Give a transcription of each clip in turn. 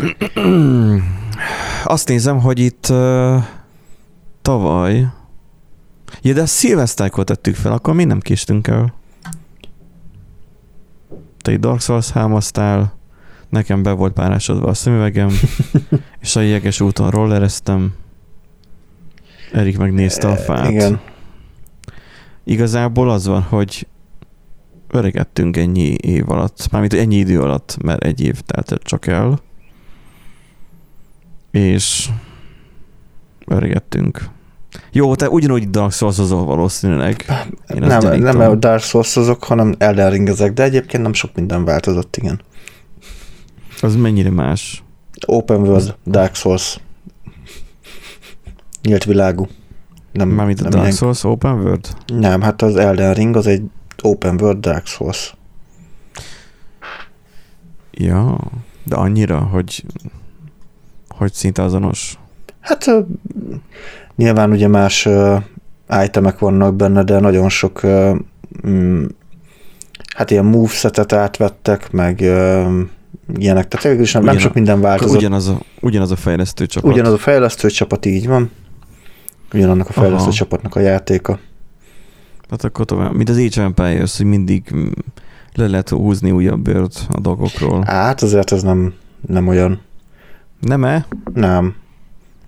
Azt nézem, hogy itt uh, tavaly, ja, de szilvesztárkor tettük fel, akkor mi nem késtünk el. Te egy Dark Souls hámoztál, nekem be volt párásodva a szemüvegem, és a jeges úton rollereztem. Erik megnézte a fát. Igen. Igazából az van, hogy öregettünk ennyi év alatt, mármint ennyi idő alatt, mert egy év telt csak el, és öregettünk. Jó, te ugyanúgy Dark souls valószínűleg. Én nem, nem a Dark souls hanem Elden ezek, de egyébként nem sok minden változott, igen. Az mennyire más? Open World, Dark Souls. Nyílt világú. Nem, Mármint a nem Dark ilyen... Souls Open World? Nem, hát az Elden Ring az egy Open World Dark Souls. Ja, de annyira, hogy hogy szinte azonos? Hát nyilván ugye más itemek vannak benne, de nagyon sok mm, hát ilyen movesetet átvettek, meg ilyenek, tehát végül is nem, Ugyan, nem sok minden változott. Ugyanaz a, ugyanaz a fejlesztő csapat. Ugyanaz a fejlesztő csapat, így van. Ugyanannak a fejlesztő Aha. csapatnak a játéka. Hát akkor tovább, mint az Age Empires, hogy mindig mm, le lehet húzni újabb bőrt a dolgokról. Hát azért ez nem, nem olyan. Nem-e? Nem.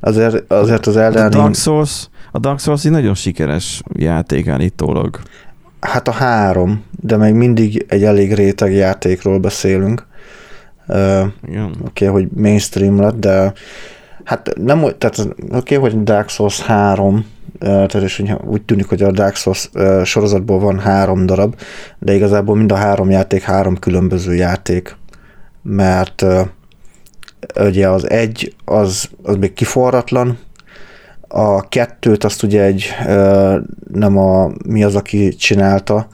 Azért, azért az Elden A Dark Souls, a Dark Souls egy nagyon sikeres játék állítólag. Hát a három, de még mindig egy elég réteg játékról beszélünk. Uh, Oké, okay, hogy mainstream lett, de hát nem, tehát oké, okay, hogy Dark Souls 3, tehát és úgy tűnik, hogy a Dark Souls sorozatból van három darab, de igazából mind a három játék három különböző játék, mert ugye az egy, az, az még kiforratlan, a kettőt azt ugye egy, nem a, mi az, aki csinálta,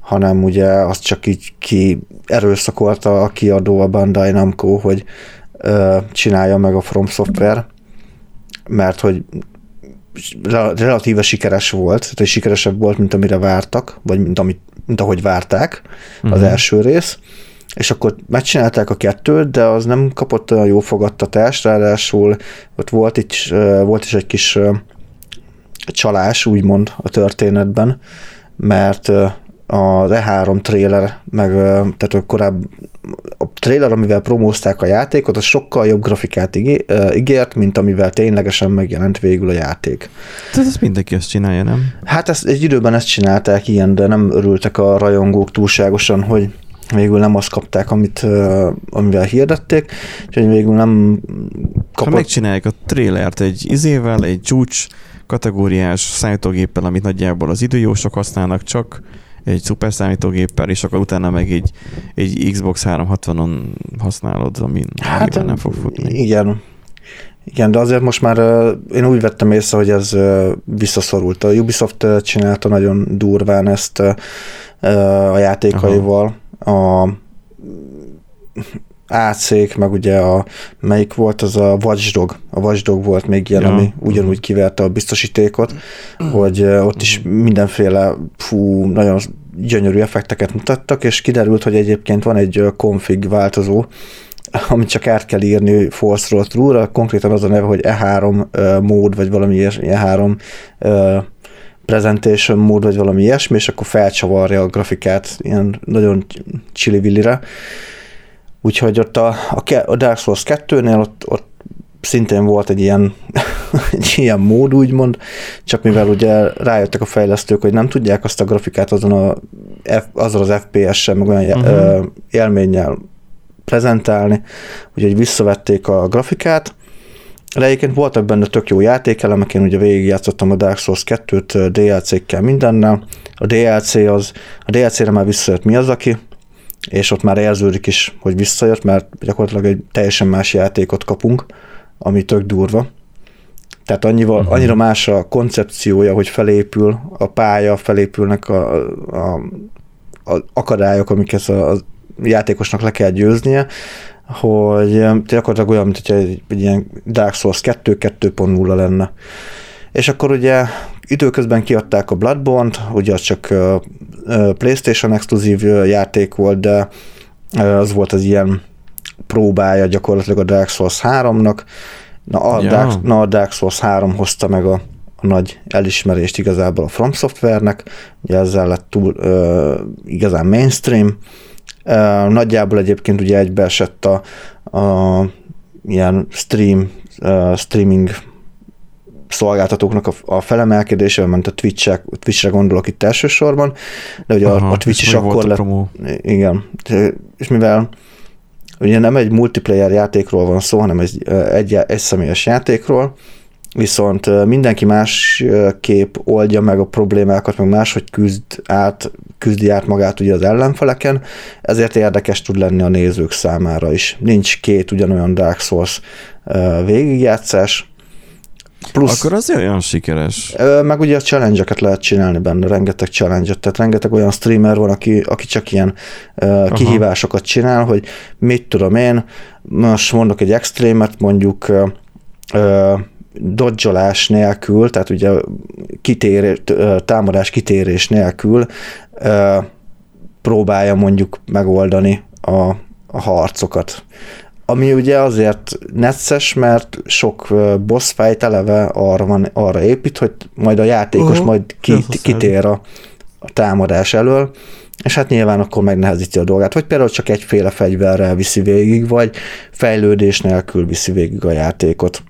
hanem ugye azt csak így ki erőszakolta a kiadó, a Bandai Namco, hogy csinálja meg a From Software, mert hogy relatíve sikeres volt, tehát sikeresebb volt, mint amire vártak, vagy mint, amit, mint ahogy várták az uh-huh. első rész, és akkor megcsinálták a kettőt, de az nem kapott olyan jó fogadtatást, ráadásul ott volt, itt, volt is egy kis csalás, úgymond a történetben, mert az E3 trailer, meg tehát a korábbi a trailer, amivel promózták a játékot, az sokkal jobb grafikát ígért, mint amivel ténylegesen megjelent végül a játék. Tehát ezt mindenki ezt csinálja, nem? Hát ezt, egy időben ezt csinálták ilyen, de nem örültek a rajongók túlságosan, hogy végül nem azt kapták, amit, amivel hirdették, úgyhogy végül nem kapott. Ha megcsinálják a trailert egy izével, egy csúcs kategóriás számítógéppel, amit nagyjából az időjósok használnak csak, egy szuper számítógéppel, és akkor utána meg egy, egy Xbox 360-on használod, ami hát, nem fog futni. Igen, igen, de azért most már én úgy vettem észre, hogy ez visszaszorult. A Ubisoft csinálta nagyon durván ezt a játékaival. Aha. A AC, meg ugye a, melyik volt, az a Watchdog. A Watchdog volt még ilyen, ja. ami ugyanúgy kiverte a biztosítékot, hogy ott is mindenféle fú, nagyon gyönyörű effekteket mutattak, és kiderült, hogy egyébként van egy config változó, amit csak át kell írni force true konkrétan az a neve, hogy E3 mód, vagy valami ilyesmi, E3 presentation mód, vagy valami ilyesmi, és akkor felcsavarja a grafikát ilyen nagyon csili Úgyhogy ott a, a Dark Souls 2-nél ott, ott szintén volt egy ilyen, egy ilyen mód, úgymond, csak mivel ugye rájöttek a fejlesztők, hogy nem tudják azt a grafikát azon a, F, azzal az FPS-sel, meg olyan uh-huh. élménnyel prezentálni, úgyhogy visszavették a grafikát, de egyébként voltak benne tök jó játékelemek, én ugye végigjátszottam a Dark Souls 2-t DLC-kkel mindennel. A DLC az, a DLC-re már visszajött mi az, aki, és ott már érződik is, hogy visszajött, mert gyakorlatilag egy teljesen más játékot kapunk, ami tök durva. Tehát annyival, uh-huh. annyira más a koncepciója, hogy felépül a pálya, felépülnek a, a, a akadályok, amiket a, a játékosnak le kell győznie, hogy gyakorlatilag olyan, mint hogy egy, egy ilyen Dark Souls 2 2.0 lenne. És akkor ugye időközben kiadták a Bloodborne-t, ugye az csak PlayStation exkluzív játék volt, de az volt az ilyen próbája gyakorlatilag a Dark Souls 3-nak. Na a, ja. Dark, na a Dark Souls 3 hozta meg a, a nagy elismerést igazából a From Software-nek, ugye ezzel lett túl ö, igazán mainstream. Nagyjából egyébként ugye egybeesett a, a ilyen stream, streaming szolgáltatóknak a, a felemelkedése, ment a Twitch-re, Twitch-re gondolok itt elsősorban, de ugye Aha, a, a Twitch is akkor lett. Promó. Igen, és mivel ugye nem egy multiplayer játékról van szó, hanem egy, egy, egy személyes játékról, viszont mindenki más kép oldja meg a problémákat, meg máshogy küzd át, küzdi át magát ugye az ellenfeleken, ezért érdekes tud lenni a nézők számára is. Nincs két ugyanolyan Dark Souls végigjátszás, Plusz, Akkor az olyan sikeres. Meg ugye a challenge lehet csinálni benne, rengeteg challenge tehát rengeteg olyan streamer van, aki, aki csak ilyen uh, kihívásokat csinál, hogy mit tudom én, most mondok egy extrémet, mondjuk uh, dodgyolás nélkül, tehát ugye kitérés, támadás kitérés nélkül próbálja mondjuk megoldani a, a harcokat. Ami ugye azért necces, mert sok boss fight eleve arra, van, arra épít, hogy majd a játékos uh-huh. majd ki, kitér a, a támadás elől, és hát nyilván akkor megnehezíti a dolgát. Vagy például csak egyféle fegyverrel viszi végig, vagy fejlődés nélkül viszi végig a játékot.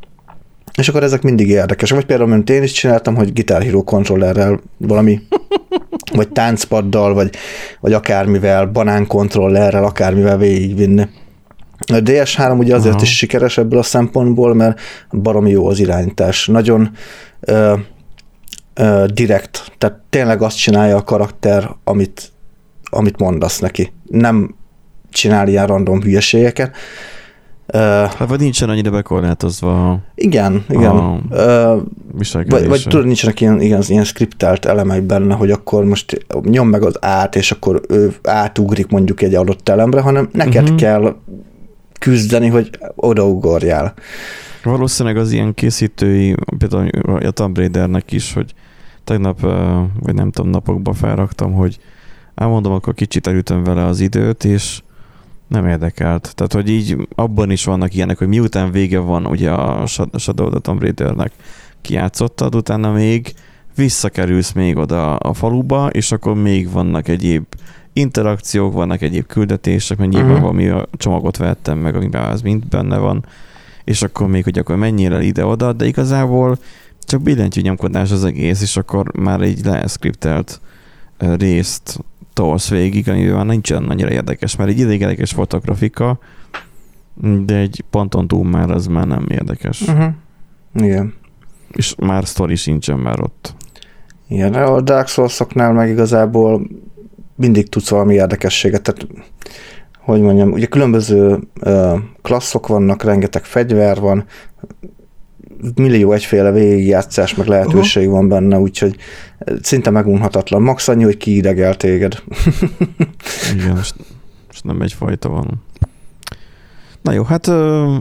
És akkor ezek mindig érdekesek. Vagy például, mint én is csináltam, hogy Guitar Hero kontrollerrel valami, vagy táncpaddal, vagy, vagy akármivel, banán kontrollerrel, akármivel végigvinni. A DS3 ugye azért Aha. is sikeres ebből a szempontból, mert baromi jó az irányítás. Nagyon ö, ö, direkt, tehát tényleg azt csinálja a karakter, amit, amit mondasz neki. Nem csinál ilyen random hülyeségeket. Uh, hát vagy nincsen annyira bekorlátozva. Igen, igen. A uh, vagy, vagy tudod, nincsenek ilyen, igen, ilyen skriptelt elemek benne, hogy akkor most nyom meg az át, és akkor ő átugrik mondjuk egy adott elemre, hanem neked uh-huh. kell küzdeni, hogy odaugorjál. Valószínűleg az ilyen készítői, például a Tomb Raidernek is, hogy tegnap, vagy nem tudom, napokban felraktam, hogy elmondom, akkor kicsit elütöm vele az időt, és nem érdekelt. Tehát, hogy így abban is vannak ilyenek, hogy miután vége van ugye a Shadow of the Tomb Raidernek kiátszottad, utána még visszakerülsz még oda a faluba, és akkor még vannak egyéb interakciók, vannak egyéb küldetések, mert nyilván uh-huh. valami a csomagot vettem meg, amiben az mind benne van, és akkor még, hogy akkor mennyire ide-oda, de igazából csak billentyűnyomkodás az egész, és akkor már egy leszkriptelt részt tolsz végig, amivel nincsen annyira érdekes, mert egy ideig érdekes fotografika, de egy ponton túl már az már nem érdekes. Uh-huh. Igen. És már sztori sincsen már ott. Igen, a Dark Souls-oknál meg igazából mindig tudsz valami érdekességet, tehát hogy mondjam, ugye különböző klasszok vannak, rengeteg fegyver van, millió egyféle végigjátszás, meg lehetőség uh-huh. van benne, úgyhogy szinte megunhatatlan. Max annyi, hogy kiidegel téged. Igen, és, és nem egyfajta van. Na jó, hát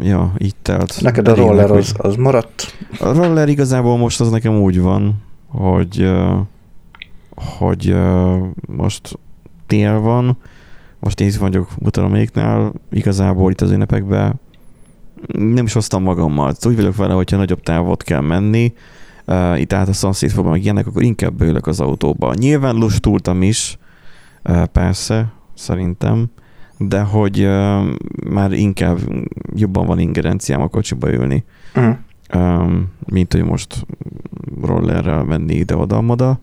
ja, így telt. Neked a roller az, az maradt? A roller igazából most az nekem úgy van, hogy hogy most tél van, most én vagyok utalaméknál, igazából itt az ünnepekben nem is hoztam magammal. Úgy vagyok vele, hogyha nagyobb távot kell menni, uh, itt át a szomszédfogban meg ilyenek, akkor inkább beülök az autóba. Nyilván lustultam is, uh, persze, szerintem, de hogy uh, már inkább jobban van ingerenciám a kocsiba ülni, uh-huh. um, mint hogy most rollerrel menni ide-oda-oda.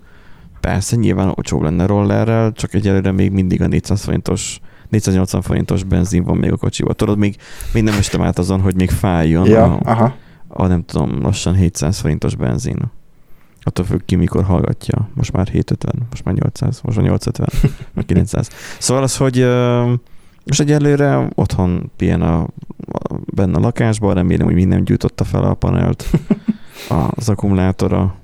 Persze, nyilván olcsóbb lenne rollerrel, csak egyelőre még mindig a 400 forintos 480 forintos benzin van még a kocsiban. Tudod, még, még nem estem át azon, hogy még fájjon ja, a, aha. a, nem tudom, lassan 700 forintos benzin. Attól függ ki, mikor hallgatja. Most már 750, most már 800, most már 850, vagy 900. Szóval az, hogy most egyelőre otthon pihen a, a, benne a lakásban, remélem, hogy minden gyújtotta fel a panelt, az akkumulátora,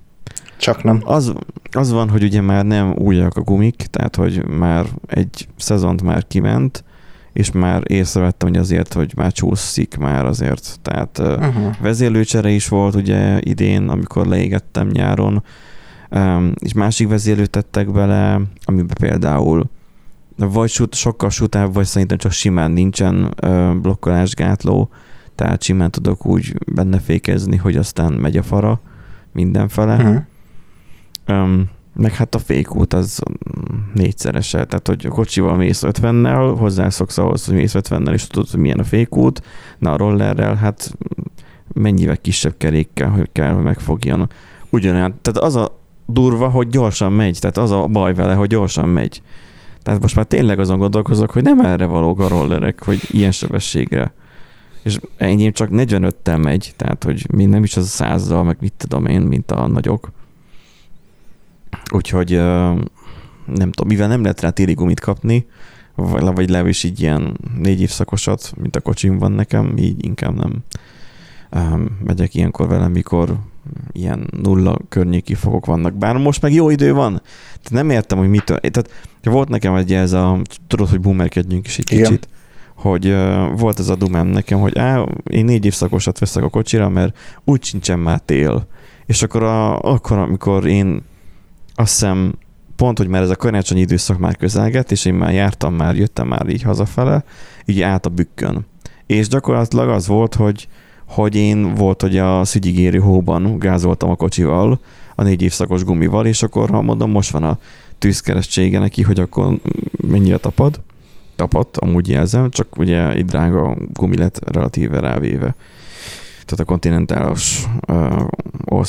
csak nem. Az, az van, hogy ugye már nem újak a gumik, tehát hogy már egy szezont már kiment, és már észrevettem, hogy azért, hogy már csúszik már azért. Tehát uh-huh. vezérlőcsere is volt ugye idén, amikor leégettem nyáron, és másik vezérlőt tettek bele, amiben például vagy sut, sokkal sutább, vagy szerintem csak simán nincsen ö, blokkolásgátló, tehát simán tudok úgy benne fékezni, hogy aztán megy a fara mindenfele. Uh-huh. Um, meg hát a fékút az négyszerese, tehát hogy a kocsival mész 50-nel, hozzászoksz ahhoz, hogy mész 50-nel, és tudod, hogy milyen a fékút, na a rollerrel, hát mennyivel kisebb kerékkel, hogy kell, hogy megfogjan. Ugyanolyan, tehát az a durva, hogy gyorsan megy, tehát az a baj vele, hogy gyorsan megy. Tehát most már tényleg azon gondolkozok, hogy nem erre valók a rollerek, hogy ilyen sebességre. És enyém csak 45-tel megy, tehát hogy még nem is az a százzal, meg mit tudom én, mint a nagyok. Úgyhogy nem tudom, mivel nem lehet rá téli gumit kapni, vagy, vagy legalábbis így ilyen négy évszakosat, mint a kocsim van nekem, így inkább nem um, megyek ilyenkor velem, mikor ilyen nulla környéki fogok vannak. Bár most meg jó idő van. Tehát nem értem, hogy mitől. Tehát volt nekem egy ez a, tudod, hogy boomerkedjünk is egy Igen. kicsit, hogy uh, volt ez a dumám nekem, hogy á, én négy évszakosat veszek a kocsira, mert úgy sincsen már tél. És akkor, a, akkor amikor én azt hiszem pont, hogy már ez a karácsonyi időszak már közelgett, és én már jártam, már jöttem már így hazafele, így át a bükkön. És gyakorlatilag az volt, hogy, hogy én volt, hogy a szügyigéri hóban gázoltam a kocsival, a négy évszakos gumival, és akkor, ha mondom, most van a tűzkeresztsége neki, hogy akkor mennyire tapad. Tapadt, amúgy jelzem, csak ugye egy drága gumi lett relatíve rávéve. Tehát a kontinentálos, uh, all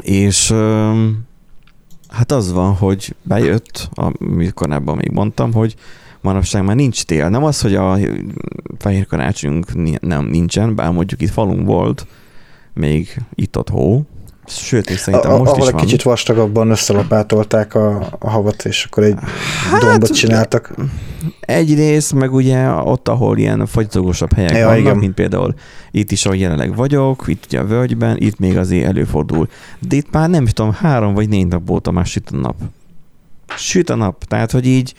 És hát az van, hogy bejött, amit korábban még mondtam, hogy manapság már nincs tél. Nem az, hogy a fehér karácsonyunk nem nincsen, bár mondjuk itt falunk volt, még itt-ott hó, Sőt, és szerintem a, most ahol is van. kicsit vastagabban összelapátolták a, a havat, és akkor egy hát, dombot csináltak. Egyrészt, meg ugye ott, ahol ilyen fagyzógosabb helyek ja, vannak, igen. mint például itt is, ahol jelenleg vagyok, itt ugye a völgyben, itt még azért előfordul. De itt már nem tudom, három vagy négy nap óta már süt a nap. Süt a nap, tehát, hogy így,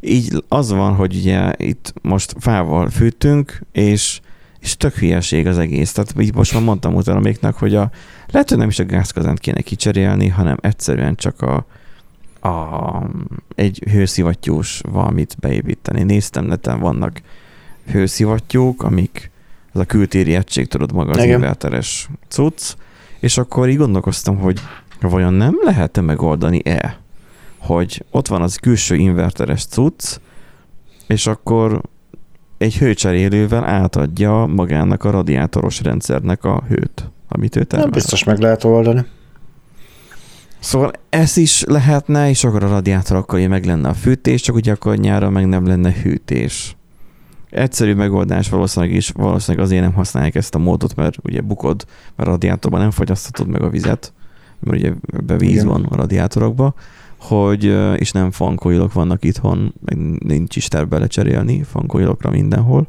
így az van, hogy ugye itt most fával fűtünk, és és tök hülyeség az egész. Tehát így most már mondtam utána mégnek, hogy a, lehet, hogy nem is a gázkazánt kéne kicserélni, hanem egyszerűen csak a, a, egy hőszivattyús valamit beépíteni. Néztem, neten vannak hőszivattyúk, amik az a kültéri egység, tudod, maga az inverteres cucc, és akkor így gondolkoztam, hogy vajon nem lehet-e megoldani-e, hogy ott van az külső inverteres cucc, és akkor egy hőcserélővel átadja magának a radiátoros rendszernek a hőt, amit ő termel. Nem biztos meg lehet oldani. Szóval ez is lehetne, és akkor a radiátorokkal meg lenne a fűtés, csak ugye akkor nyáron meg nem lenne hűtés. Egyszerű megoldás valószínűleg is, valószínűleg azért nem használják ezt a módot, mert ugye bukod, mert a radiátorban nem fogyasztatod meg a vizet, mert ugye be víz Igen. van a radiátorokba, hogy, és nem fankoilok vannak itthon, meg nincs is terv belecserélni fankoilokra mindenhol,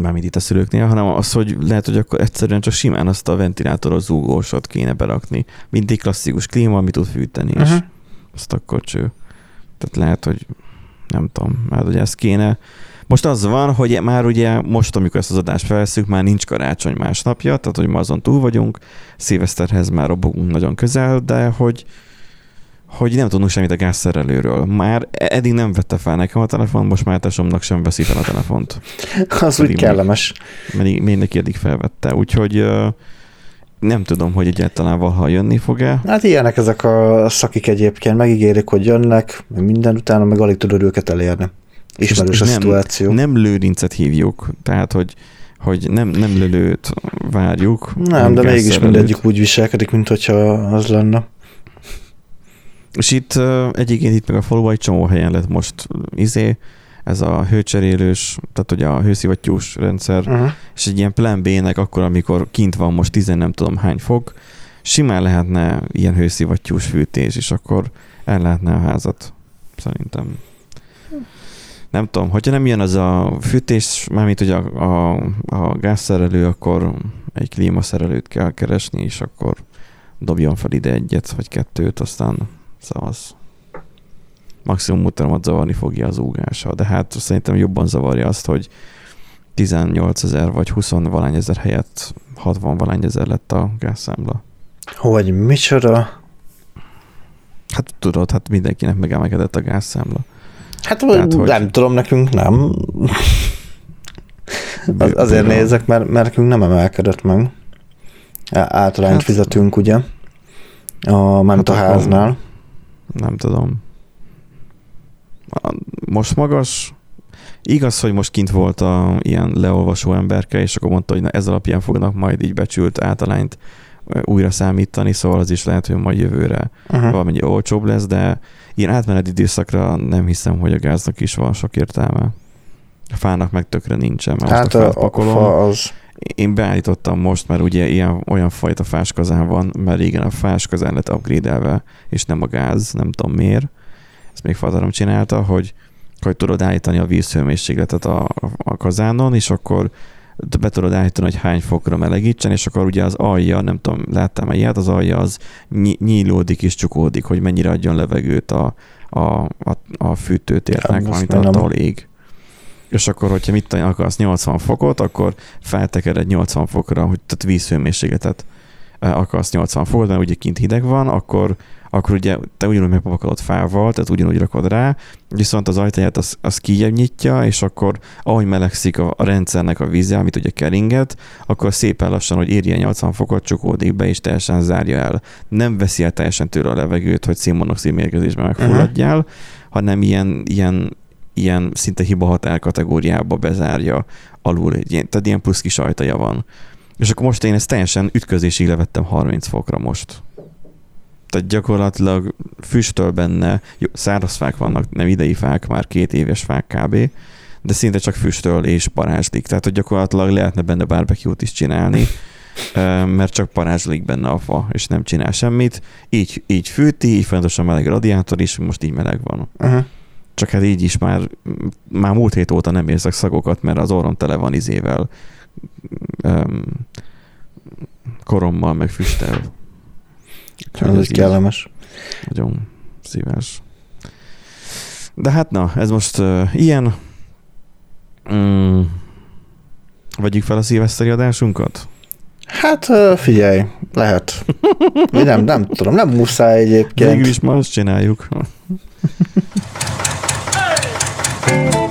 mármint itt a szülőknél, hanem az, hogy lehet, hogy akkor egyszerűen csak simán azt a ventilátoros zúgósot kéne berakni, mint egy klasszikus klíma, amit tud fűteni, uh-huh. és mhm. azt akkor cső. Tehát lehet, hogy nem tudom, mert hogy ez kéne. Most az van, hogy már ugye most, amikor ezt az adást felveszünk, már nincs karácsony másnapja, tehát hogy ma azon túl vagyunk, szilveszterhez már robogunk nagyon közel, de hogy hogy nem tudunk semmit a gázszerelőről. Már eddig nem vette fel nekem a telefon, most már tesomnak sem veszi fel a telefont. Az úgy kellemes. Még, még neki eddig felvette, úgyhogy nem tudom, hogy egyáltalán valaha jönni fog-e. Hát ilyenek ezek a szakik egyébként, megígérik, hogy jönnek, minden utána meg alig tudod őket elérni. Ismerős a nem, szituáció. Nem lőrincet hívjuk, tehát hogy, hogy nem, nem lőlőt várjuk. Nem, de mégis mindegyik úgy viselkedik, mint hogyha az lenne. És itt egyébként itt meg a faluban egy csomó helyen lett most izé, ez a hőcserélős, tehát ugye a hőszivattyús rendszer, uh-huh. és egy ilyen plan B-nek akkor, amikor kint van most tizen nem tudom hány fok, simán lehetne ilyen hőszivattyús fűtés, és akkor el lehetne a házat, szerintem nem tudom, hogyha nem jön az a fűtés, mármint hogy a, a, a gázszerelő, akkor egy klímaszerelőt kell keresni, és akkor dobjon fel ide egyet vagy kettőt, aztán szavaz. Maximum utamat zavarni fogja az úgása, de hát szerintem jobban zavarja azt, hogy 18 ezer vagy 20 valány ezer helyett 60 valány ezer lett a gázszámla. Hogy micsoda? Hát tudod, hát mindenkinek megemelkedett a gázszámla. Hát Tehát, hogy... nem tudom, nekünk nem. Az, azért nézek, mert, mert nekünk nem emelkedett meg. Általányt hát, fizetünk, ugye? A, ment hát. Nem tudom. Most magas, Igaz, hogy most kint volt a ilyen leolvasó emberke, és akkor mondta, hogy na, ez alapján fognak majd így becsült általányt újra számítani, szóval az is lehet, hogy majd jövőre uh-huh. valamennyi olcsóbb lesz, de ilyen átmeneti időszakra nem hiszem, hogy a gáznak is van sok értelme. A fának meg tökre nincsen, mert hát most a, a fa az... Én beállítottam most, mert ugye ilyen, olyan fajta fáskazán van, mert régen a fáskazán lett upgrade és nem a gáz, nem tudom miért. Ezt még fadarom csinálta, hogy, hogy tudod állítani a vízhőmérsékletet a, a kazánon, és akkor be tudod állítani, hogy hány fokra melegítsen, és akkor ugye az alja, nem tudom, láttam ilyet, az alja az nyílódik és csukódik, hogy mennyire adjon levegőt a, a, a, a fűtőtérnek, amit attól ég. És akkor, hogyha mit akarsz 80 fokot, akkor feltekered 80 fokra, hogy tehát vízhőmérsékletet eh, akarsz 80 fokot, mert ugye kint hideg van, akkor akkor ugye te ugyanúgy megpakolod fával, tehát ugyanúgy rakod rá, viszont az ajtaját az, az kijebb nyitja, és akkor ahogy melegszik a, a rendszernek a víze, amit ugye keringet, akkor szépen lassan, hogy érje 80 fokot, csukódik be, és teljesen zárja el. Nem veszi el teljesen tőle a levegőt, hogy szénmonoxid mérgezésben megfulladjál, uh-huh. hanem ilyen, ilyen, ilyen szinte hibahatár kategóriába bezárja alul, tehát ilyen plusz kis ajtaja van. És akkor most én ezt teljesen ütközésig levettem 30 fokra most tehát gyakorlatilag füstöl benne, jó, száraz fák vannak, nem idei fák, már két éves fák kb., de szinte csak füstöl és parázslik, tehát hogy gyakorlatilag lehetne benne barbecue-t is csinálni, mert csak parázslik benne a fa, és nem csinál semmit. Így, így fűti, így folyamatosan meleg radiátor is, most így meleg van. Uh-huh. Csak hát így is már, már múlt hét óta nem érzek szagokat, mert az orrom tele van izével, um, korommal, meg füstel. Ez, ez kellemes. Nagyon szíves. De hát na, ez most uh, ilyen. Mm. Vegyük fel a szilveszteri adásunkat? Hát figyelj, lehet. nem, nem tudom, nem muszáj egyébként. Végül is ma azt csináljuk.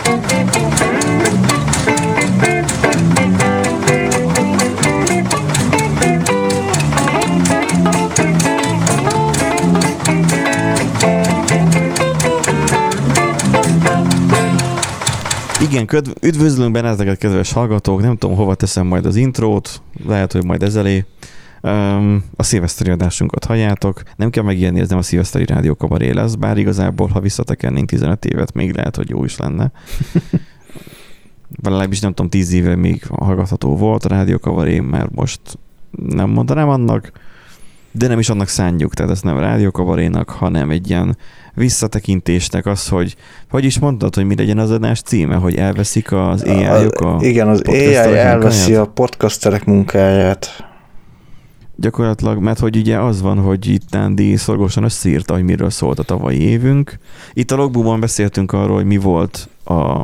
Igen, köd, üdvözlünk benneteket, kedves hallgatók. Nem tudom, hova teszem majd az intrót. Lehet, hogy majd ezelé. Um, a szilveszteri adásunkat halljátok. Nem kell megijedni, ez nem a szilveszteri rádió kabaré lesz, bár igazából, ha visszatekernénk 15 évet, még lehet, hogy jó is lenne. Legalábbis nem tudom, 10 éve még hallgatható volt a rádió kabaré, mert most nem mondanám annak, de nem is annak szánjuk, tehát ez nem rádió kabarénak, hanem egy ilyen visszatekintésnek az, hogy hogy is mondtad, hogy mi legyen az adás címe, hogy elveszik az AI-ok a, a Igen, az AI elveszi munkáját? a podcasterek munkáját. Gyakorlatilag, mert hogy ugye az van, hogy itt Andy szorgosan összeírta, hogy miről szólt a tavalyi évünk. Itt a logbookban beszéltünk arról, hogy mi volt a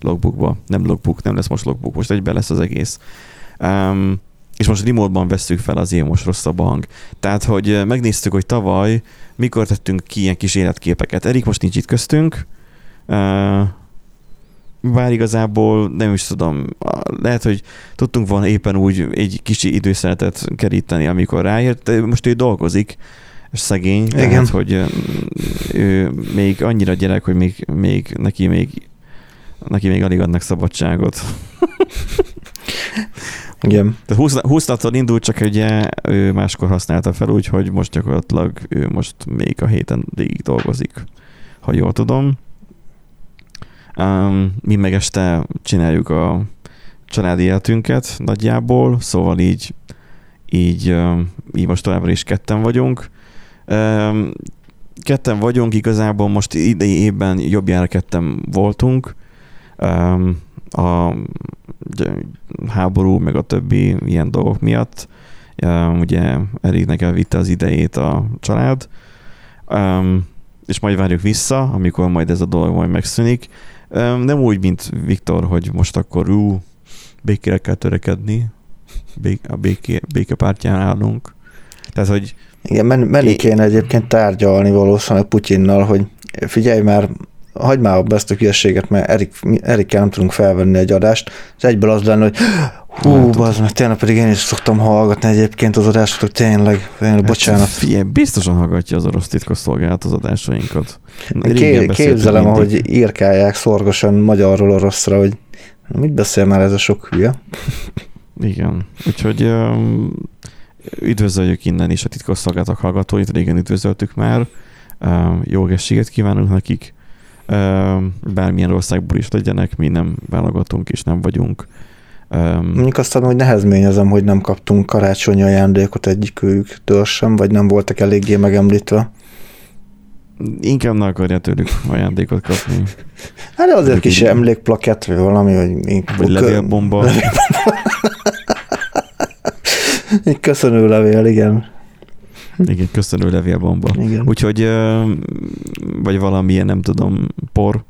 logbookban. Nem logbook, nem lesz most logbook, most egyben lesz az egész. Um, és most remote-ban vesszük fel az ilyen most rosszabb hang. Tehát, hogy megnéztük, hogy tavaly mikor tettünk ki ilyen kis életképeket. Erik most nincs itt köztünk, bár igazából nem is tudom, lehet, hogy tudtunk volna éppen úgy egy kicsi időszeletet keríteni, amikor ráért, most ő dolgozik, és szegény, Igen. tehát, hogy ő még annyira gyerek, hogy még, még neki még neki még alig adnak szabadságot. Igen. Tehát 20, 20 indult, csak ugye ő máskor használta fel, úgyhogy most gyakorlatilag ő most még a héten végig dolgozik, ha jól tudom. Um, mi meg este csináljuk a családi életünket nagyjából, szóval így, így, így most továbbra is ketten vagyunk. Um, ketten vagyunk, igazából most idei évben jobbjára ketten voltunk. Um, a háború, meg a többi ilyen dolgok miatt. Ugye Eriknek elvitte az idejét a család, és majd várjuk vissza, amikor majd ez a dolog majd megszűnik. Nem úgy, mint Viktor, hogy most akkor ú, békére kell törekedni, a béké, békepártyán állunk. Tehát, hogy Igen, men, menni kéne egyébként tárgyalni valószínűleg Putyinnal, hogy figyelj már, hagyd már be ezt a hülyeséget, mert Erik, Erikkel nem tudunk felvenni egy adást, és egyből az lenne, hogy hú, az mert tényleg pedig én is szoktam hallgatni egyébként az adásokat, tényleg, tényleg hát, bocsánat. Figyelj, biztosan hallgatja az orosz titkosszolgálat az adásainkat. Ké, képzelem, mindig. ahogy írkálják szorgosan magyarról oroszra, hogy mit beszél már ez a sok hülye. Igen, úgyhogy um, üdvözöljük innen is a titkosszolgálatok hallgatóit, régen üdvözöltük már. Um, jó egészséget kívánunk nekik bármilyen országból is legyenek, mi nem válogatunk és nem vagyunk. Mondjuk aztán, hogy nehezményezem, hogy nem kaptunk karácsonyi ajándékot egyikőjüktől sem, vagy nem voltak eléggé megemlítve. Inkább ne akarja tőlük ajándékot kapni. Hát azért Ők kis emlékplakett, vagy valami, hogy... Vagy levélbomba. Egy köszönő levél, igen. Igen, köszönő levélbomba. Igen. Úgyhogy, vagy valamilyen, nem tudom, por,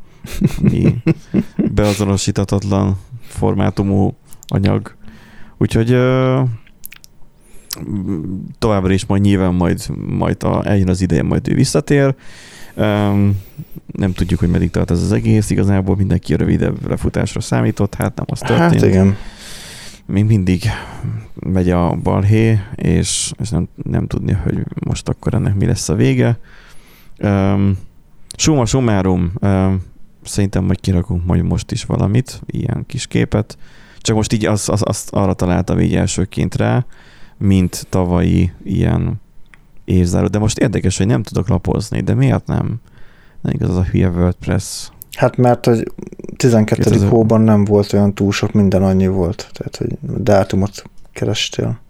mi beazonosítatatlan formátumú anyag. Úgyhogy továbbra is majd nyilván majd, majd a, eljön az idején, majd ő visszatér. Um, nem tudjuk, hogy meddig tart ez az egész, igazából mindenki a rövidebb lefutásra számított, hát nem az történt. Hát igen még mindig megy a balhé, és, és nem, nem tudni, hogy most akkor ennek mi lesz a vége. Um, summa summarum, um, szerintem majd kirakunk majd most is valamit, ilyen kis képet, csak most így azt az, az arra találtam így elsőként rá, mint tavalyi ilyen évzáró. De most érdekes, hogy nem tudok lapozni, de miért nem? Nem igaz az a hülye WordPress Hát mert hogy 12. 2000... hóban nem volt olyan túl sok, minden annyi volt. Tehát, hogy dátumot kerestél.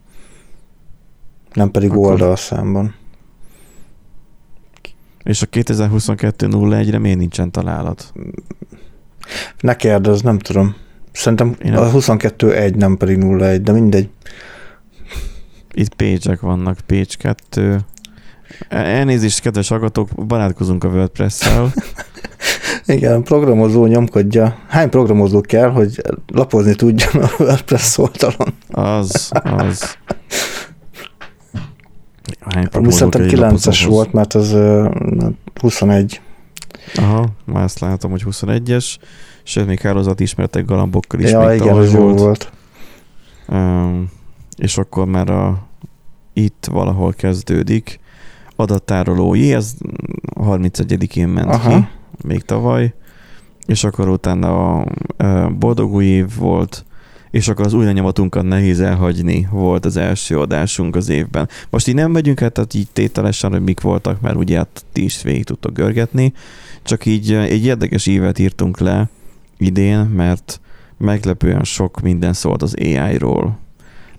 Nem pedig Akkor... oldalszámban. És a 2022-01-re miért nincsen találat? Ne kérdezz, nem tudom. Szerintem Én a 22-1, nem pedig 01, de mindegy. Itt pécsek vannak, Pécs 2. Elnézést, kedves hallgatók, barátkozunk a WordPress-szel. Igen, programozó nyomkodja. Hány programozó kell, hogy lapozni tudjon a WordPress oldalon? Az, az. Hány Szerintem 9-es volt, mert az uh, 21. Aha, már ezt látom, hogy 21-es, sőt, még hálózat ismertek galambokkal is ja, még igen, ez volt. volt. Um, és akkor már a, itt valahol kezdődik adattárolói, ez 31-én ment Aha. ki még tavaly, és akkor utána a boldog új év volt, és akkor az új lenyomatunkat nehéz elhagyni volt az első adásunk az évben. Most így nem megyünk át, tehát így tételesen, hogy mik voltak, mert ugye hát ti is végig tudtok görgetni, csak így egy érdekes évet írtunk le idén, mert meglepően sok minden szólt az AI-ról.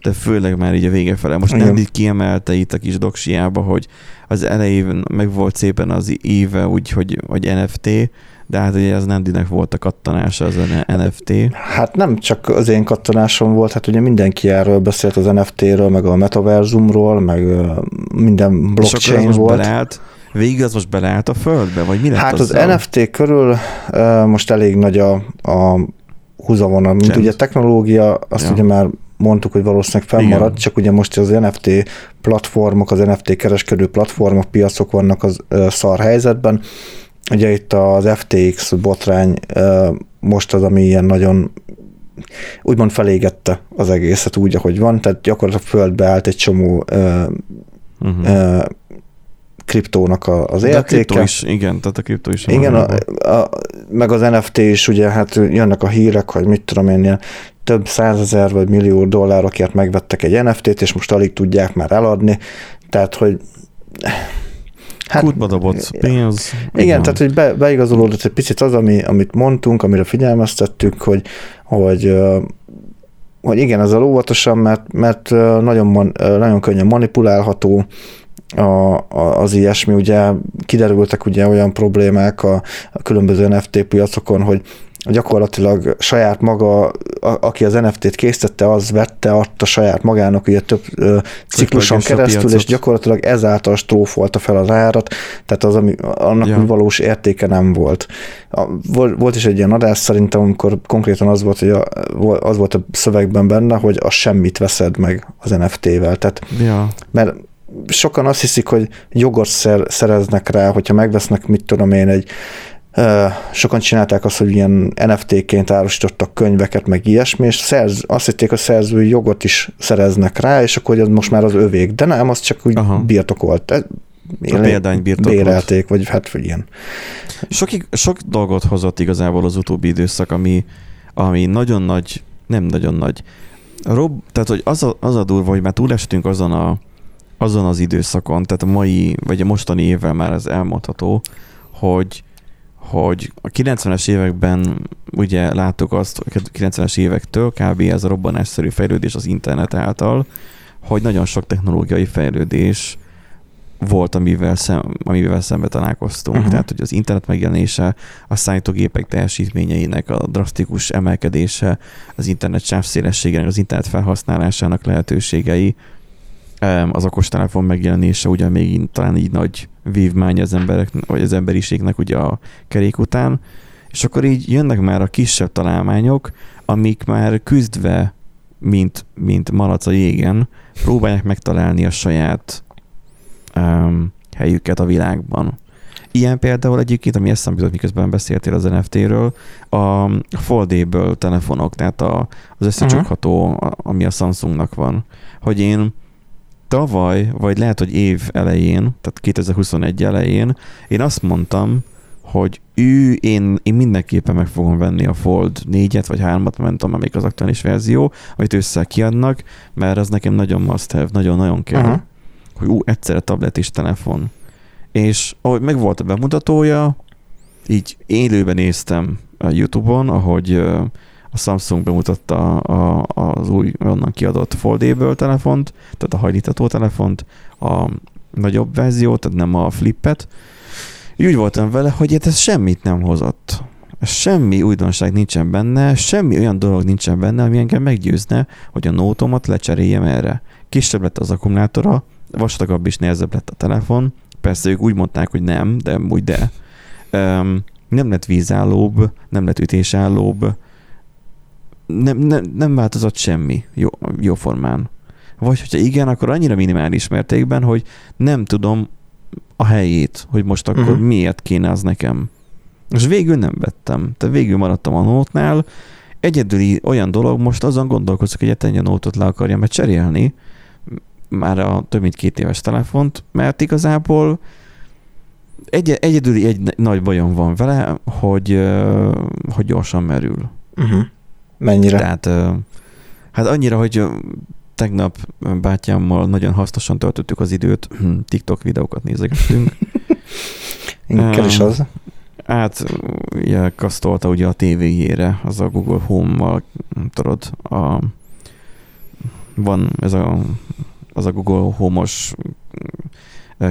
De főleg már így a vége fele. Most Igen. nem így kiemelte itt a kis doksiába, hogy az elején meg volt szépen az éve úgy, hogy, hogy NFT, de hát ugye ez Nandinek volt a kattanása az NFT. Hát nem csak az én kattanásom volt, hát ugye mindenki erről beszélt az NFT-ről, meg a metaverzumról, meg minden blockchain És volt. Beleállt, végig az most beleállt a földbe, vagy mi lett Hát az, az NFT körül most elég nagy a, a húzavona, mint Csend. ugye technológia, azt ja. ugye már mondtuk, hogy valószínűleg fennmarad, Igen. csak ugye most az NFT platformok, az NFT kereskedő platformok, piacok vannak az szar helyzetben. Ugye itt az FTX botrány most az, ami ilyen nagyon úgymond felégette az egészet úgy, ahogy van, tehát gyakorlatilag földbe állt egy csomó uh-huh kriptónak a, az értéke. A kriptó is, igen, tehát a kriptó is. Igen, a, a, meg az NFT is, ugye, hát jönnek a hírek, hogy mit tudom én, ilyen több százezer vagy millió dollárokért megvettek egy NFT-t, és most alig tudják már eladni, tehát, hogy Hát, Kútba dobott pénz. Igen, igen, tehát hogy be, beigazolódott egy picit az, ami, amit mondtunk, amire figyelmeztettük, hogy, hogy hogy igen, ezzel óvatosan, mert, mert nagyon, nagyon könnyen manipulálható, a, a, az ilyesmi, ugye kiderültek ugye olyan problémák a, a különböző NFT piacokon, hogy gyakorlatilag saját maga, a, aki az NFT-t készítette, az vette, adta saját magának ugye több ö, cikluson keresztül, és gyakorlatilag ezáltal strófolta fel az árat, tehát az, ami, annak ja. valós értéke nem volt. A, volt is egy ilyen adás szerintem, amikor konkrétan az volt, hogy a, az volt a szövegben benne, hogy a semmit veszed meg az NFT-vel. Tehát, ja. mert sokan azt hiszik, hogy jogot szer, szereznek rá, hogyha megvesznek, mit tudom én, egy sokan csinálták azt, hogy ilyen NFT-ként árusítottak könyveket, meg ilyesmi, és szerz, azt hitték, hogy szerzői jogot is szereznek rá, és akkor hogy az most már az övék, de nem, az csak úgy Aha. birtokolt. A példány birtokolt. Bérelték, vagy hát vagy ilyen. Sok, sok dolgot hozott igazából az utóbbi időszak, ami, ami nagyon nagy, nem nagyon nagy. Rob, tehát, hogy az a, az a durva, hogy már túlestünk azon a, azon az időszakon, tehát a mai, vagy a mostani évvel már ez elmondható, hogy hogy a 90-es években ugye láttuk azt, hogy a 90-es évektől kb. ez a robbanásszerű fejlődés az internet által, hogy nagyon sok technológiai fejlődés volt, amivel, szem, amivel szembe találkoztunk. Uh-huh. Tehát, hogy az internet megjelenése, a számítógépek teljesítményeinek a drasztikus emelkedése, az internet sávszélességének, az internet felhasználásának lehetőségei, az okostelefon megjelenése ugye még talán így nagy vívmány az emberek, vagy az emberiségnek ugye a kerék után, és akkor így jönnek már a kisebb találmányok, amik már küzdve, mint, mint malac a jégen, próbálják megtalálni a saját um, helyüket a világban. Ilyen például egyébként, ami eszembe jutott, miközben beszéltél az NFT-ről, a Foldable telefonok, tehát a, az összecsukható, uh-huh. ami a Samsungnak van. Hogy én tavaly, vagy lehet, hogy év elején, tehát 2021 elején, én azt mondtam, hogy ő, én, én mindenképpen meg fogom venni a Fold 4-et, vagy 3-at, nem tudom, amelyik az aktuális verzió, amit össze kiadnak, mert az nekem nagyon must have, nagyon-nagyon kell. Uh-huh. Hogy ú, egyszerre tablet és telefon. És ahogy meg volt a bemutatója, így élőben néztem a YouTube-on, ahogy a Samsung bemutatta a, az új, onnan kiadott foldable telefont, tehát a hajlítató telefont, a nagyobb verziót, tehát nem a flippet. Úgy voltam vele, hogy ez semmit nem hozott. Semmi újdonság nincsen benne, semmi olyan dolog nincsen benne, ami engem meggyőzne, hogy a nótomat lecseréljem erre. Kisebb lett az akkumulátora, vastagabb is nehezebb lett a telefon. Persze ők úgy mondták, hogy nem, de úgy de. Um, nem lett vízállóbb, nem lett ütésállóbb, nem, nem, nem változott semmi jó, jó formán. Vagy hogyha igen, akkor annyira minimális mértékben, hogy nem tudom a helyét, hogy most akkor uh-huh. miért kéne az nekem. És végül nem vettem. Tehát végül maradtam a nótnál. Egyedüli olyan dolog, most azon gondolkozok, hogy egy nótot le akarjam cserélni, már a több mint két éves telefont, mert igazából egy, egyedüli egy nagy bajom van vele, hogy, hogy gyorsan merül. Uh-huh. Mennyire? Tehát hát annyira, hogy tegnap bátyámmal nagyon hasznosan töltöttük az időt, TikTok videókat nézegettünk. Inkább is az. Hát, ugye, kasztolta ugye a tévéjére, az a Google Home-mal, tudod, a, van ez a, az a Google Home-os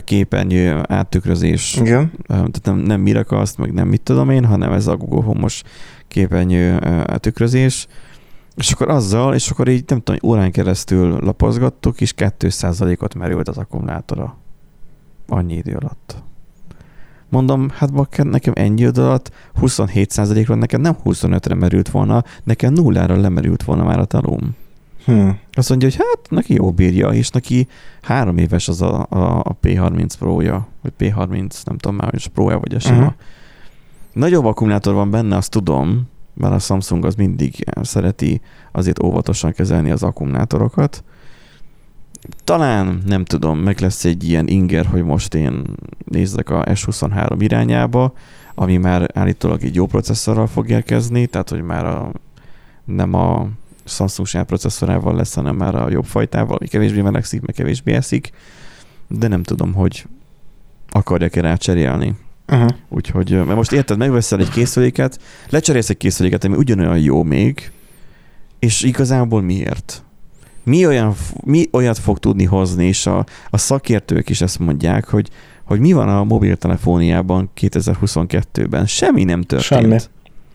képernyő áttükrözés. Igen. Tehát nem, nem Miracast, meg nem mit tudom én, hanem ez a Google Home-os képernyő tükrözés, és akkor azzal, és akkor így nem tudom, órán keresztül lapozgattuk, és 2%-ot merült az akkumulátora. Annyi idő alatt. Mondom, hát bakker, nekem ennyi idő alatt 27%-ról nekem nem 25-re merült volna, nekem nullára lemerült volna már a talum. Hmm. Azt mondja, hogy hát neki jó bírja, és neki három éves az a, a, a P30 Pro-ja, vagy P30, nem tudom már, hogy Pro-ja vagy a sima. Uh-huh. Nagyobb akkumulátor van benne, azt tudom, mert a Samsung az mindig szereti azért óvatosan kezelni az akkumulátorokat. Talán, nem tudom, meg lesz egy ilyen inger, hogy most én nézzek a S23 irányába, ami már állítólag egy jó processzorral fog érkezni, tehát hogy már a, nem a Samsung saját processzorával lesz, hanem már a jobb fajtával, ami kevésbé melegszik, meg kevésbé eszik, de nem tudom, hogy akarják-e rá cserélni. Uh-huh. Úgyhogy, mert most érted, megveszel egy készüléket, lecserélsz egy készüléket, ami ugyanolyan jó még, és igazából miért? Mi, olyan, mi olyat fog tudni hozni, és a, a szakértők is ezt mondják, hogy, hogy mi van a mobiltelefóniában 2022-ben? Semmi nem történt. Semmi.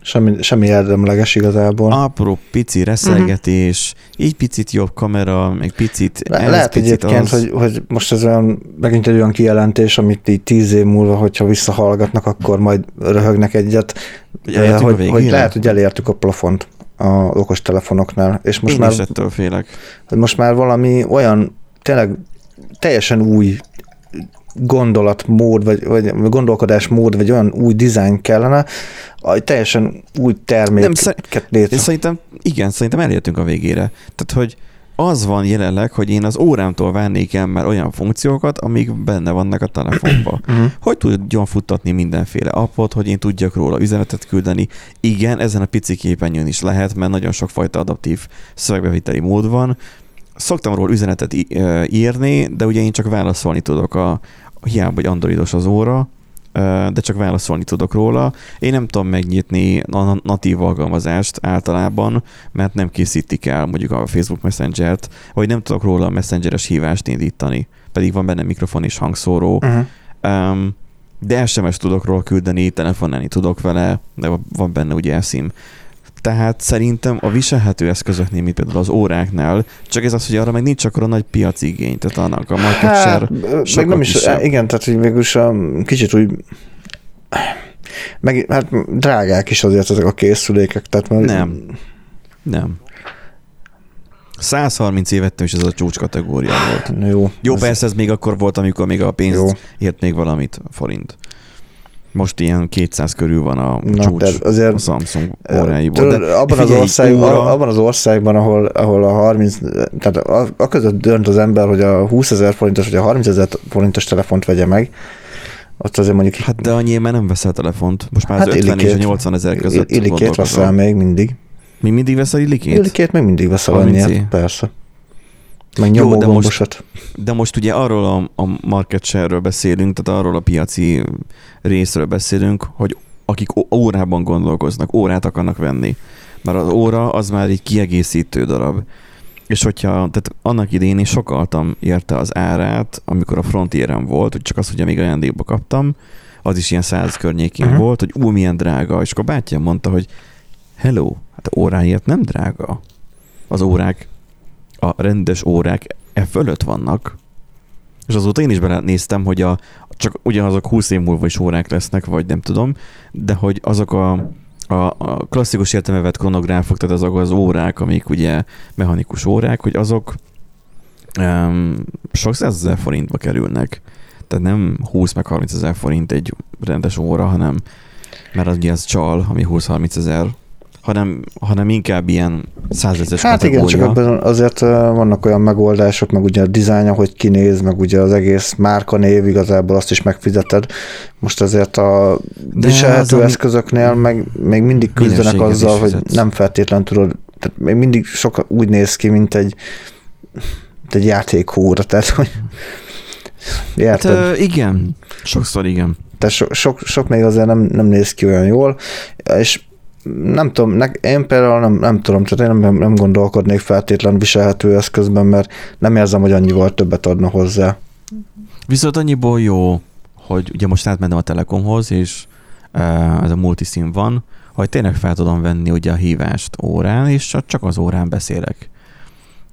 Semmi, semmi érdemleges igazából. Apró, pici reszelgetés, uh-huh. így picit jobb kamera, meg picit Le, ez, Lehet picit egyébként, az... hogy, hogy most ez olyan, megint egy olyan kijelentés, amit így tíz év múlva, hogyha visszahallgatnak, akkor majd röhögnek egyet, hogy, hogy, hogy lehet, hogy elértük a plafont a okos telefonoknál. És most Én már, is ettől félek. Most már valami olyan, tényleg teljesen új gondolatmód, vagy, vagy gondolkodásmód, vagy olyan új dizájn kellene, egy teljesen új terméket létre. Szerintem, igen, szerintem elértünk a végére. Tehát, hogy az van jelenleg, hogy én az órámtól várnék el már olyan funkciókat, amik benne vannak a telefonban. Uh-huh. Hogy tudjon futtatni mindenféle appot, hogy én tudjak róla üzenetet küldeni. Igen, ezen a pici képernyőn is lehet, mert nagyon sokfajta adaptív szövegbeviteli mód van. Szoktam róla üzenetet írni, de ugye én csak válaszolni tudok a, hiába, hogy androidos az óra, de csak válaszolni tudok róla. Én nem tudom megnyitni a natív alkalmazást általában, mert nem készítik el mondjuk a Facebook Messenger-t, vagy nem tudok róla a Messengeres hívást indítani, pedig van benne mikrofon és hangszóró. Uh-huh. Um, de SMS tudok róla küldeni, telefonálni tudok vele, de van benne ugye SIM tehát szerintem a viselhető eszközöknél, mint például az óráknál, csak ez az, hogy arra meg nincs akkor a nagy piaci igény, tehát annak a market hát, share meg nem is, kisebb. igen, tehát hogy végülis a kicsit úgy meg, hát drágák is azért ezek a készülékek, tehát mert... Nem. Nem. 130 évet is ez a csúcs kategória volt. Jó. Jó, ez... persze ez még akkor volt, amikor még a pénz ért még valamit, forint. Most ilyen 200 körül van a Na, csúcs azért, a Samsung óráiból. De abban, az országban, óra... abban az országban, ahol, ahol a 30, tehát a, a között dönt az ember, hogy a 20 ezer forintos vagy a 30 ezer forintos telefont vegye meg, ott azért mondjuk... Hát de annyi már nem veszel telefont. Most már hát az 50 és a 80 ezer között Illikét veszel még mindig. Mi mindig veszel illikét? Illikét még mindig veszel annyiért, persze. Meg Jó, de most, de most ugye arról a, a market share-ről beszélünk, tehát arról a piaci részről beszélünk, hogy akik órában gondolkoznak, órát akarnak venni. Mert az óra az már egy kiegészítő darab. És hogyha, tehát annak idén én sokaltam érte az árát, amikor a frontieren volt, hogy csak az, hogy még ajándékba kaptam, az is ilyen száz környékén uh-huh. volt, hogy ú, milyen drága. És akkor bátyám mondta, hogy hello, hát óráért nem drága. Az órák a rendes órák e fölött vannak, és azóta én is belenéztem, hogy a, csak ugyanazok 20 év múlva is órák lesznek, vagy nem tudom, de hogy azok a, a, a klasszikus értelme vett kronográfok, tehát azok az órák, amik ugye mechanikus órák, hogy azok um, sok százezer forintba kerülnek. Tehát nem 20 meg 30 ezer forint egy rendes óra, hanem mert az ugye az csal, ami 20-30 ezer hanem, hanem inkább ilyen százezes Hát kategória. igen, csak azért vannak olyan megoldások, meg ugye a dizájn, hogy kinéz, meg ugye az egész márka név, igazából azt is megfizeted. Most azért a De viselhető az eszközöknél meg még mindig küzdenek azzal, hogy nem feltétlen tudod, tehát még mindig sok úgy néz ki, mint egy, mint egy játékóra, tehát hogy Érted? Hát, igen, sokszor igen. Tehát so, sok, sok még azért nem, nem néz ki olyan jól, és nem tudom, ne, én például nem, nem tudom, tehát én nem, nem gondolkodnék feltétlen viselhető eszközben, mert nem érzem, hogy annyival többet adna hozzá. Viszont annyiból jó, hogy ugye most átmentem a Telekomhoz, és uh, ez a multiszín van, hogy tényleg fel tudom venni ugye a hívást órán, és csak az órán beszélek.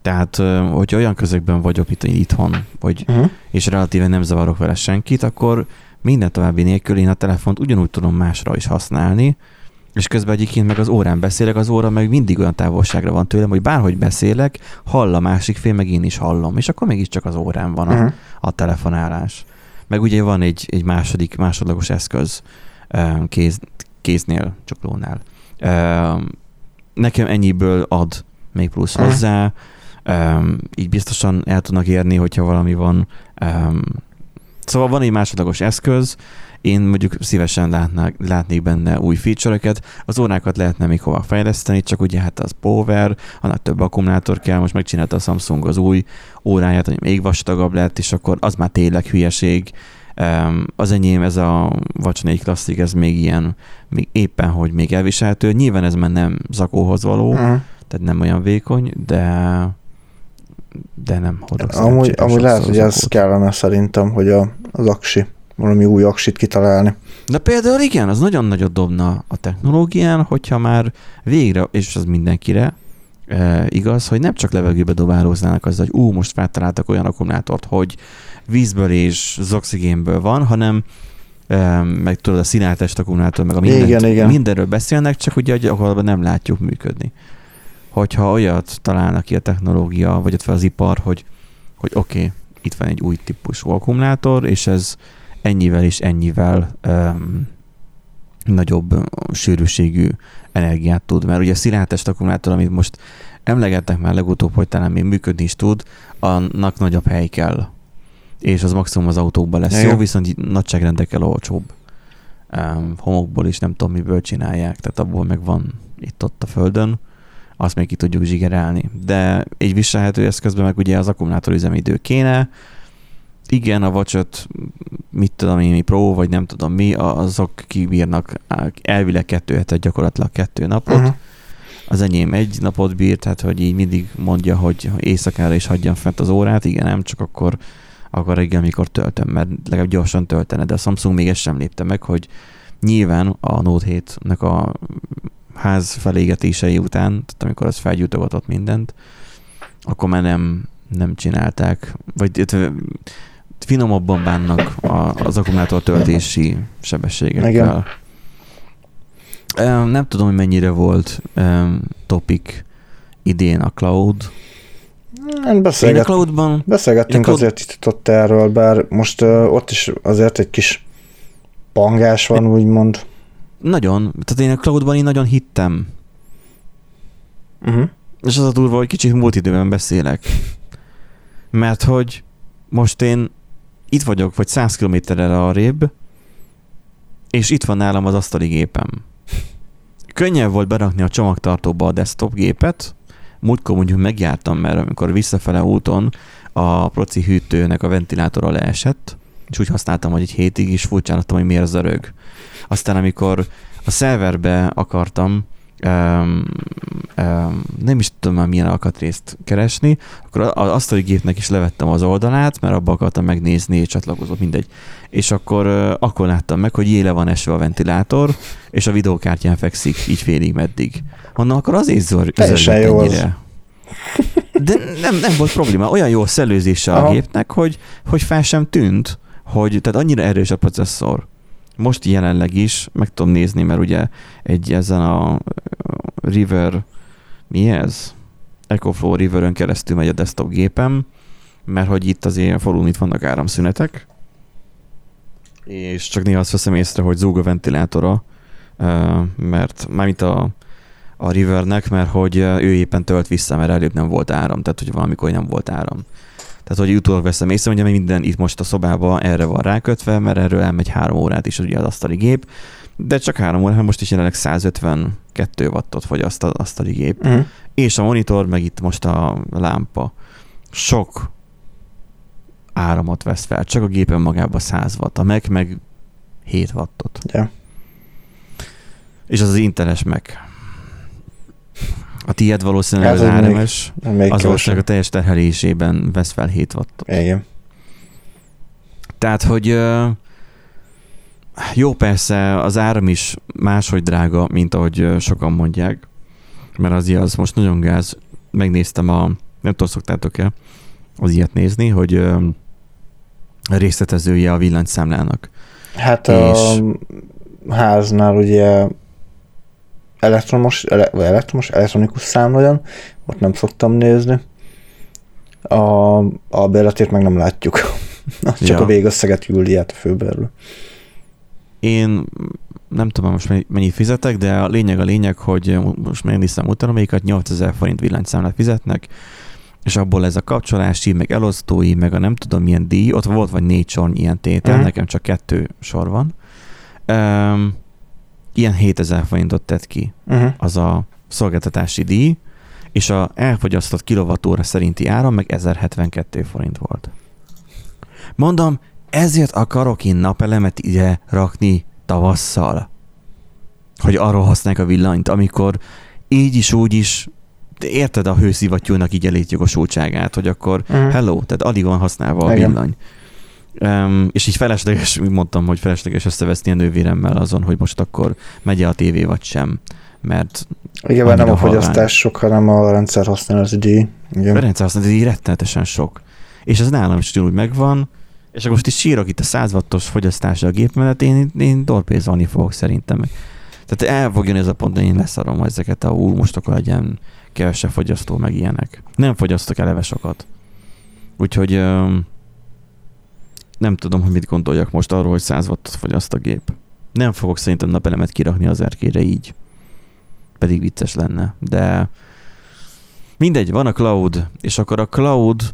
Tehát, hogyha olyan közökben vagyok itt itthon, vagy, uh-huh. és relatíven nem zavarok vele senkit, akkor minden további nélkül én a telefont ugyanúgy tudom másra is használni, és közben egyébként meg az órán beszélek, az óra meg mindig olyan távolságra van tőlem, hogy bárhogy beszélek, hall a másik fél, meg én is hallom, és akkor mégiscsak az órán van a, uh-huh. a telefonálás. Meg ugye van egy, egy második, másodlagos eszköz kéz, kéznél, csuklónál. Nekem ennyiből ad még plusz uh-huh. hozzá, így biztosan el tudnak érni, hogyha valami van. Szóval van egy másodlagos eszköz, én mondjuk szívesen látnák, látnék benne új feature-öket, az órákat lehetne még hova fejleszteni, csak ugye hát az power, annak több akkumulátor kell, most megcsinálta a Samsung az új óráját, hogy még vastagabb lett, és akkor az már tényleg hülyeség. Az enyém, ez a Watch 4 Classic, ez még ilyen, még éppen, hogy még elviselhető. Nyilván ez már nem zakóhoz való, uh-huh. tehát nem olyan vékony, de de nem hordok Amúgy, amúgy lehet, hogy ez kellene szerintem, hogy a, az aksi valami új aksit kitalálni. De például igen, az nagyon nagyot dobna a technológián, hogyha már végre, és az mindenkire e, igaz, hogy nem csak levegőbe dobálóznának az, hogy ú, most feltaláltak olyan akkumulátort, hogy vízből és az oxigénből van, hanem e, meg tudod, a színáltest akkumulátor, meg a mindent, igen, igen. mindenről beszélnek, csak ugye gyakorlatban nem látjuk működni. Hogyha olyat találnak ki a technológia, vagy ott fel az ipar, hogy, hogy oké, okay, itt van egy új típusú akkumulátor, és ez ennyivel és ennyivel um, nagyobb sűrűségű energiát tud, mert ugye a szilárdtest akkumulátor, amit most emlegettek már legutóbb, hogy talán még működni is tud, annak nagyobb hely kell. És az maximum az autókban lesz jó, viszont nagyságrendekkel olcsóbb. Um, homokból is nem tudom miből csinálják, tehát abból meg van itt-ott a földön, azt még ki tudjuk zsigerelni. De egy viselhető eszközben meg ugye az akkumulátor üzemidő kéne, igen, a watch mit tudom én, mi Pro, vagy nem tudom mi, azok kibírnak elvileg kettő hetet, gyakorlatilag kettő napot. Uh-huh. Az enyém egy napot bír, tehát hogy így mindig mondja, hogy éjszakára is hagyjam fent az órát, igen, nem, csak akkor, akkor reggel, mikor töltöm, mert legalább gyorsan töltene, de a Samsung még ezt sem lépte meg, hogy nyilván a Note 7-nek a ház felégetései után, tehát amikor az felgyújtogatott mindent, akkor már nem, nem csinálták, vagy finomabban bánnak az akkumulátor töltési sebességekkel. Igen. Nem tudom, hogy mennyire volt topic idén a cloud. Beszélget, Én a cloudban... Beszélgettünk cloud... azért itt ott erről, bár most uh, ott is azért egy kis pangás van, úgymond. Nagyon. Tehát én a cloudban én nagyon hittem. Uh-huh. És az a durva, hogy kicsit múlt időben beszélek. Mert hogy most én itt vagyok, vagy 100 kilométerre arrébb, és itt van nálam az asztali gépem. Könnyebb volt berakni a csomagtartóba a desktop gépet, múltkor mondjuk megjártam, mert amikor visszafele úton a proci hűtőnek a ventilátora leesett, és úgy használtam, hogy egy hétig is furcsálottam, hogy miért zörög. Aztán amikor a szerverbe akartam um, um, nem is tudom már milyen alkatrészt keresni, akkor az asztali gépnek is levettem az oldalát, mert abba akartam megnézni, és csatlakozott, mindegy. És akkor, uh, akkor láttam meg, hogy éle van esve a ventilátor, és a videókártyán fekszik, így félig meddig. Honnan akkor az zor, jó ennyire. De nem, nem volt probléma. Olyan jó szellőzése a gépnek, hogy, hogy fel sem tűnt, hogy tehát annyira erős a processzor, most jelenleg is meg tudom nézni, mert ugye egy ezen a River, mi ez? EcoFlow River-ön keresztül megy a desktop gépem, mert hogy itt azért falun itt vannak áramszünetek, és csak néha azt veszem észre, hogy zúg a ventilátora, mert mármint a, a Rivernek, mert hogy ő éppen tölt vissza, mert előbb nem volt áram, tehát hogy valamikor nem volt áram. Tehát, hogy utólag veszem észre, hogy minden itt most a szobában erre van rákötve, mert erről elmegy három órát is ugye az asztali gép, de csak három óra, most is jelenleg 152 wattot fogyaszt az asztali gép. Uh-huh. És a monitor, meg itt most a lámpa. Sok áramot vesz fel, csak a gépen magában 100 watt, a Mac meg 7 wattot. Yeah. És az az inteles Mac. A tiéd valószínűleg hát, az ARMS, az valószínűleg a teljes terhelésében vesz fel 7 wattot. Igen. Tehát, hogy jó, persze az áram is máshogy drága, mint ahogy sokan mondják, mert az az most nagyon gáz. Megnéztem a, nem tudom, szoktátok-e az ilyet nézni, hogy részletezője a villanyszámlának. Hát és... a háznál ugye elektromos, ele, vagy elektromos, elektronikus számoljon, ott nem szoktam nézni. A, a bérletét meg nem látjuk. Csak ja. a végösszeget gyűli át a főbérlő. Én nem tudom most mennyit fizetek, de a lényeg a lényeg, hogy most megnéztem utána, melyiket 8000 forint villanyszámlát fizetnek, és abból ez a kapcsolási, meg elosztói, meg a nem tudom milyen díj, ott volt vagy négy sor ilyen tétel, uh-huh. nekem csak kettő sor van. Um, ilyen 7000 forintot tett ki uh-huh. az a szolgáltatási díj, és a elfogyasztott kilovattóra szerinti áram meg 1072 forint volt. Mondom, ezért akarok én napelemet ide rakni tavasszal, hogy arról használják a villanyt, amikor így is, úgy is érted a hőszivattyúnak így elétjogosultságát, hogy akkor uh-huh. hello, tehát alig van használva a Igen. villany. Um, és így felesleges, úgy mondtam, hogy felesleges összeveszni a nővéremmel azon, hogy most akkor megy a tévé vagy sem, mert igen, mert nem a fogyasztás sok, hanem a rendszer használati díj. Igen. A rendszer használati díj rettenetesen sok. És ez nálam is úgy megvan, és akkor most is sírok itt a 100 wattos fogyasztása a gép mellett, én, én dorpézolni fogok szerintem. Tehát el fog jönni ez a pont, hogy én leszarom ezeket a ú, most akkor legyen kevesebb fogyasztó, meg ilyenek. Nem fogyasztok eleve sokat. Úgyhogy nem tudom, hogy mit gondoljak most arról, hogy 100 wattot fogyaszt a gép. Nem fogok szerintem napelemet kirakni az erkére így. Pedig vicces lenne, de mindegy, van a cloud, és akkor a cloud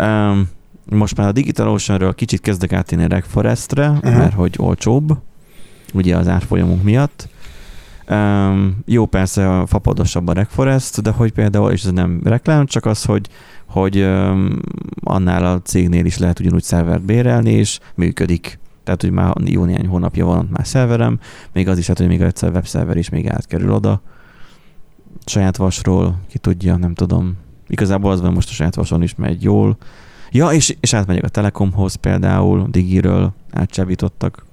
um, most már a DigitalOcean-ről kicsit kezdek átérni a Regforestre, uh-huh. mert hogy olcsóbb, ugye az árfolyamunk miatt. Um, jó, persze a fapadosabb a Regforest, de hogy például, és ez nem reklám, csak az, hogy, hogy um, annál a cégnél is lehet ugyanúgy szervert bérelni, és működik. Tehát, hogy már jó néhány hónapja van ott már szerverem, még az is hát, hogy még egyszer webszerver is még átkerül oda. Saját vasról, ki tudja, nem tudom. Igazából az van most a saját vason is megy jól. Ja, és, és átmegyek a Telekomhoz például, Digiről átcsábítottak,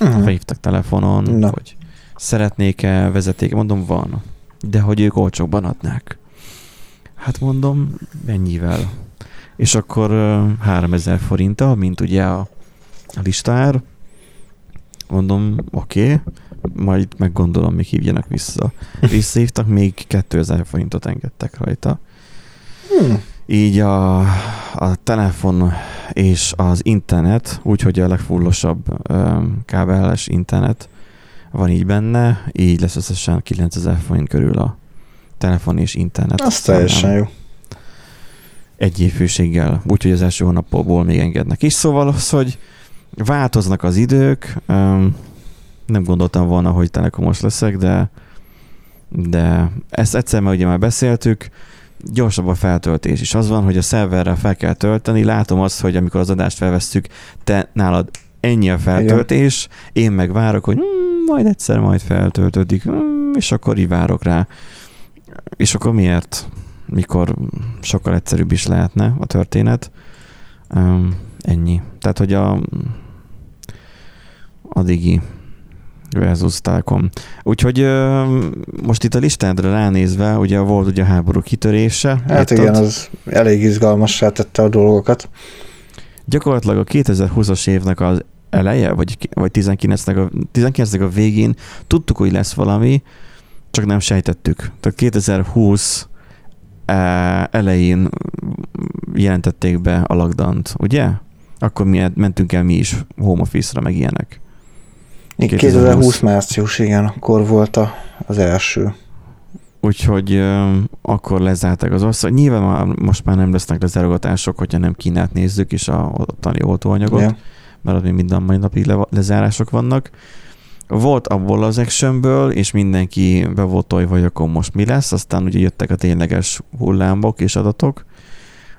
uh-huh. felhívtak telefonon, Na. hogy szeretnék-e vezeték, mondom, van. De hogy ők olcsóbban adnák. Hát mondom, mennyivel? És akkor uh, 3000 forinttal, mint ugye a, a listár. Mondom, oké, okay, majd meggondolom, még hívjanak vissza. Visszahívtak, még 2000 forintot engedtek rajta. Hmm. Így a, a telefon és az internet, úgyhogy a legfullosabb kábeles internet van így benne, így lesz összesen 9000 forint körül a telefon és internet. Az teljesen jó. Egy évfőséggel, úgyhogy az első hónapból még engednek is. Szóval az, hogy változnak az idők, nem gondoltam volna, hogy telekomos leszek, de de ezt egyszer már ugye már beszéltük, gyorsabb a feltöltés is. Az van, hogy a szerverre fel kell tölteni, látom azt, hogy amikor az adást felvesztük, te nálad ennyi a feltöltés, Igen. én meg várok, hogy hmm, majd egyszer majd feltöltődik, hmm, és akkor így várok rá. És akkor miért? Mikor sokkal egyszerűbb is lehetne a történet. Ennyi. Tehát, hogy a, a digi versus Telekom. Úgyhogy most itt a listádra ránézve, ugye volt ugye a háború kitörése. Hát igen, az elég izgalmassá tette a dolgokat. Gyakorlatilag a 2020-as évnek az eleje, vagy, vagy 19-nek a, 19 a végén tudtuk, hogy lesz valami, csak nem sejtettük. Tehát 2020 e, elején jelentették be a lockdown ugye? Akkor mi mentünk el mi is home office-ra, meg ilyenek. 2020, 2020 március, igen, akkor volt a, az első. Úgyhogy uh, akkor lezárták az ország. Nyilván már, most már nem lesznek lezárogatások, hogyha nem Kínát nézzük, és a ottani oltóanyagot, yeah. Mert ott még minden mai napig le, lezárások vannak. Volt abból az actionből, és mindenki be volt tolva, hogy akkor most mi lesz, aztán ugye jöttek a tényleges hullámok és adatok,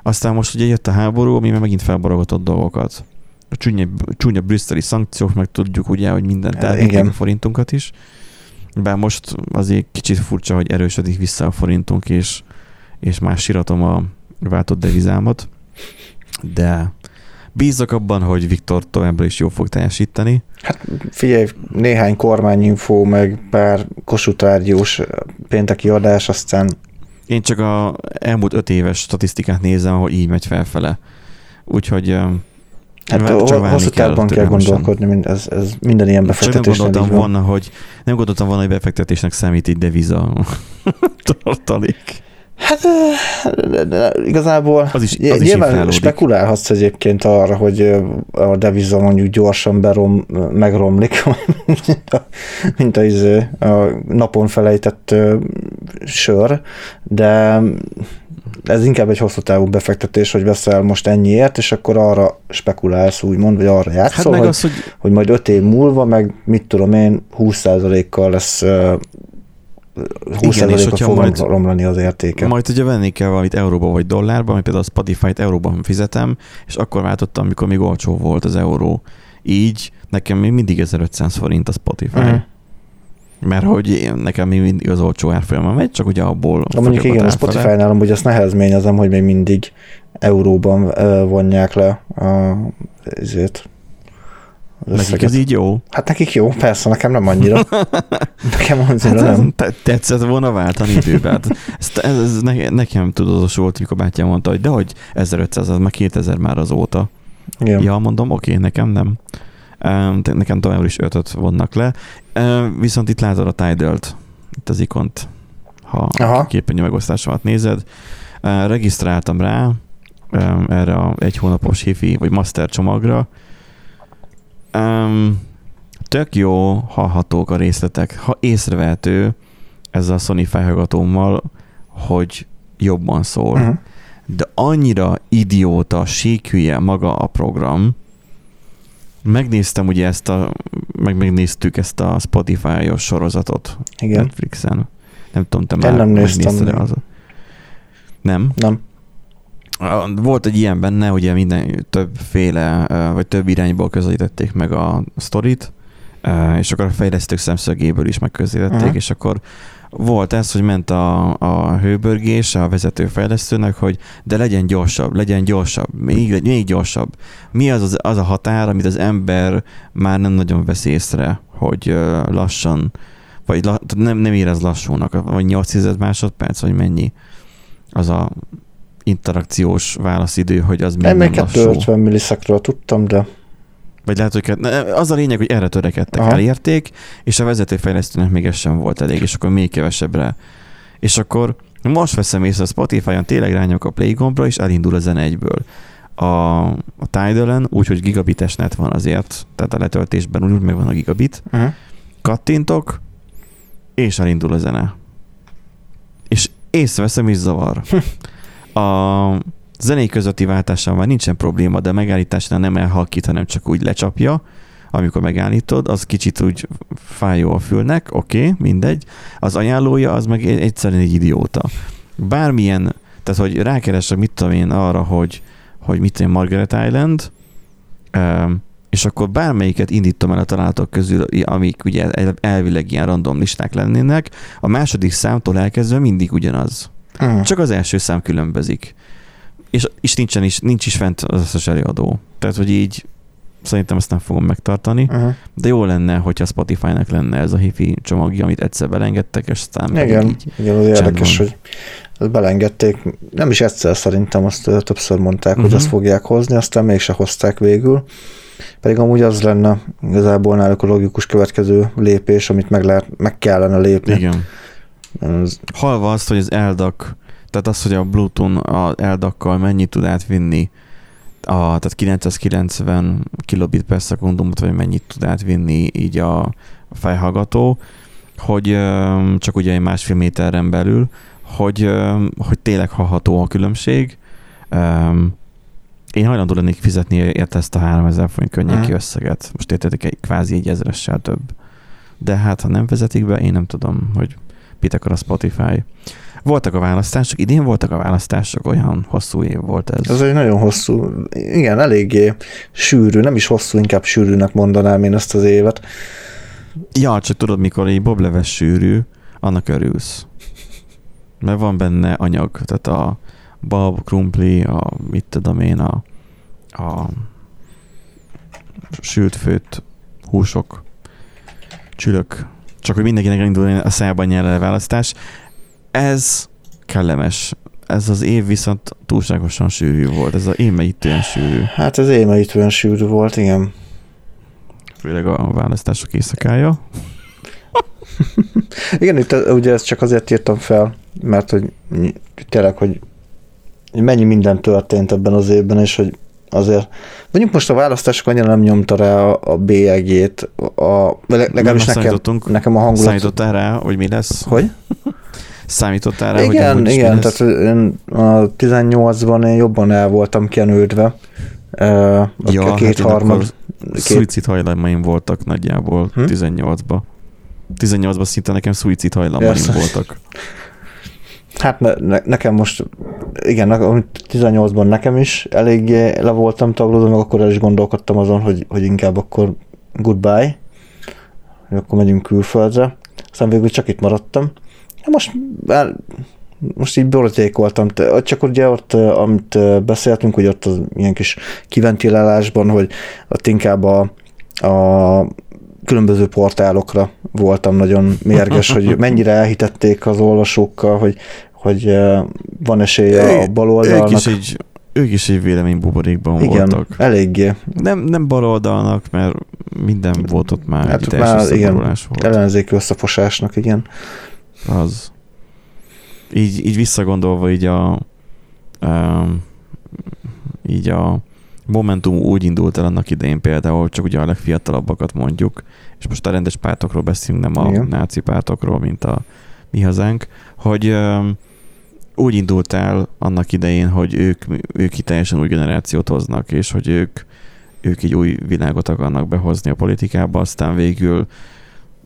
aztán most ugye jött a háború, ami megint felborogatott dolgokat a csúnya, csúnya brüsszeli szankciók, meg tudjuk ugye, hogy mindent elvintek a forintunkat is. Bár most azért kicsit furcsa, hogy erősödik vissza a forintunk, és, és már síratom a váltott devizámat, de bízok abban, hogy Viktor továbbra is jól fog teljesíteni. Hát figyelj, néhány kormányinfó, meg pár kosutárgyós pénteki adás, aztán... Én csak a elmúlt öt éves statisztikát nézem, hogy így megy felfele. Úgyhogy Hát hosszú távban kell gondolkodni, mind, ez, ez minden ilyen befektetés. Nem gondoltam volna, hogy nem gondoltam volna, hogy befektetésnek számít egy deviza tartalék. Hát igazából az is, az nyilván is spekulálhatsz egyébként arra, hogy a deviza mondjuk gyorsan berom, megromlik, mint a, mint a, izé, a napon felejtett sör, de ez inkább egy hosszú távú befektetés, hogy veszel most ennyiért, és akkor arra spekulálsz, úgymond, vagy arra játszol, hát meg hogy, az, hogy... hogy majd öt év múlva, meg mit tudom én, 20%-kal lesz 20 Igen, és fog majd, romlani az értéke. Majd ugye venni kell valamit euróba vagy dollárba, mert például a Spotify-t euróban fizetem, és akkor váltottam, amikor még olcsó volt az euró. Így nekem még mindig 1500 forint a Spotify. Uh-huh. Mert hogy én, nekem még mindig az olcsó árfolyama megy, csak ugye abból... De mondjuk igen, a Spotify-nál amúgy azt nehezményezem, hogy még mindig euróban vonják le a, ezért. Nekik ez így jó? Hát nekik jó, persze, nekem nem annyira. nekem annyira hát nem. Tetszett volna váltani időben. Hát ez, ez, ez ne, nekem tudatos volt, mikor bátyám mondta, hogy de hogy 1500, az már 2000 már azóta. Igen. Ja, mondom, oké, okay, nekem nem. Nekem továbbra is ötöt vonnak le. Viszont itt látod a tidal itt az ikont, ha Aha. képernyő megosztásomat nézed. Regisztráltam rá, um, erre a egy hónapos hifi, vagy master csomagra. Um, tök jó, hallhatók a részletek, ha észrevehető ez a Sony felhallgatómmal, hogy jobban szól. Uh-huh. De annyira idióta, síkhülye maga a program, megnéztem ugye ezt a, meg megnéztük ezt a Spotify-os sorozatot Igen. Netflixen. Nem tudom, te már nem néztem. az. Nem? Nem. Volt egy ilyen benne, ugye minden többféle, vagy több irányból közelítették meg a sztorit, és akkor a fejlesztők szemszögéből is megközelítették, uh-huh. és akkor volt ez, hogy ment a, a hőbörgés a vezető fejlesztőnek, hogy de legyen gyorsabb, legyen gyorsabb, még, még gyorsabb. Mi az, az az a határ, amit az ember már nem nagyon vesz észre, hogy lassan, vagy la, nem, nem érez lassúnak, vagy 8 másodperc, vagy mennyi az a interakciós válaszidő, hogy az még nem lassú. 250 millisekről tudtam, de vagy lehet, hogy az a lényeg, hogy erre törekedtek, Aha. elérték, és a vezetőfejlesztőnek még ez sem volt elég, és akkor még kevesebbre. És akkor most veszem észre a Spotify-on, tényleg rányok a play gombra, és elindul a zene egyből. A, a Tidal-en, úgyhogy gigabites net van azért, tehát a letöltésben úgy megvan a gigabit, uh-huh. kattintok, és elindul a zene. És észreveszem, is zavar. a, zenék közötti váltással már nincsen probléma, de megállításnál nem elhalkít, hanem csak úgy lecsapja, amikor megállítod, az kicsit úgy fájó a fülnek, oké, okay, mindegy. Az ajánlója az meg egyszerűen egy idióta. Bármilyen, tehát hogy rákeresek, mit tudom én arra, hogy, hogy mit tudom, Margaret Island, és akkor bármelyiket indítom el a találatok közül, amik ugye elvileg ilyen random listák lennének, a második számtól elkezdve mindig ugyanaz. Uh-huh. Csak az első szám különbözik és, és nincsen is, nincs is fent az összes előadó. Tehát, hogy így szerintem ezt nem fogom megtartani, uh-huh. de jó lenne, hogyha Spotify-nak lenne ez a hifi csomagja, amit egyszer belengedtek, és aztán igen, így igen, az érdekes, hogy ezt belengedték, nem is egyszer szerintem, azt többször mondták, uh-huh. hogy mhm. azt fogják hozni, aztán mégse hozták végül. Pedig amúgy az lenne igazából náluk a logikus következő lépés, amit meg, lehet, meg kellene lépni. Igen. Ez... Halva azt, hogy az eldak tehát az, hogy a Bluetooth a eldakkal mennyit tud átvinni, a, tehát 990 kilobit per szekundumot, vagy mennyit tud átvinni így a fejhallgató, hogy csak ugye egy másfél méteren belül, hogy, hogy tényleg hallható a különbség. Én hajlandó lennék fizetni érte ezt a 3000 forint könnyéki mm. összeget. Most értetek egy kvázi egy ezeressel több. De hát, ha nem vezetik be, én nem tudom, hogy akar a Spotify. Voltak a választások, idén voltak a választások, olyan hosszú év volt ez. Ez egy nagyon hosszú, igen, eléggé sűrű, nem is hosszú, inkább sűrűnek mondanám én ezt az évet. Ja, csak tudod, mikor egy bobleves sűrű, annak örülsz. Mert van benne anyag, tehát a bab, krumpli, a mit tudom én, a, a sült főtt húsok, csülök, csak hogy mindenkinek elindul a szájban nyelve választás. Ez kellemes. Ez az év viszont túlságosan sűrű volt. Ez az émeítően sűrű. Hát ez émeítően sűrű volt, igen. Főleg a választások éjszakája. igen, itt ugye ezt csak azért írtam fel, mert hogy tényleg, hogy mennyi minden történt ebben az évben, és hogy azért mondjuk most a választások annyira nem nyomta rá a bélyegét, a, legalábbis nekem, nekem a hangulat... Számítottál rá, hogy mi lesz? Hogy? Számítottál rá, igen, hogy Igen, tehát én a 18-ban én jobban el voltam kenődve. A ja, két hát harmad... Két... Szuicid hajlamaim voltak nagyjából hm? 18-ba. 18-ban szinte nekem szuicid hajlamaim voltak. Hát ne, nekem most, igen, 18-ban nekem is eléggé le voltam taglódva, meg akkor el is gondolkodtam azon, hogy, hogy inkább akkor goodbye, hogy akkor megyünk külföldre. Aztán végül csak itt maradtam. Most most így borotékoltam, csak ugye ott, amit beszéltünk, hogy ott az ilyen kis kiventilálásban, hogy ott inkább a, a különböző portálokra voltam nagyon mérges, hogy mennyire elhitették az olvasókkal, hogy, hogy van esélye a baloldalnak. Ők is egy, ők is egy véleménybuborékban Igen, voltak. eléggé. Nem, nem baloldalnak, mert minden volt ott már hát egy már, igen, volt. ellenzéki összefosásnak, igen. Az. Így, így visszagondolva így a, a így a Momentum úgy indult el annak idején például, csak ugye a legfiatalabbakat mondjuk, és most a rendes pártokról beszélünk, nem a Igen. náci pártokról, mint a mi hazánk, hogy úgy indult el annak idején, hogy ők, ők teljesen új generációt hoznak, és hogy ők, ők egy új világot akarnak behozni a politikába, aztán végül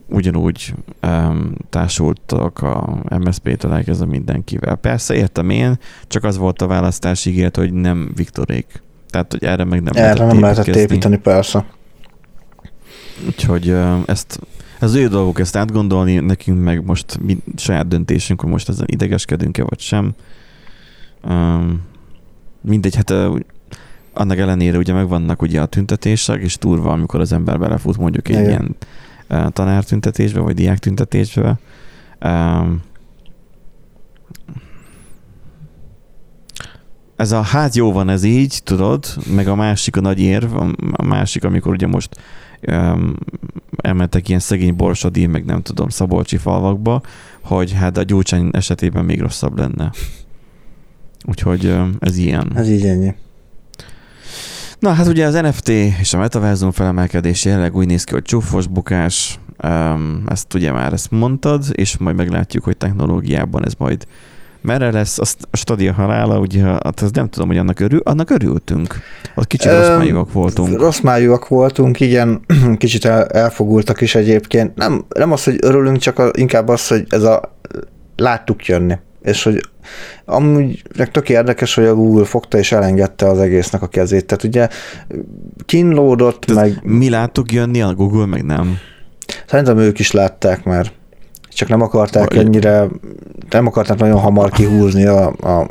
ugyanúgy um, társultak a MSZP-től elkezdve mindenkivel. Persze értem én, csak az volt a választási ígéret, hogy nem Viktorék. Tehát, hogy erre meg nem erre lehetett nem lehetett építeni, persze. Úgyhogy ezt ez ő dolgok ezt átgondolni, nekünk meg most mi, saját döntésünk, hogy most ezen idegeskedünk-e vagy sem. Um, mindegy, hát annak ellenére ugye megvannak ugye a tüntetések, és turva, amikor az ember belefut mondjuk egy Igen. ilyen tanártüntetésbe, vagy diáktüntetésbe. Um, ez a hát jó van ez így, tudod, meg a másik a nagy érv, a másik, amikor ugye most um, elmentek ilyen szegény borsodi, meg nem tudom, szabolcsi falvakba, hogy hát a gyógycsány esetében még rosszabb lenne. Úgyhogy um, ez ilyen. Ez így ennyi. Na hát ugye az NFT és a metaverzum felemelkedés jelenleg úgy néz ki, hogy csúfos bukás, um, ezt ugye már ezt mondtad, és majd meglátjuk, hogy technológiában ez majd merre lesz azt a stadia halála, ugye, hát ez nem tudom, hogy annak, örül, annak örültünk. Ott kicsit rossz májúak voltunk. Rossz májúak voltunk, igen, kicsit el, elfogultak is egyébként. Nem, nem az, hogy örülünk, csak a, inkább az, hogy ez a láttuk jönni. És hogy amúgy tök érdekes, hogy a Google fogta és elengedte az egésznek a kezét. Tehát ugye kínlódott, meg... Mi láttuk jönni, a Google meg nem. Szerintem ők is látták már csak nem akarták ennyire, nem akarták nagyon hamar kihúzni a, a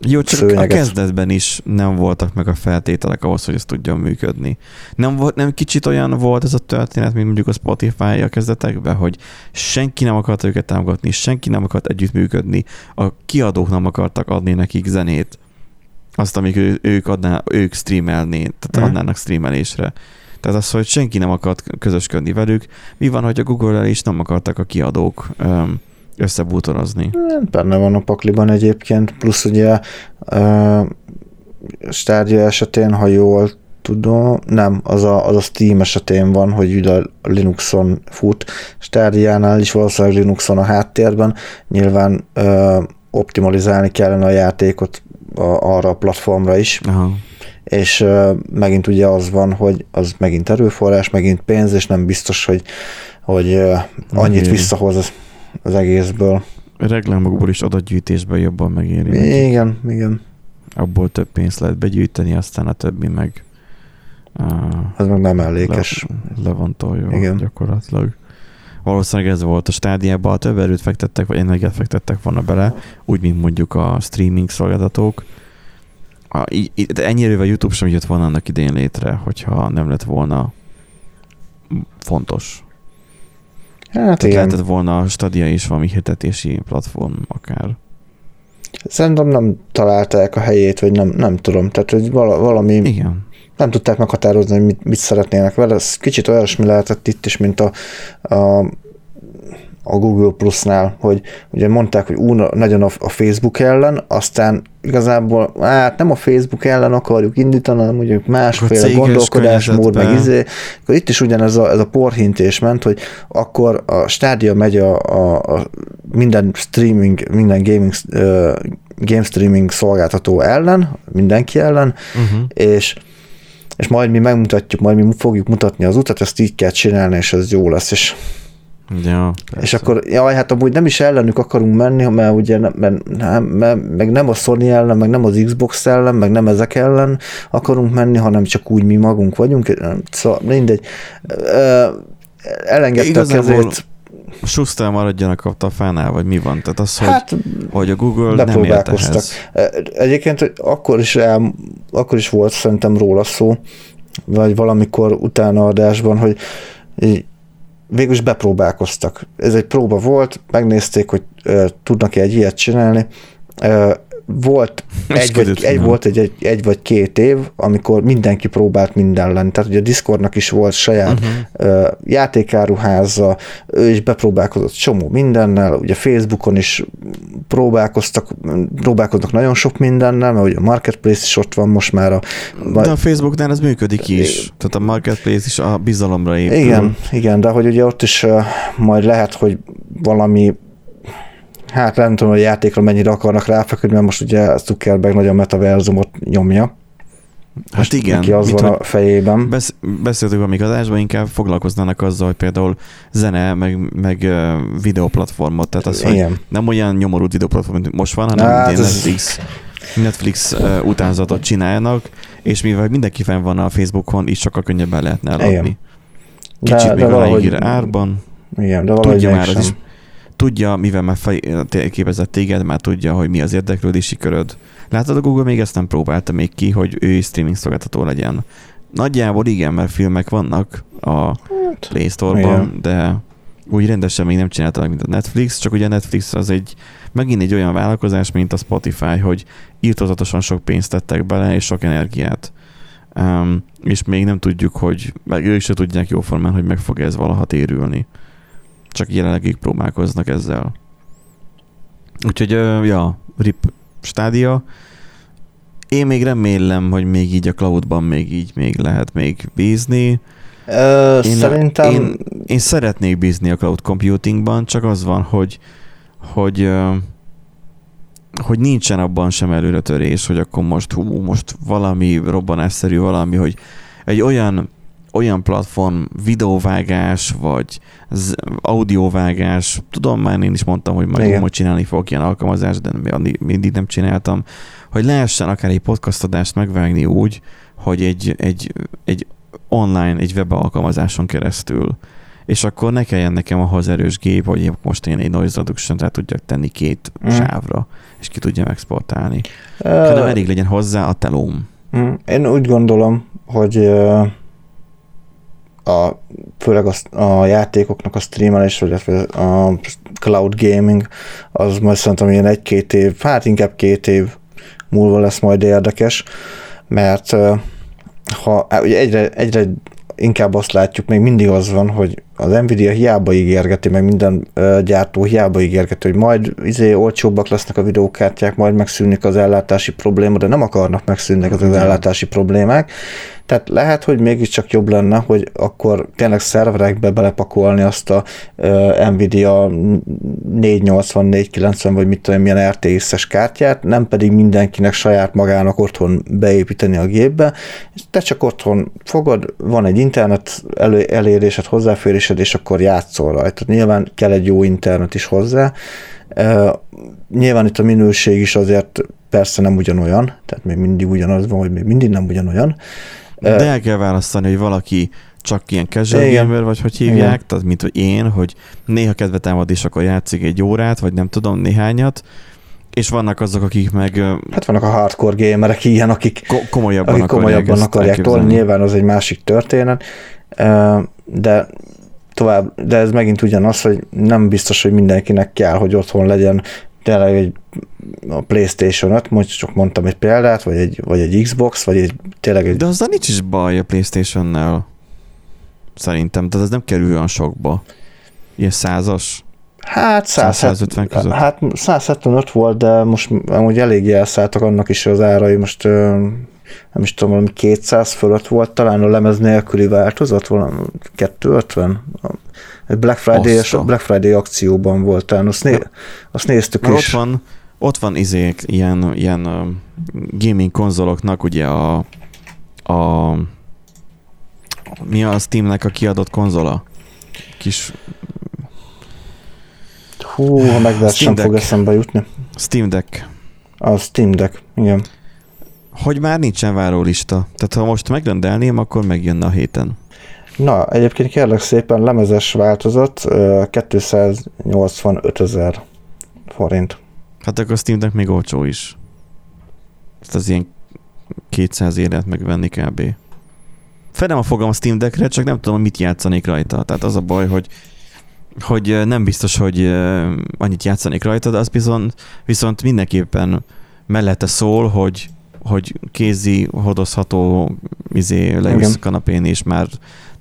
jó, csak szőnyeget. a kezdetben is nem voltak meg a feltételek ahhoz, hogy ez tudjon működni. Nem, volt, nem kicsit olyan volt ez a történet, mint mondjuk a Spotify a kezdetekben, hogy senki nem akarta őket támogatni, senki nem akart együttműködni, a kiadók nem akartak adni nekik zenét, azt, amik ő, ők, adná, ők streamelné, tehát mm. adnának streamelésre. Tehát az, hogy senki nem akart közösködni velük. Mi van, hogy a Google-el is nem akartak a kiadók összebútorozni? Hát, benne van a pakliban egyébként, plusz ugye uh, Stadia esetén, ha jól tudom, nem, az a, az a Steam esetén van, hogy ugye a Linuxon fut, Stadia-nál is valószínűleg Linuxon a háttérben, nyilván uh, optimalizálni kellene a játékot a, arra a platformra is. Aha és megint ugye az van, hogy az megint erőforrás, megint pénz, és nem biztos, hogy, hogy annyit Igen. visszahoz az, az egészből. Reklámokból is adatgyűjtésben jobban megéri. Igen, neki. igen. Abból több pénzt lehet begyűjteni, aztán a többi meg ez meg nem ellékes. Le, le van tolva Igen. gyakorlatilag. Valószínűleg ez volt a stádiában, több erőt fektettek, vagy energiát fektettek volna bele, úgy, mint mondjuk a streaming szolgáltatók, a, de ennyire a YouTube sem jött volna annak idén létre, hogyha nem lett volna fontos. Hát Tehát igen. lehetett volna a Stadia is valami hirdetési platform akár. Szerintem nem találták a helyét, vagy nem, nem tudom. Tehát, hogy valami... Igen. Nem tudták meghatározni, hogy mit, mit szeretnének vele. Ez kicsit olyasmi lehetett itt is, mint a, a a Google Plus-nál, hogy ugye mondták, hogy ú, nagyon a, Facebook ellen, aztán igazából hát nem a Facebook ellen akarjuk indítani, hanem mondjuk másféle gondolkodásmód, meg izé. Akkor itt is ugyanez a, ez a porhintés ment, hogy akkor a stádia megy a, a, a minden streaming, minden gaming, uh, game streaming szolgáltató ellen, mindenki ellen, uh-huh. és és majd mi megmutatjuk, majd mi fogjuk mutatni az utat, ezt így kell csinálni, és ez jó lesz, és Ja, és akkor, jaj, hát amúgy nem is ellenük akarunk menni, mert ugye nem, mert, nem, mert, meg nem a Sony ellen, meg nem az Xbox ellen, meg nem ezek ellen akarunk menni, hanem csak úgy mi magunk vagyunk. Szóval mindegy. Elengedte a kezét. Schuster maradjanak a fánál, vagy mi van? Tehát az, hát, hogy a Google nem ért ehhez. Egyébként akkor is, el, akkor is volt szerintem róla szó, vagy valamikor utána adásban, hogy végül is bepróbálkoztak. Ez egy próba volt, megnézték, hogy uh, tudnak-e egy ilyet csinálni. Uh, volt egy, vagy, egy, volt egy, egy, egy vagy két év, amikor mindenki próbált minden lenni. Tehát ugye a Discordnak is volt saját uh-huh. uh, játékáruháza, ő is bepróbálkozott csomó mindennel, ugye Facebookon is próbálkoztak, próbálkoznak nagyon sok mindennel, mert ugye a Marketplace is ott van most már. A, de a Facebooknál ez működik is, tehát a Marketplace is a bizalomra épül. Igen, igen, de hogy ugye ott is majd lehet, hogy valami hát nem tudom, hogy a játékra mennyire akarnak ráfeküdni, mert most ugye Zuckerberg nagyon metaverzumot nyomja. Hát most igen. Neki az van a fejében. Besz, beszéltük amíg adásban, inkább foglalkoznának azzal, hogy például zene, meg, meg videoplatformot, tehát az, igen. hogy nem olyan nyomorult videoplatform, mint most van, hanem hát Netflix, ez... Netflix uh, utánzatot csinálnak, és mivel mindenki fenn van a Facebookon, is sokkal könnyebben lehetne eladni. Kicsit de, még de valahogy, árban. Igen, de valahogy Tudja már az is tudja, mivel már képezett téged, már tudja, hogy mi az érdeklődési köröd. Látod, a Google még ezt nem próbálta még ki, hogy ő streaming szolgáltató legyen. Nagyjából igen, mert filmek vannak a hát, Play Store-ban, de úgy rendesen még nem csináltak, mint a Netflix, csak ugye a Netflix az egy megint egy olyan vállalkozás, mint a Spotify, hogy írtozatosan sok pénzt tettek bele, és sok energiát. Um, és még nem tudjuk, hogy, meg ők se tudják jóformán, hogy meg fog ez valaha térülni. Csak jelenleg próbálkoznak ezzel. Úgyhogy, ja, RIP stádia. Én még remélem, hogy még így a cloudban még így még lehet még bízni. Ö, én, szerintem... Én, én szeretnék bízni a cloud computingban, csak az van, hogy, hogy, hogy nincsen abban sem előretörés, hogy akkor most, hú, most valami robbanásszerű valami, hogy egy olyan olyan platform, videóvágás, vagy audiovágás, tudom már én is mondtam, hogy majd hogy csinálni fogok ilyen alkalmazást, de mindig nem csináltam, hogy lehessen akár egy podcastadást megvágni úgy, hogy egy, egy, egy online, egy web alkalmazáson keresztül és akkor ne kelljen nekem ahhoz erős gép, hogy most én egy noise reduction rá tudjak tenni két mm. sávra, és ki tudjam exportálni. Uh, hanem elég legyen hozzá a telóm. Mm. Én úgy gondolom, hogy uh, a, főleg a, a játékoknak a streamelés, vagy a cloud gaming, az majd szerintem ilyen egy-két év, hát inkább két év múlva lesz majd érdekes, mert ha ugye egyre, egyre inkább azt látjuk, még mindig az van, hogy az Nvidia hiába ígérgeti, meg minden gyártó hiába ígérgeti, hogy majd izé olcsóbbak lesznek a videókártyák, majd megszűnik az ellátási probléma, de nem akarnak megszűnni az, az ellátási problémák, tehát lehet, hogy mégiscsak jobb lenne, hogy akkor tényleg szerverekbe belepakolni azt a uh, Nvidia 480, 490 vagy mit tudom, milyen RTX-es kártyát, nem pedig mindenkinek saját magának otthon beépíteni a gépbe. Te csak otthon fogod, van egy internet elérésed, hozzáférésed, és akkor játszol rajta. Nyilván kell egy jó internet is hozzá. Nyilván itt a minőség is azért persze nem ugyanolyan, tehát még mindig ugyanaz van, hogy még mindig nem ugyanolyan, de el kell választani, hogy valaki csak ilyen casual Igen. gamer, vagy hogy hívják, Igen. tehát mint hogy én, hogy néha kedve támad, és akkor játszik egy órát, vagy nem tudom, néhányat, és vannak azok, akik meg... Hát vannak a hardcore gamerek ilyen, akik, ko- komolyabban, akik komolyabban akarják tolni, nyilván az egy másik történet, de tovább, de ez megint ugyanaz, hogy nem biztos, hogy mindenkinek kell, hogy otthon legyen tényleg egy a Playstation 5, most csak mondtam egy példát, vagy egy, vagy egy Xbox, vagy egy tényleg egy... De azzal nincs is baj a Playstation-nel. Szerintem, tehát ez nem kerül olyan sokba. Ilyen százas. Hát 150 között. Hát 175 volt, de most amúgy elég elszálltak annak is az árai, most nem is tudom, valami 200 fölött volt, talán a lemez nélküli változat, valami 250? Black Friday, Black Friday akcióban volt, talán azt, né, azt néztük Mert is. Ott van, ott van izék, ilyen, ilyen gaming konzoloknak ugye a, a mi a Steamnek a kiadott konzola? Kis Hú, ha megvesz, sem fog eszembe jutni. Steam Deck. A Steam Deck, igen. Hogy már nincsen várólista. Tehát ha most megrendelném, akkor megjönne a héten. Na, egyébként kérlek szépen lemezes változat 285 ezer forint. Hát akkor a Steam még olcsó is. Ezt az ilyen 200 élet megvenni kb. Fedem a fogam a Steam Deckre, csak nem tudom, mit játszanék rajta. Tehát az a baj, hogy hogy nem biztos, hogy annyit játszanék rajta, de az viszont, viszont mindenképpen mellette szól, hogy hogy kézi hordozható izé, leülsz kanapén, és már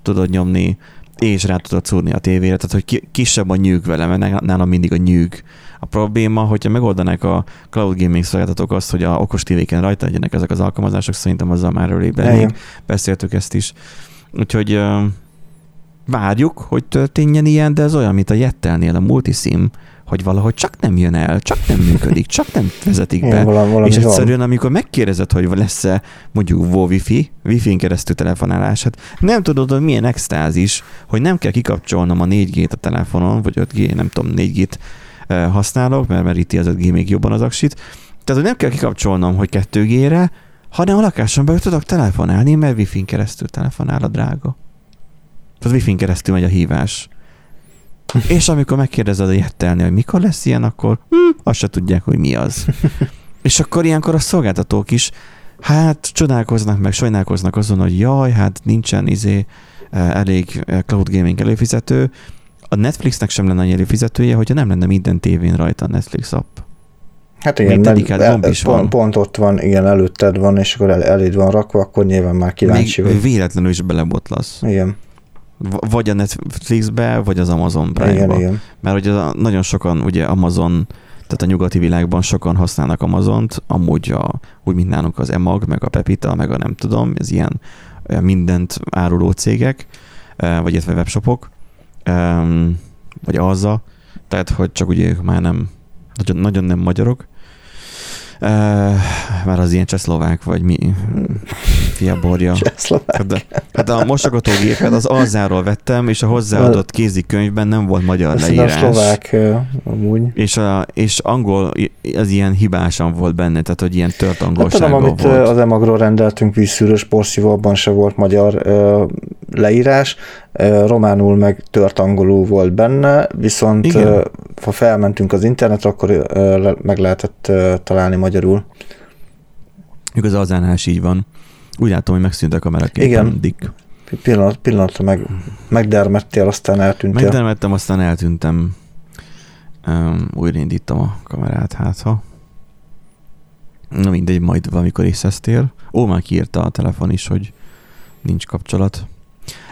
tudod nyomni, és rá tudod szúrni a tévére, tehát hogy kisebb a nyűg vele, mert nálam mindig a nyűg a probléma, hogyha megoldanák a cloud gaming szolgáltatók azt, hogy a okos tévéken rajta legyenek ezek az alkalmazások, szerintem azzal már előbb elég. Beszéltük ezt is. Úgyhogy várjuk, hogy történjen ilyen, de ez olyan, mint a Jettelnél a multisim, hogy valahogy csak nem jön el, csak nem működik, csak nem vezetik be. Valami, valami és egyszerűen, van. amikor megkérdezed, hogy lesz-e mondjuk Wi-Fi, Wi-Fi-n keresztül telefonálás, hát nem tudod, hogy milyen extázis, hogy nem kell kikapcsolnom a 4G-t a telefonon, vagy 5G, nem tudom, 4G-t használok, mert meríti az 5G még jobban az aksit. Tehát, hogy nem kell kikapcsolnom, hogy 2G-re, hanem a lakáson belül tudok telefonálni, mert Wi-Fi-n keresztül telefonál a drága. Tehát Wi-Fi-n keresztül megy a hívás. És amikor megkérdezed a jettelni, hogy mikor lesz ilyen, akkor hm, azt se tudják, hogy mi az. És akkor ilyenkor a szolgáltatók is, hát csodálkoznak meg, sajnálkoznak azon, hogy jaj, hát nincsen izé elég cloud gaming előfizető, a Netflixnek sem lenne annyi előfizetője, hogyha nem lenne minden tévén rajta a Netflix app. Hát igen, mert el, is pont, van. pont ott van, igen, előtted van, és akkor el, eléd van rakva, akkor nyilván már kíváncsi Még vagy. véletlenül is belebotlasz. Igen. Vagy a Netflixbe, vagy az Amazon Prime-ba. Mert ugye nagyon sokan, ugye Amazon, tehát a nyugati világban sokan használnak Amazont, amúgy a, úgy, mint nálunk az EMAG, meg a Pepita, meg a nem tudom, ez ilyen mindent áruló cégek, vagy illetve webshopok, vagy azzal, tehát hogy csak ugye ők már nem, nagyon, nagyon nem magyarok, Uh, már az ilyen csehszlovák, vagy mi? Fia borja. Hát, de, hát a mosogatógépet az Alzáról vettem, és a hozzáadott kézikönyvben nem volt magyar Azt leírás. A szlovák amúgy. És, a, és angol, az ilyen hibásan volt benne, tehát hogy ilyen tört angolsága hát, tudom, amit volt. az emagról rendeltünk vízszűrős porszívó, abban se volt magyar leírás, románul meg tört angolul volt benne, viszont uh, ha felmentünk az internetre, akkor meg lehetett találni magyarul. Igaz, az is így van. Úgy látom, hogy megszűnt a kameraképen. Igen. Dick. Pillanat, pillanatra meg, megdermettél, aztán eltűntél. Megdermettem, aztán eltűntem. Um, újraindítom a kamerát, hát ha. Na mindegy, majd valamikor észeztél. Ó, már kiírta a telefon is, hogy nincs kapcsolat.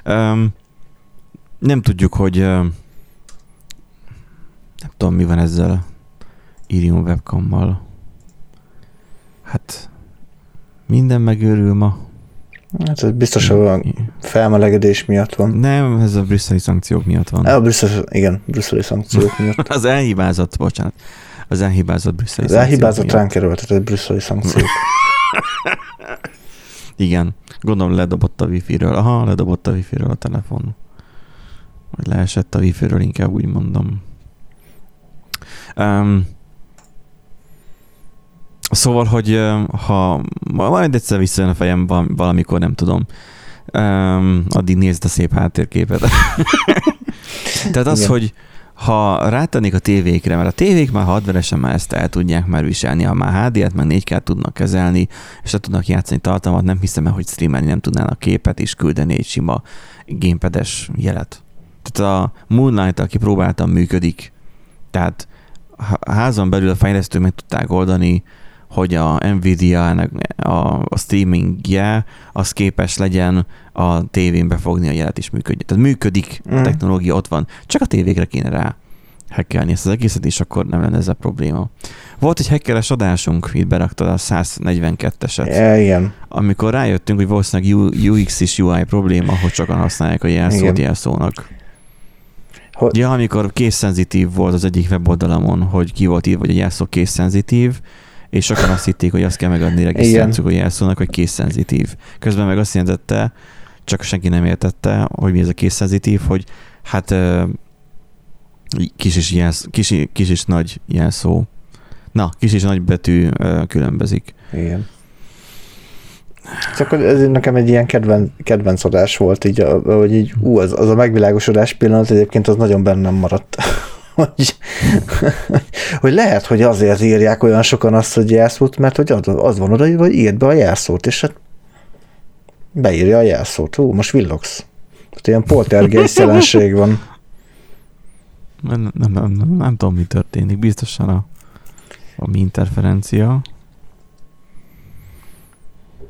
Um, nem tudjuk, hogy uh, nem tudom, mi van ezzel Irium webcammal. Hát minden megőrül ma. Hát ez biztos a felmelegedés miatt van. Nem, ez a brüsszeli szankciók miatt van. A brüsszeli, igen, brüsszeli szankciók miatt. az elhibázott, bocsánat. Az elhibázott brüsszeli Az elhibázott ránk erőltetett brüsszeli szankciók. igen, gondolom ledobott a wifi-ről. Aha, ledobott a wifi-ről a telefon. Vagy leesett a wifi-ről, inkább úgy mondom. Um, Szóval, hogy ha majd egyszer visszajön a fejem valamikor, nem tudom, um, addig nézd a szép háttérképet. Tehát az, Igen. hogy ha rátennék a tévékre, mert a tévék már hardveresen már ezt el tudják már viselni, ha már HDR-t meg 4 k tudnak kezelni, és le tudnak játszani tartalmat, nem hiszem el, hogy streamelni nem tudnának képet és küldeni egy sima gamepades jelet. Tehát a Moonlight, aki próbáltam, működik. Tehát házon belül a fejlesztő meg tudták oldani, hogy a Nvidia-nek a, a streamingje az képes legyen a tévén befogni a jelet is működjön. Tehát működik, mm. a technológia ott van, csak a tévékre kéne rá hackelni ezt az egészet, és akkor nem lenne ez a probléma. Volt egy hackeres adásunk, itt beraktad a 142-eset. Ja, igen. Amikor rájöttünk, hogy valószínűleg UX és UI probléma, hogy sokan használják a jelszót igen. jelszónak. Hogy... Ja, amikor készszenzitív volt az egyik weboldalamon, hogy ki volt írva, hogy a jelszó készszenzitív, és sokan azt hitték, hogy azt kell megadni regisztrációk jelszónak, hogy készszenzitív. Közben meg azt jelentette, csak senki nem értette, hogy mi ez a készszenzitív, hogy hát kis és, jelsz, kis, kis és nagy jelszó. Na, kis és nagy betű különbözik. Igen. Csak ez nekem egy ilyen kedven, kedvenc adás volt, így, hogy így, ú, az, az a megvilágosodás pillanat egyébként az nagyon bennem maradt hogy, hogy lehet, hogy azért írják olyan sokan azt, hogy jelszót, mert hogy az, az van oda, hogy írd be a jelszót, és hát beírja a jelszót. Hú, most villogsz. Tehát ilyen poltergeist jelenség van. Nem, nem, nem, nem, nem tudom, mi történik. Biztosan a, a mi interferencia.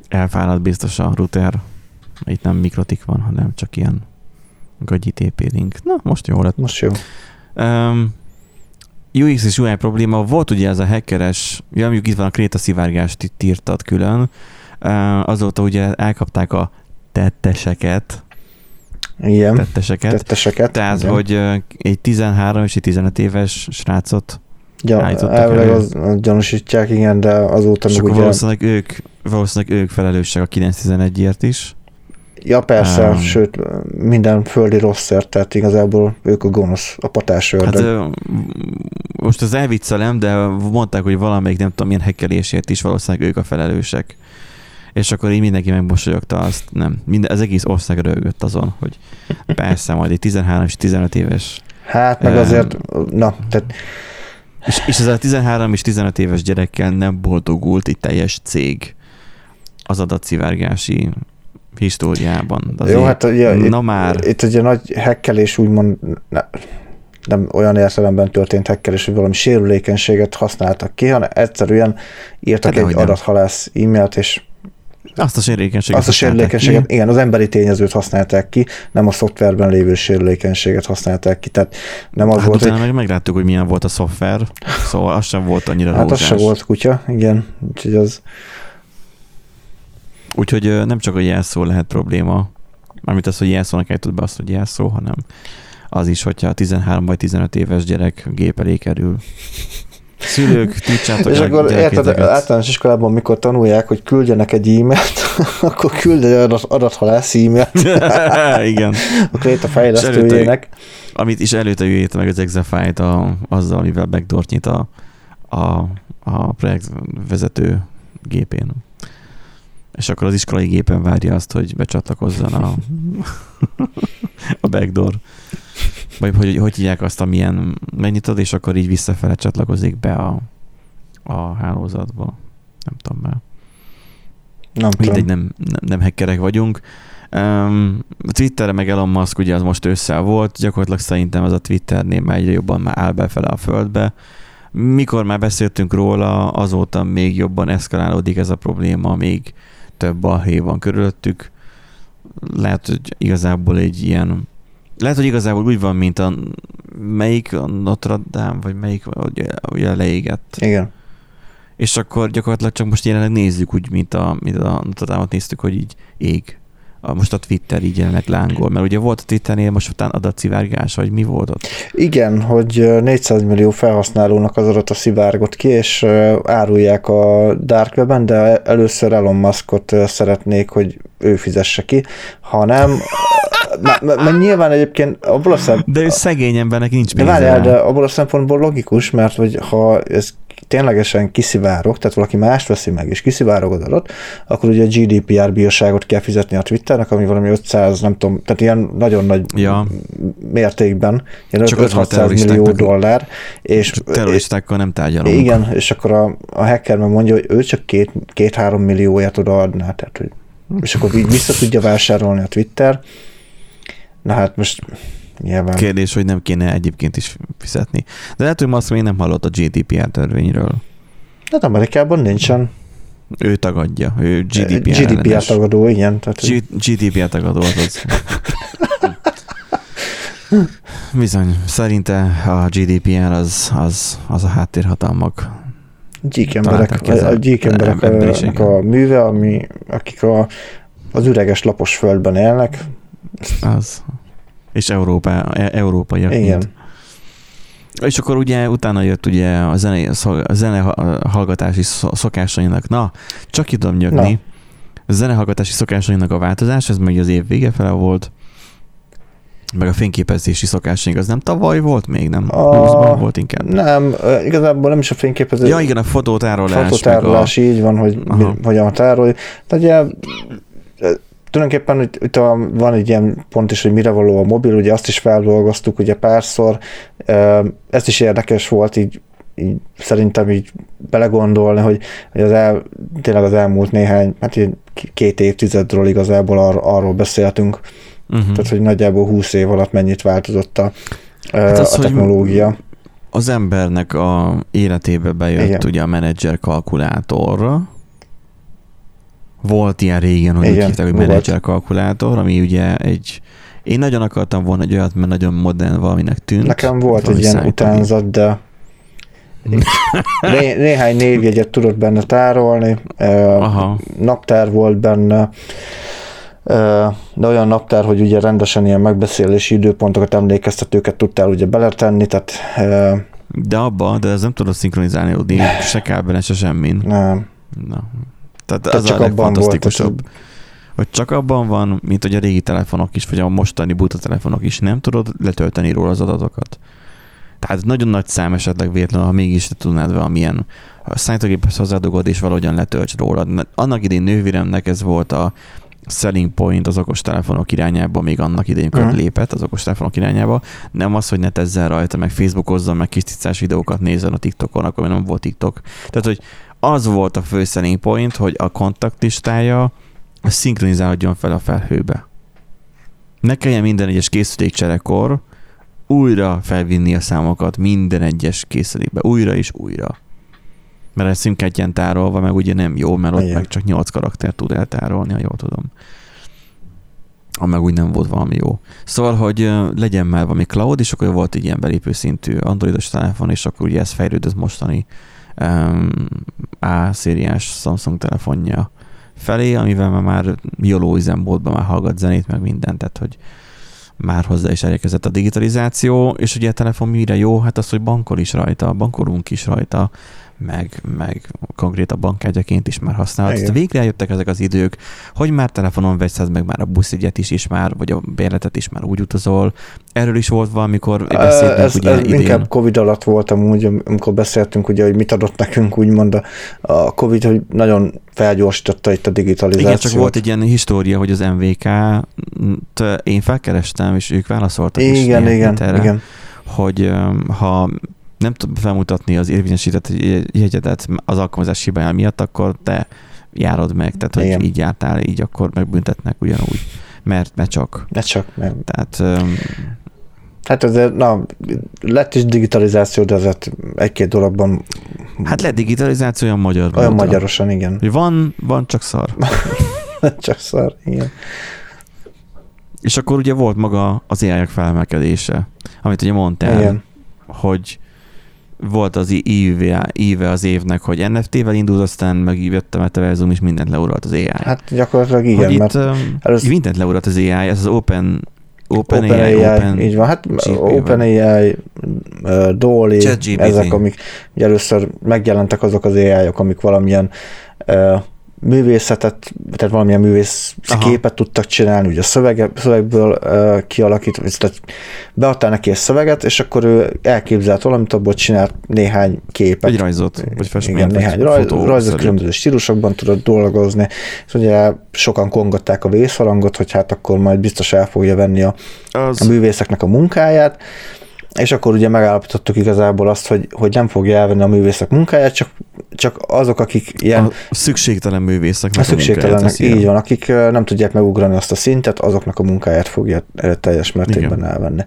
Elfáradt biztos a router. Itt nem mikrotik van, hanem csak ilyen gagyi TP. Na, most jó lett. Most jó. Um, UX és UI probléma, volt ugye ez a hackeres, ja, mondjuk itt van a kréta szivárgást, itt írtad külön, uh, azóta ugye elkapták a tetteseket, igen, tetteseket. tetteseket Tehát, igen. hogy egy 13 és egy 15 éves srácot ja, elvileg az, az gyanúsítják, igen, de azóta meg ugye... valószínűleg ők, valószínűleg ők felelősek a 911-ért is. Ja, persze, um, sőt, minden földi rosszért, tehát igazából ők a gonosz, a patás Hát, most az elviccelem, de mondták, hogy valamelyik, nem tudom, milyen hekkelésért is valószínűleg ők a felelősek. És akkor így mindenki megmosolyogta azt, nem, minden, az egész ország rögött azon, hogy persze, majd egy 13 és 15 éves. Hát, meg azért, um, na, tehát... És, és ez a 13 és 15 éves gyerekkel nem boldogult egy teljes cég az adatszivárgási históriában. Azért, Jó, hát ugye, na itt, már. Itt ugye nagy hekkelés úgymond ne, nem olyan értelemben történt hekkelés, hogy valami sérülékenységet használtak ki, hanem egyszerűen írtak hát, egy adathalász e-mailt, és azt a sérülékenységet Azt a sérülékenységet, ki. igen, az emberi tényezőt használták ki, nem a szoftverben lévő sérülékenységet használták ki, tehát nem az hát volt, hogy... meg megláttuk, hogy milyen volt a szoftver, szóval az sem volt annyira Hát rózsás. az sem volt kutya, igen, úgyhogy az... Úgyhogy nem csak a jelszó lehet probléma, mármint az, hogy jelszónak ejtett be azt, hogy jelszó, hanem az is, hogyha 13 vagy 15 éves gyerek gép elé kerül. Szülők, tudjátok. És akkor érted, általános iskolában, mikor tanulják, hogy küldjenek egy e-mailt, akkor küld egy adat, adathalász e-mailt. Igen. akkor itt a fejlesztőjének. Amit is előtte jöjjét meg az Exafájt a, azzal, amivel backdoort nyit a, a, a projektvezető gépén és akkor az iskolai gépen várja azt, hogy becsatlakozzon a, a backdoor. Vagy hogy, hogy hívják azt, amilyen megnyitod, és akkor így visszafele csatlakozik be a, a hálózatba. Nem tudom már. Nem Mindegy, nem, nem, nem hackerek vagyunk. Um, Twitterre meg Elon Musk ugye az most össze volt, gyakorlatilag szerintem ez a Twitternél már egyre jobban már áll befele a földbe. Mikor már beszéltünk róla, azóta még jobban eszkalálódik ez a probléma, még több balhé van körülöttük. Lehet, hogy igazából egy ilyen lehet, hogy igazából úgy van, mint a melyik a Notre Dame, vagy melyik ugye, ugye leégett. Igen. És akkor gyakorlatilag csak most jelenleg nézzük úgy, mint a, mint a Notre Dame-ot néztük, hogy így ég. A, most a Twitter így jelenleg lángol, mert ugye volt a Twitternél most után adatszivárgás, vagy mi volt ott? Igen, hogy 400 millió felhasználónak az adata szivárgott ki, és árulják a Dark Web-en, de először Elon Muskot szeretnék, hogy ő fizesse ki, hanem mert nyilván egyébként abból a szem... De ő szegény embernek nincs pénze. De várjál, de abból a szempontból logikus, mert hogy ha ez ténylegesen kiszivárog, tehát valaki mást veszi meg, és kiszivárog az adat, akkor ugye a GDPR bíróságot kell fizetni a Twitternek, ami valami 500, nem tudom, tehát ilyen nagyon nagy ja. mértékben, ilyen 500 millió dollár. És, terroristákkal nem tárgyalunk. Igen, és akkor a, a hacker meg mondja, hogy ő csak két, két-három millióját odaadná, tehát hogy és akkor így vissza tudja vásárolni a Twitter. Na hát most nyilván... Kérdés, hogy nem kéne egyébként is fizetni. De lehet, hogy azt még nem hallott a GDPR törvényről. Hát Amerikában nincsen. Ő tagadja, ő GDPR GDPR ellenes. tagadó, igen. Tehát, G- GDPR tagadó az az. Bizony, szerinte a GDPR az, az, az a háttérhatalmak gyík emberek, a, a gyík emberek a, a műve, ami, akik a, az üreges lapos földben élnek. Az. És Európa, e, európaiak. Igen. Mint. És akkor ugye utána jött ugye a zene, a zene hallgatási szokásainak, na, csak ki tudom nyögni, na. a zenehallgatási szokásainak a változás, ez meg az év vége fele volt, meg a fényképezési szokásaink, az nem tavaly volt még, nem? A... volt inkább. Nem, igazából nem is a fényképezés. Ja, igen, a fotótárolás. Fotótárolás, a... így van, hogy Aha. hogyan tárolj. Tehát ugye tulajdonképpen itt, itt a, van egy ilyen pont is, hogy mire való a mobil, ugye azt is feldolgoztuk ugye párszor, ez is érdekes volt így, így szerintem így belegondolni, hogy, hogy az el, tényleg az elmúlt néhány, hát két évtizedről igazából ar, arról beszéltünk, Uh-huh. Tehát, hogy nagyjából 20 év alatt mennyit változott a, hát az, a technológia. Az embernek a életébe bejött Igen. ugye a menedzser kalkulátorra, Volt ilyen régen, hogy Igen, úgy hívták, hogy menedzser kalkulátor, ami ugye egy én nagyon akartam volna egy olyat, mert nagyon modern valaminek tűnt. Nekem volt egy ilyen utánzat, de Né- néhány névjegyet tudott benne tárolni, Aha. naptár volt benne, de olyan naptár, hogy ugye rendesen ilyen megbeszélési időpontokat, emlékeztetőket tudtál ugye beletenni, tehát de abba, de ez nem tudod szinkronizálni, se kábelen, se semmin. Nem. Na. Tehát, tehát az csak a legfantasztikusabb. Volt, hogy csak abban van, mint hogy a régi telefonok is, vagy a mostani buta telefonok is, nem tudod letölteni róla az adatokat. Tehát nagyon nagy szám esetleg véletlenül, ha mégis te tudnád valamilyen a számítógéphez hozzádugod és valahogyan letölts róla. Annak idén nővéremnek ez volt a selling point az okos telefonok irányába, még annak idején, amikor uh-huh. lépett az okos telefonok irányába. Nem az, hogy ne tezzen rajta, meg Facebookozzon, meg kis ticás videókat nézzen a TikTokon, akkor nem volt TikTok. Tehát, hogy az volt a fő selling point, hogy a kontaktlistája szinkronizálódjon fel a felhőbe. Ne kelljen minden egyes készülékcserekor újra felvinni a számokat minden egyes készülékbe, újra és újra. Mert ez szimkártyán tárolva, meg ugye nem jó, mert ott Igen. meg csak 8 karakter tud eltárolni, ha jól tudom. Ha meg úgy nem volt valami jó. Szóval, hogy legyen már valami cloud, és akkor volt egy ilyen belépő szintű androidos telefon, és akkor ugye ez fejlődött mostani um, A-szériás Samsung telefonja felé, amivel már jóló üzemmódban már hallgat zenét, meg mindent, tehát hogy már hozzá is elérkezett a digitalizáció, és ugye a telefon mire jó? Hát az, hogy bankol is rajta, bankolunk is rajta, meg, meg konkrét a bankkártyaként is már használható. Tehát végre eljöttek ezek az idők, hogy már telefonon veszed meg már a buszjegyet is, is már, vagy a bérletet is már úgy utazol. Erről is volt valamikor beszéltünk ez, ugye ez idén. inkább Covid alatt volt amúgy, amikor beszéltünk, ugye, hogy mit adott nekünk, úgymond a, a Covid, hogy nagyon felgyorsította itt a digitalizációt. Igen, csak volt egy ilyen história, hogy az MVK, én felkerestem, és ők válaszoltak igen, is igen, erre, igen. hogy ha nem tud felmutatni az érvényesített jegyedet az alkalmazás hibája miatt, akkor te járod meg, tehát hogy Igen. így jártál, így akkor megbüntetnek ugyanúgy, mert, mert csak. Mert csak, mert. Tehát um, Hát azért, na, lett is digitalizáció, de azért egy-két dologban... Hát lett digitalizáció olyan magyar Olyan módra. magyarosan, igen. Van, van, csak szar. csak szar, igen. És akkor ugye volt maga az ai felemelkedése, amit ugye mondtál, igen. hogy volt az íve, íve az évnek, hogy NFT-vel indult, aztán meg jött a Metaversum, és mindent leuralt az AI. Hát gyakorlatilag igen, hogy mert itt, először... mindent leuralt az AI, ez az Open Open, Open AI, AI, Open így van, hát Open AI, uh, Dolly, ezek, amik ugye először megjelentek azok az AI-ok, amik valamilyen uh, művészetet, tehát valamilyen művész Aha. képet tudtak csinálni, ugye a szövege, szövegből uh, kialakítani, tehát beadtál neki egy szöveget, és akkor ő elképzelt valamit, abból csinált néhány képet. Egy rajzot, vagy festményt. Igen, néhány raj, rajzot különböző stílusokban tudott dolgozni, és ugye sokan kongatták a vészharangot, hogy hát akkor majd biztos el fogja venni a, az... a művészeknek a munkáját, és akkor ugye megállapítottuk igazából azt, hogy, hogy nem fogja elvenni a művészek munkáját, csak, csak azok, akik ilyen... A szükségtelen művészeknek a, szükségtelenek, így van, akik nem tudják megugrani azt a szintet, azoknak a munkáját fogja teljes mértékben Igen. elvenni.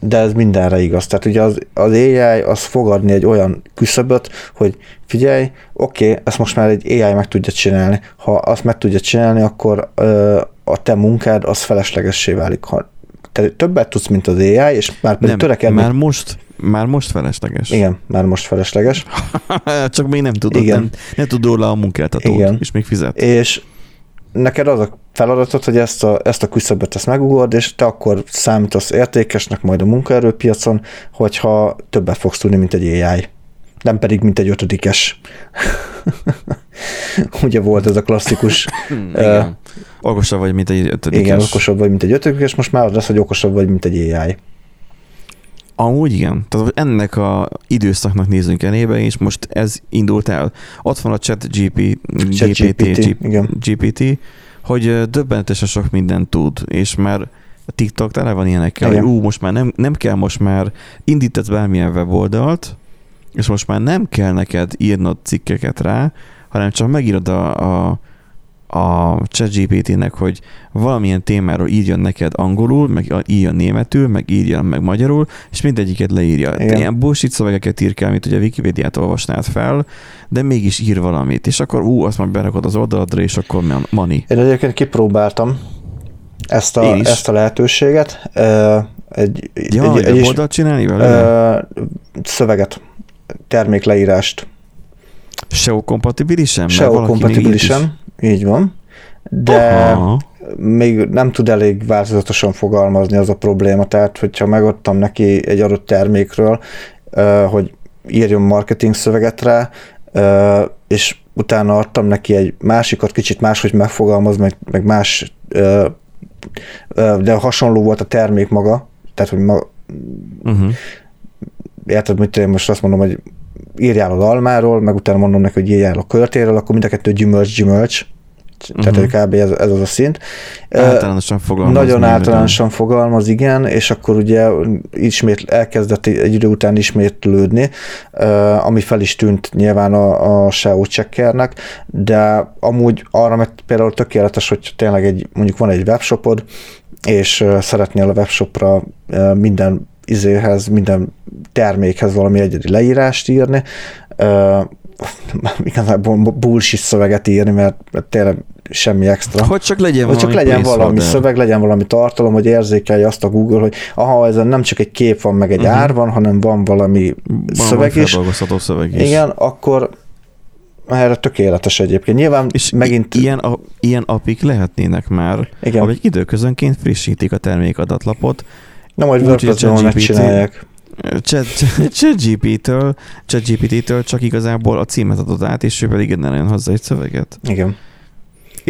De ez mindenre igaz. Tehát ugye az, az AI az fogadni egy olyan küszöböt, hogy figyelj, oké, okay, ezt most már egy AI meg tudja csinálni. Ha azt meg tudja csinálni, akkor a te munkád az feleslegessé válik. Ha te többet tudsz, mint az AI, és már pedig törekedni. Már most, már most felesleges. Igen, már most felesleges. Csak még nem tudod, Igen. nem, nem tud róla a munkáltatót, Igen. és még fizet. És neked az a feladatod, hogy ezt a, ezt a küszöböt ezt megugord, és te akkor számítasz értékesnek majd a munkaerőpiacon, hogyha többet fogsz tudni, mint egy AI. Nem pedig, mint egy ötödikes. Ugye volt ez a klasszikus uh, Okosabb vagy, mint egy ötödikes. Igen, okosabb vagy, mint egy ötödikes, most már az lesz, hogy okosabb vagy, mint egy AI. Amúgy igen. Tehát ennek a időszaknak nézzünk elébe, és most ez indult el. Ott van a chat, GP, chat GPT, GPT, igen. GPT, hogy döbbenetesen sok mindent tud, és már a TikTok tele van ilyenekkel, igen. hogy ú, most már nem, nem kell most már indítatsz bármilyen weboldalt, és most már nem kell neked írnod cikkeket rá, hanem csak megírod a, a a ChatGPT-nek, hogy valamilyen témáról írjon neked angolul, meg írjon németül, meg írjon meg magyarul, és mindegyiket leírja. Igen. Ilyen bullshit szövegeket ír kell, mint ugye a Wikipédiát olvasnád fel, de mégis ír valamit, és akkor ú, azt már berakod az oldaladra, és akkor money. Én egyébként kipróbáltam ezt a, ezt a lehetőséget. Egy, ja, egy, egy oldalt csinálni vele? Szöveget, termékleírást. SEO kompatibilisen? SEO kompatibilisen, így van. De Aha. még nem tud elég változatosan fogalmazni az a probléma, tehát hogyha megadtam neki egy adott termékről, hogy írjon marketing szöveget rá, és utána adtam neki egy másikat, kicsit máshogy megfogalmaz, meg, meg más, de hasonló volt a termék maga, tehát, hogy ma, uh-huh. érted, mit én most azt mondom, hogy írjál az almáról, meg utána mondom neki, hogy írjál a körtéről, akkor mind a kettő gyümölcs, gyümölcs, tehát uh-huh. kb. Ez, ez az a szint. Általánosan fogalmaz. Nagyon általánosan minden. fogalmaz, igen, és akkor ugye ismét elkezdett egy idő után ismétlődni, ami fel is tűnt nyilván a, a SEO checkernek, de amúgy arra meg például tökéletes, hogy tényleg egy, mondjuk van egy webshopod, és szeretnél a webshopra minden izéhez, minden termékhez valami egyedi leírást írni, igazából bullshit szöveget írni, mert, tényleg semmi extra. Hogy csak legyen hogy csak valami legyen valami szöveg, legyen valami tartalom, hogy érzékelje azt a Google, hogy aha, ezen nem csak egy kép van, meg egy uh-huh. ár van, hanem van valami van szöveg is. szöveg is. Igen, akkor erre tökéletes egyébként. Nyilván és megint... Ilyen, a, ilyen apik lehetnének már, Igen. ahogy időközönként frissítik a termékadatlapot. Na majd WordPress-ben megcsinálják. ChatGPT-től ChatGPT-től csak igazából a címet adod át, és ő pedig generáljon hozzá egy szöveget. Igen.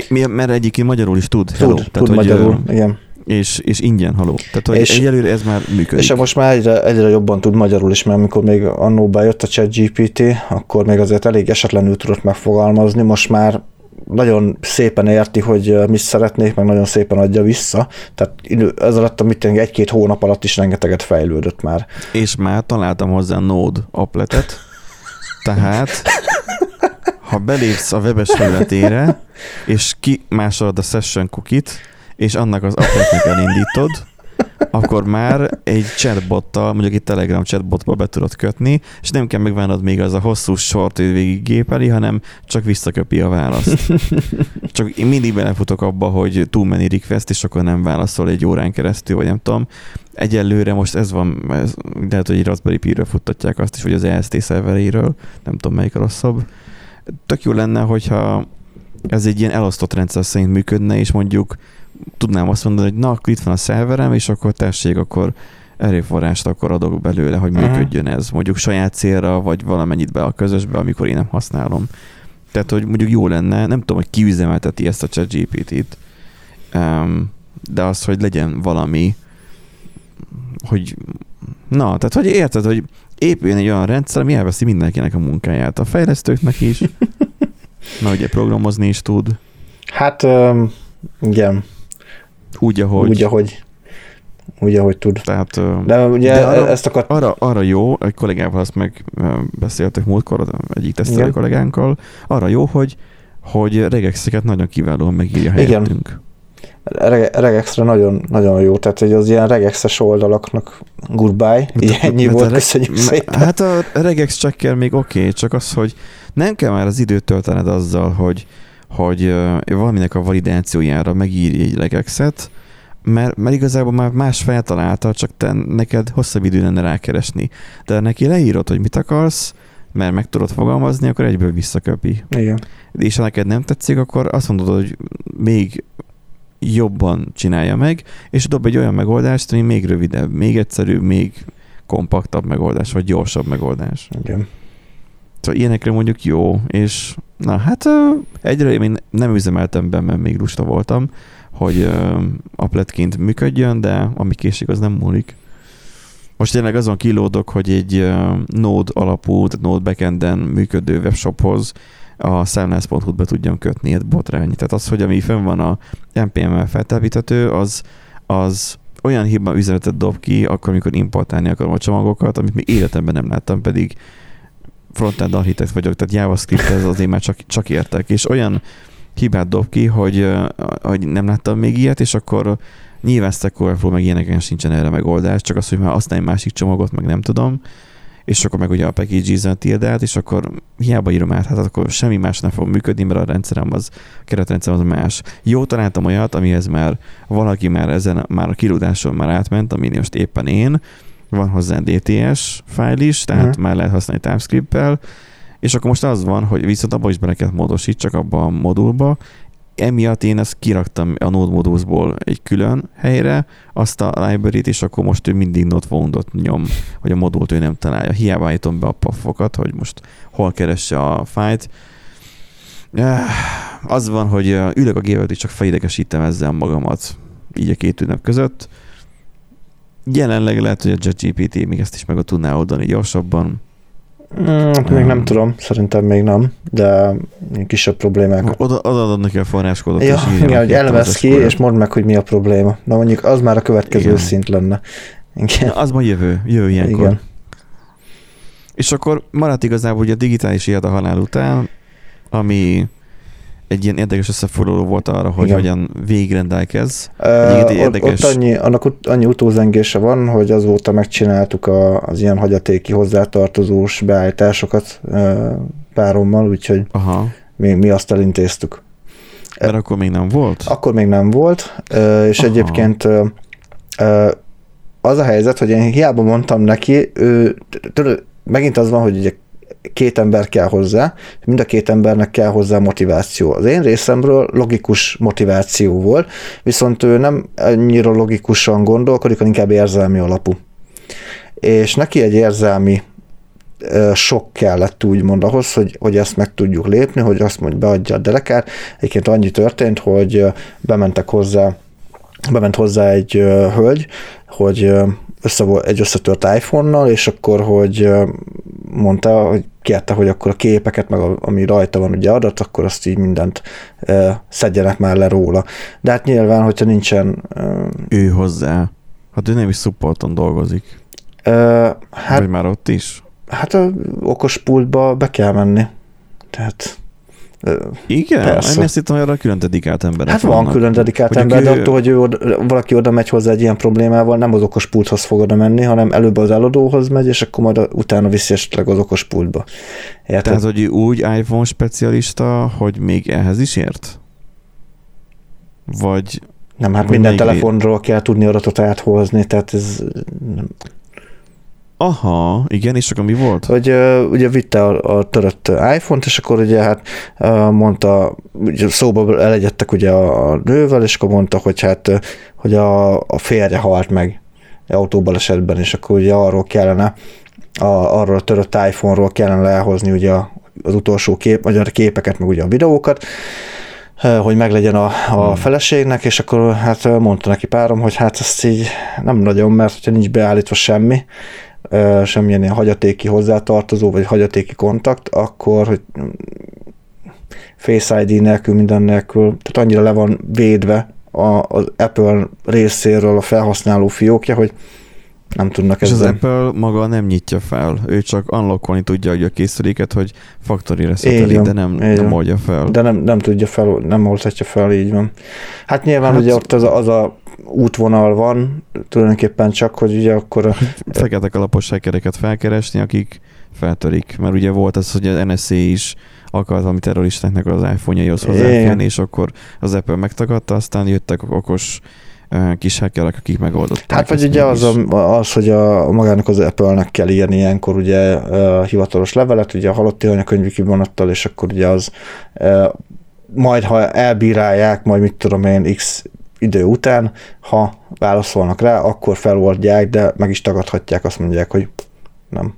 Mert egyébként magyarul is tud. Tud, hello. tud Tehát, magyarul, hogy, igen. És, és ingyen haló. Tehát hogy és, egyelőre ez már működik. És most már egyre, egyre jobban tud magyarul is, mert amikor még annó bejött a ChatGPT, akkor még azért elég esetlenül tudott megfogalmazni, most már nagyon szépen érti, hogy mit szeretnék, meg nagyon szépen adja vissza. Tehát ez alatt, amit egy-két hónap alatt is rengeteget fejlődött már. És már találtam hozzá Node appletet, tehát ha belépsz a webes felületére, és kimásolod a session cookie-t, és annak az appletnek elindítod, akkor már egy chatbottal, mondjuk egy Telegram chatbotba be tudod kötni, és nem kell megvárnod még az a hosszú sort, hogy végig gépeli, hanem csak visszaköpi a választ. Csak én mindig belefutok abba, hogy too many request, és akkor nem válaszol egy órán keresztül, vagy nem tudom. Egyelőre most ez van, ez, lehet, hogy egy Raspberry Pi-ről futtatják azt is, hogy az EST szerveréről, nem tudom melyik a rosszabb. Tök jó lenne, hogyha ez egy ilyen elosztott rendszer szerint működne, és mondjuk tudnám azt mondani, hogy na, akkor itt van a szerverem, és akkor tessék, akkor erőforrást akkor adok belőle, hogy működjön ez. Mondjuk saját célra, vagy valamennyit be a közösbe, amikor én nem használom. Tehát, hogy mondjuk jó lenne, nem tudom, hogy ki üzemelteti ezt a chat GPT-t, de az, hogy legyen valami, hogy na, tehát, hogy érted, hogy épüljön egy olyan rendszer, ami elveszi mindenkinek a munkáját, a fejlesztőknek is, na ugye programozni is tud. Hát, um, igen. Úgy, ahogy. Úgy, ahogy úgy, ahogy tud. Tehát, de ugye de arra, ezt akart... arra, arra jó, egy kollégával azt megbeszéltek múltkor, egyik tesztelő kollégánkkal, arra jó, hogy, hogy regexeket nagyon kiválóan megírja helyettünk. Igen. Regexre nagyon, nagyon jó, tehát hogy az ilyen regexes oldalaknak goodbye, így ennyi volt, köszönjük szépen. Hát a regex checker még oké, okay, csak az, hogy nem kell már az időt töltened azzal, hogy, hogy valaminek a validációjára megírj egy regexet, mert, mert igazából már más feltalálta, csak te neked hosszabb idő lenne rákeresni. De neki leírod, hogy mit akarsz, mert meg tudod fogalmazni, akkor egyből visszaköpi. Igen. És ha neked nem tetszik, akkor azt mondod, hogy még jobban csinálja meg, és dob egy olyan megoldást, ami még rövidebb, még egyszerűbb, még kompaktabb megoldás, vagy gyorsabb megoldás. Igen. Szóval ilyenekre mondjuk jó, és na hát egyre én nem üzemeltem be, mert még lusta voltam, hogy appletként működjön, de ami késik, az nem múlik. Most tényleg azon kilódok, hogy egy Node alapú, tehát Node backenden működő webshophoz a számlász.hu-t be tudjam kötni egy botrány. Tehát az, hogy ami fönn van a NPM-mel feltelepíthető, az, az olyan hiba üzenetet dob ki, akkor, amikor importálni akarom a csomagokat, amit még életemben nem láttam, pedig frontend architekt vagyok, tehát JavaScript ez azért már csak, csak értek, és olyan hibát dob ki, hogy, hogy nem láttam még ilyet, és akkor nyilván Stack Overflow meg ilyeneken sincsen erre megoldás, csak az, hogy már használj másik csomagot, meg nem tudom, és akkor meg ugye a package a tildát, és akkor hiába írom át, hát akkor semmi más nem fog működni, mert a rendszerem az, a keretrendszerem az más. Jó találtam olyat, amihez már valaki már ezen, már a kilódáson már átment, ami most éppen én, van hozzá DTS fájl is, tehát uh-huh. már lehet használni TypeScript-tel, és akkor most az van, hogy viszont abban is bele kell módosítsak abba a modulba, emiatt én ezt kiraktam a Node Modules-ból egy külön helyre, azt a library-t, és akkor most ő mindig not found nyom, hogy a modult ő nem találja. Hiába állítom be a paffokat, hogy most hol keresse a fájt. Az van, hogy ülök a gépet, és csak felidegesítem ezzel magamat így a két ünnep között. Jelenleg lehet, hogy a JetGPT még ezt is meg tudná oldani gyorsabban. Mm, még nem tudom, szerintem még nem, de kisebb problémák. Oda, odaadod neki a forráskódot. Ja, és igen, hogy elvesz ki, és mondd meg, hogy mi a probléma. Na mondjuk az már a következő igen. szint lenne. Igen. Az majd jövő, jövő ilyenkor. Igen. És akkor maradt igazából ugye a digitális élet a halál után, ami egy ilyen érdekes összefoglaló volt arra, hogy Igen. hogyan végrendelkez. Uh, érdekes... ott, ott annyi, annak ut- annyi utózengése van, hogy azóta megcsináltuk a, az ilyen hagyatéki hozzátartozós beállításokat uh, párommal, úgyhogy Aha. Mi, mi azt elintéztük. Mert akkor még nem volt? Akkor még nem volt, és Aha. egyébként az a helyzet, hogy én hiába mondtam neki, ő, tudod, megint az van, hogy ugye két ember kell hozzá, mind a két embernek kell hozzá motiváció. Az én részemről logikus motiváció volt, viszont ő nem annyira logikusan gondolkodik, hanem inkább érzelmi alapú. És neki egy érzelmi sok kellett úgymond ahhoz, hogy, hogy ezt meg tudjuk lépni, hogy azt mondja, beadja a derekát. Egyébként annyi történt, hogy bementek hozzá, bement hozzá egy hölgy, hogy össze, egy összetört iPhone-nal, és akkor, hogy mondta, hogy kérte, hogy akkor a képeket, meg a, ami rajta van ugye adat, akkor azt így mindent e, szedjenek már le róla. De hát nyilván, hogyha nincsen... E, ő hozzá. Hát ő nem is supporton dolgozik. E, hát, Vagy már ott is? Hát a okos pultba be kell menni. Tehát igen? Persze. Én ezt hittem, hogy arra külön dedikált ember. Hát vannak. van külön dedikált ember, ő... de attól, hogy ő valaki oda megy hozzá egy ilyen problémával, nem az okos pulthoz fog oda menni, hanem előbb az eladóhoz megy, és akkor majd utána viszi esetleg az okos pultba. Érted? Tehát, hogy úgy iPhone specialista, hogy még ehhez is ért? Vagy... Nem, hát minden telefonról kell tudni adatot áthozni, tehát ez... Nem. Aha, igen, és akkor mi volt? Hogy uh, ugye vitte a, a törött iPhone-t, és akkor ugye hát uh, mondta, ugye szóba elegyedtek ugye a, a nővel, és akkor mondta, hogy hát hogy a, a férje halt meg autóbalesetben, és akkor ugye arról kellene, a, arról a törött iPhone-ról kellene elhozni ugye az utolsó kép, vagy a képeket, meg ugye a videókat, hogy meglegyen a, a hmm. feleségnek, és akkor hát mondta neki párom, hogy hát ezt így nem nagyon, mert hogyha nincs beállítva semmi, semmilyen ilyen hagyatéki hozzátartozó, vagy hagyatéki kontakt, akkor, hogy Face ID nélkül, minden nélkül, tehát annyira le van védve a, az Apple részéről a felhasználó fiókja, hogy nem tudnak És ezzel. az Apple maga nem nyitja fel, ő csak unlockolni tudja hogy a készüléket, hogy factory reszeteli, de nem, nem oldja fel. De nem, nem tudja fel, nem oldhatja fel, így van. Hát nyilván hát, ugye ott az a, az a útvonal van, tulajdonképpen csak, hogy ugye akkor... A... Fekete kalapos hackereket felkeresni, akik feltörik, mert ugye volt az, hogy az NSA is akart valami terroristáknak az iPhone-jaihoz hozzáférni, és akkor az Apple megtagadta, aztán jöttek okos kis hackerek, akik megoldották. Hát vagy ugye az, a, az, hogy a, magának az Apple-nek kell írni ilyenkor ugye hivatalos levelet, ugye a halotti anyakönyvi kivonattal, és akkor ugye az majd, ha elbírálják, majd mit tudom én, x idő után, ha válaszolnak rá, akkor feloldják, de meg is tagadhatják, azt mondják, hogy nem.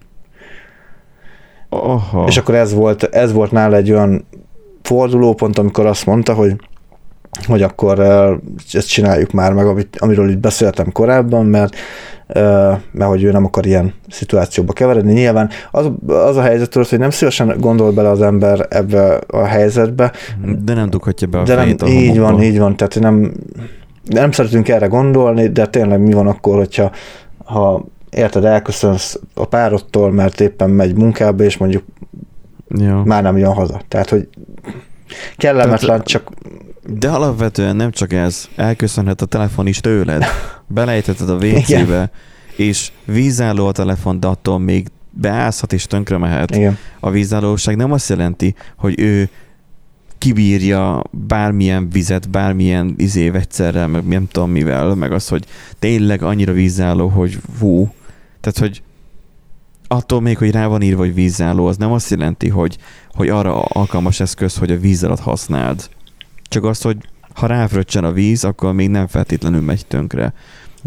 Aha. És akkor ez volt, ez volt nála egy olyan fordulópont, amikor azt mondta, hogy hogy akkor ezt csináljuk már meg, amit, amiről itt beszéltem korábban, mert mert hogy ő nem akar ilyen szituációba keveredni. Nyilván az, az a helyzet, hogy nem szívesen gondol bele az ember ebbe a helyzetbe. De nem dughatja be a de nem, a Így van, így van, tehát nem, nem szeretünk erre gondolni, de tényleg mi van akkor, hogyha ha érted, elköszönsz a párodtól, mert éppen megy munkába, és mondjuk ja. már nem jön haza. Tehát, hogy kellemetlen, Tehát, csak... De alapvetően nem csak ez, elköszönhet a telefon is tőled. Belejteted a WC-be, és vízálló a telefon, de attól még beállhat és tönkre mehet. Igen. A vízállóság nem azt jelenti, hogy ő kibírja bármilyen vizet, bármilyen izé vegyszerrel, meg nem tudom mivel, meg az, hogy tényleg annyira vízálló, hogy hú. Tehát, hogy attól még, hogy rá van írva, hogy vízálló, az nem azt jelenti, hogy, hogy arra alkalmas eszköz, hogy a víz alatt használd. Csak az, hogy ha ráfröccsen a víz, akkor még nem feltétlenül megy tönkre.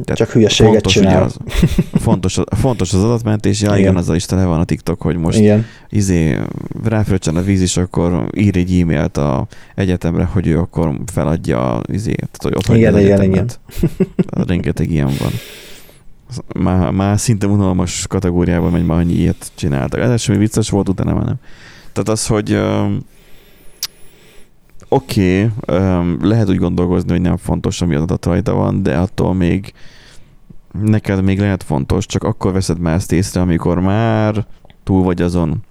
Tehát Csak hülyeséget fontos, csinál. Az, fontos, fontos az adatmentés, ja igen, igen azzal is tele van a TikTok, hogy most igen. izé, ráfröccsen a víz, és akkor ír egy e-mailt a egyetemre, hogy ő akkor feladja izé, tehát, hogy ott igen, igen, egyetemet. igen. Rengeteg ilyen van. Már, már szinte unalmas kategóriában megy, már annyi ilyet csináltak. Ez semmi vicces volt, utána már nem. Tehát az, hogy oké, okay, um, lehet úgy gondolkozni, hogy nem fontos, ami adat rajta van, de attól még neked még lehet fontos, csak akkor veszed már ezt észre, amikor már túl vagy azon,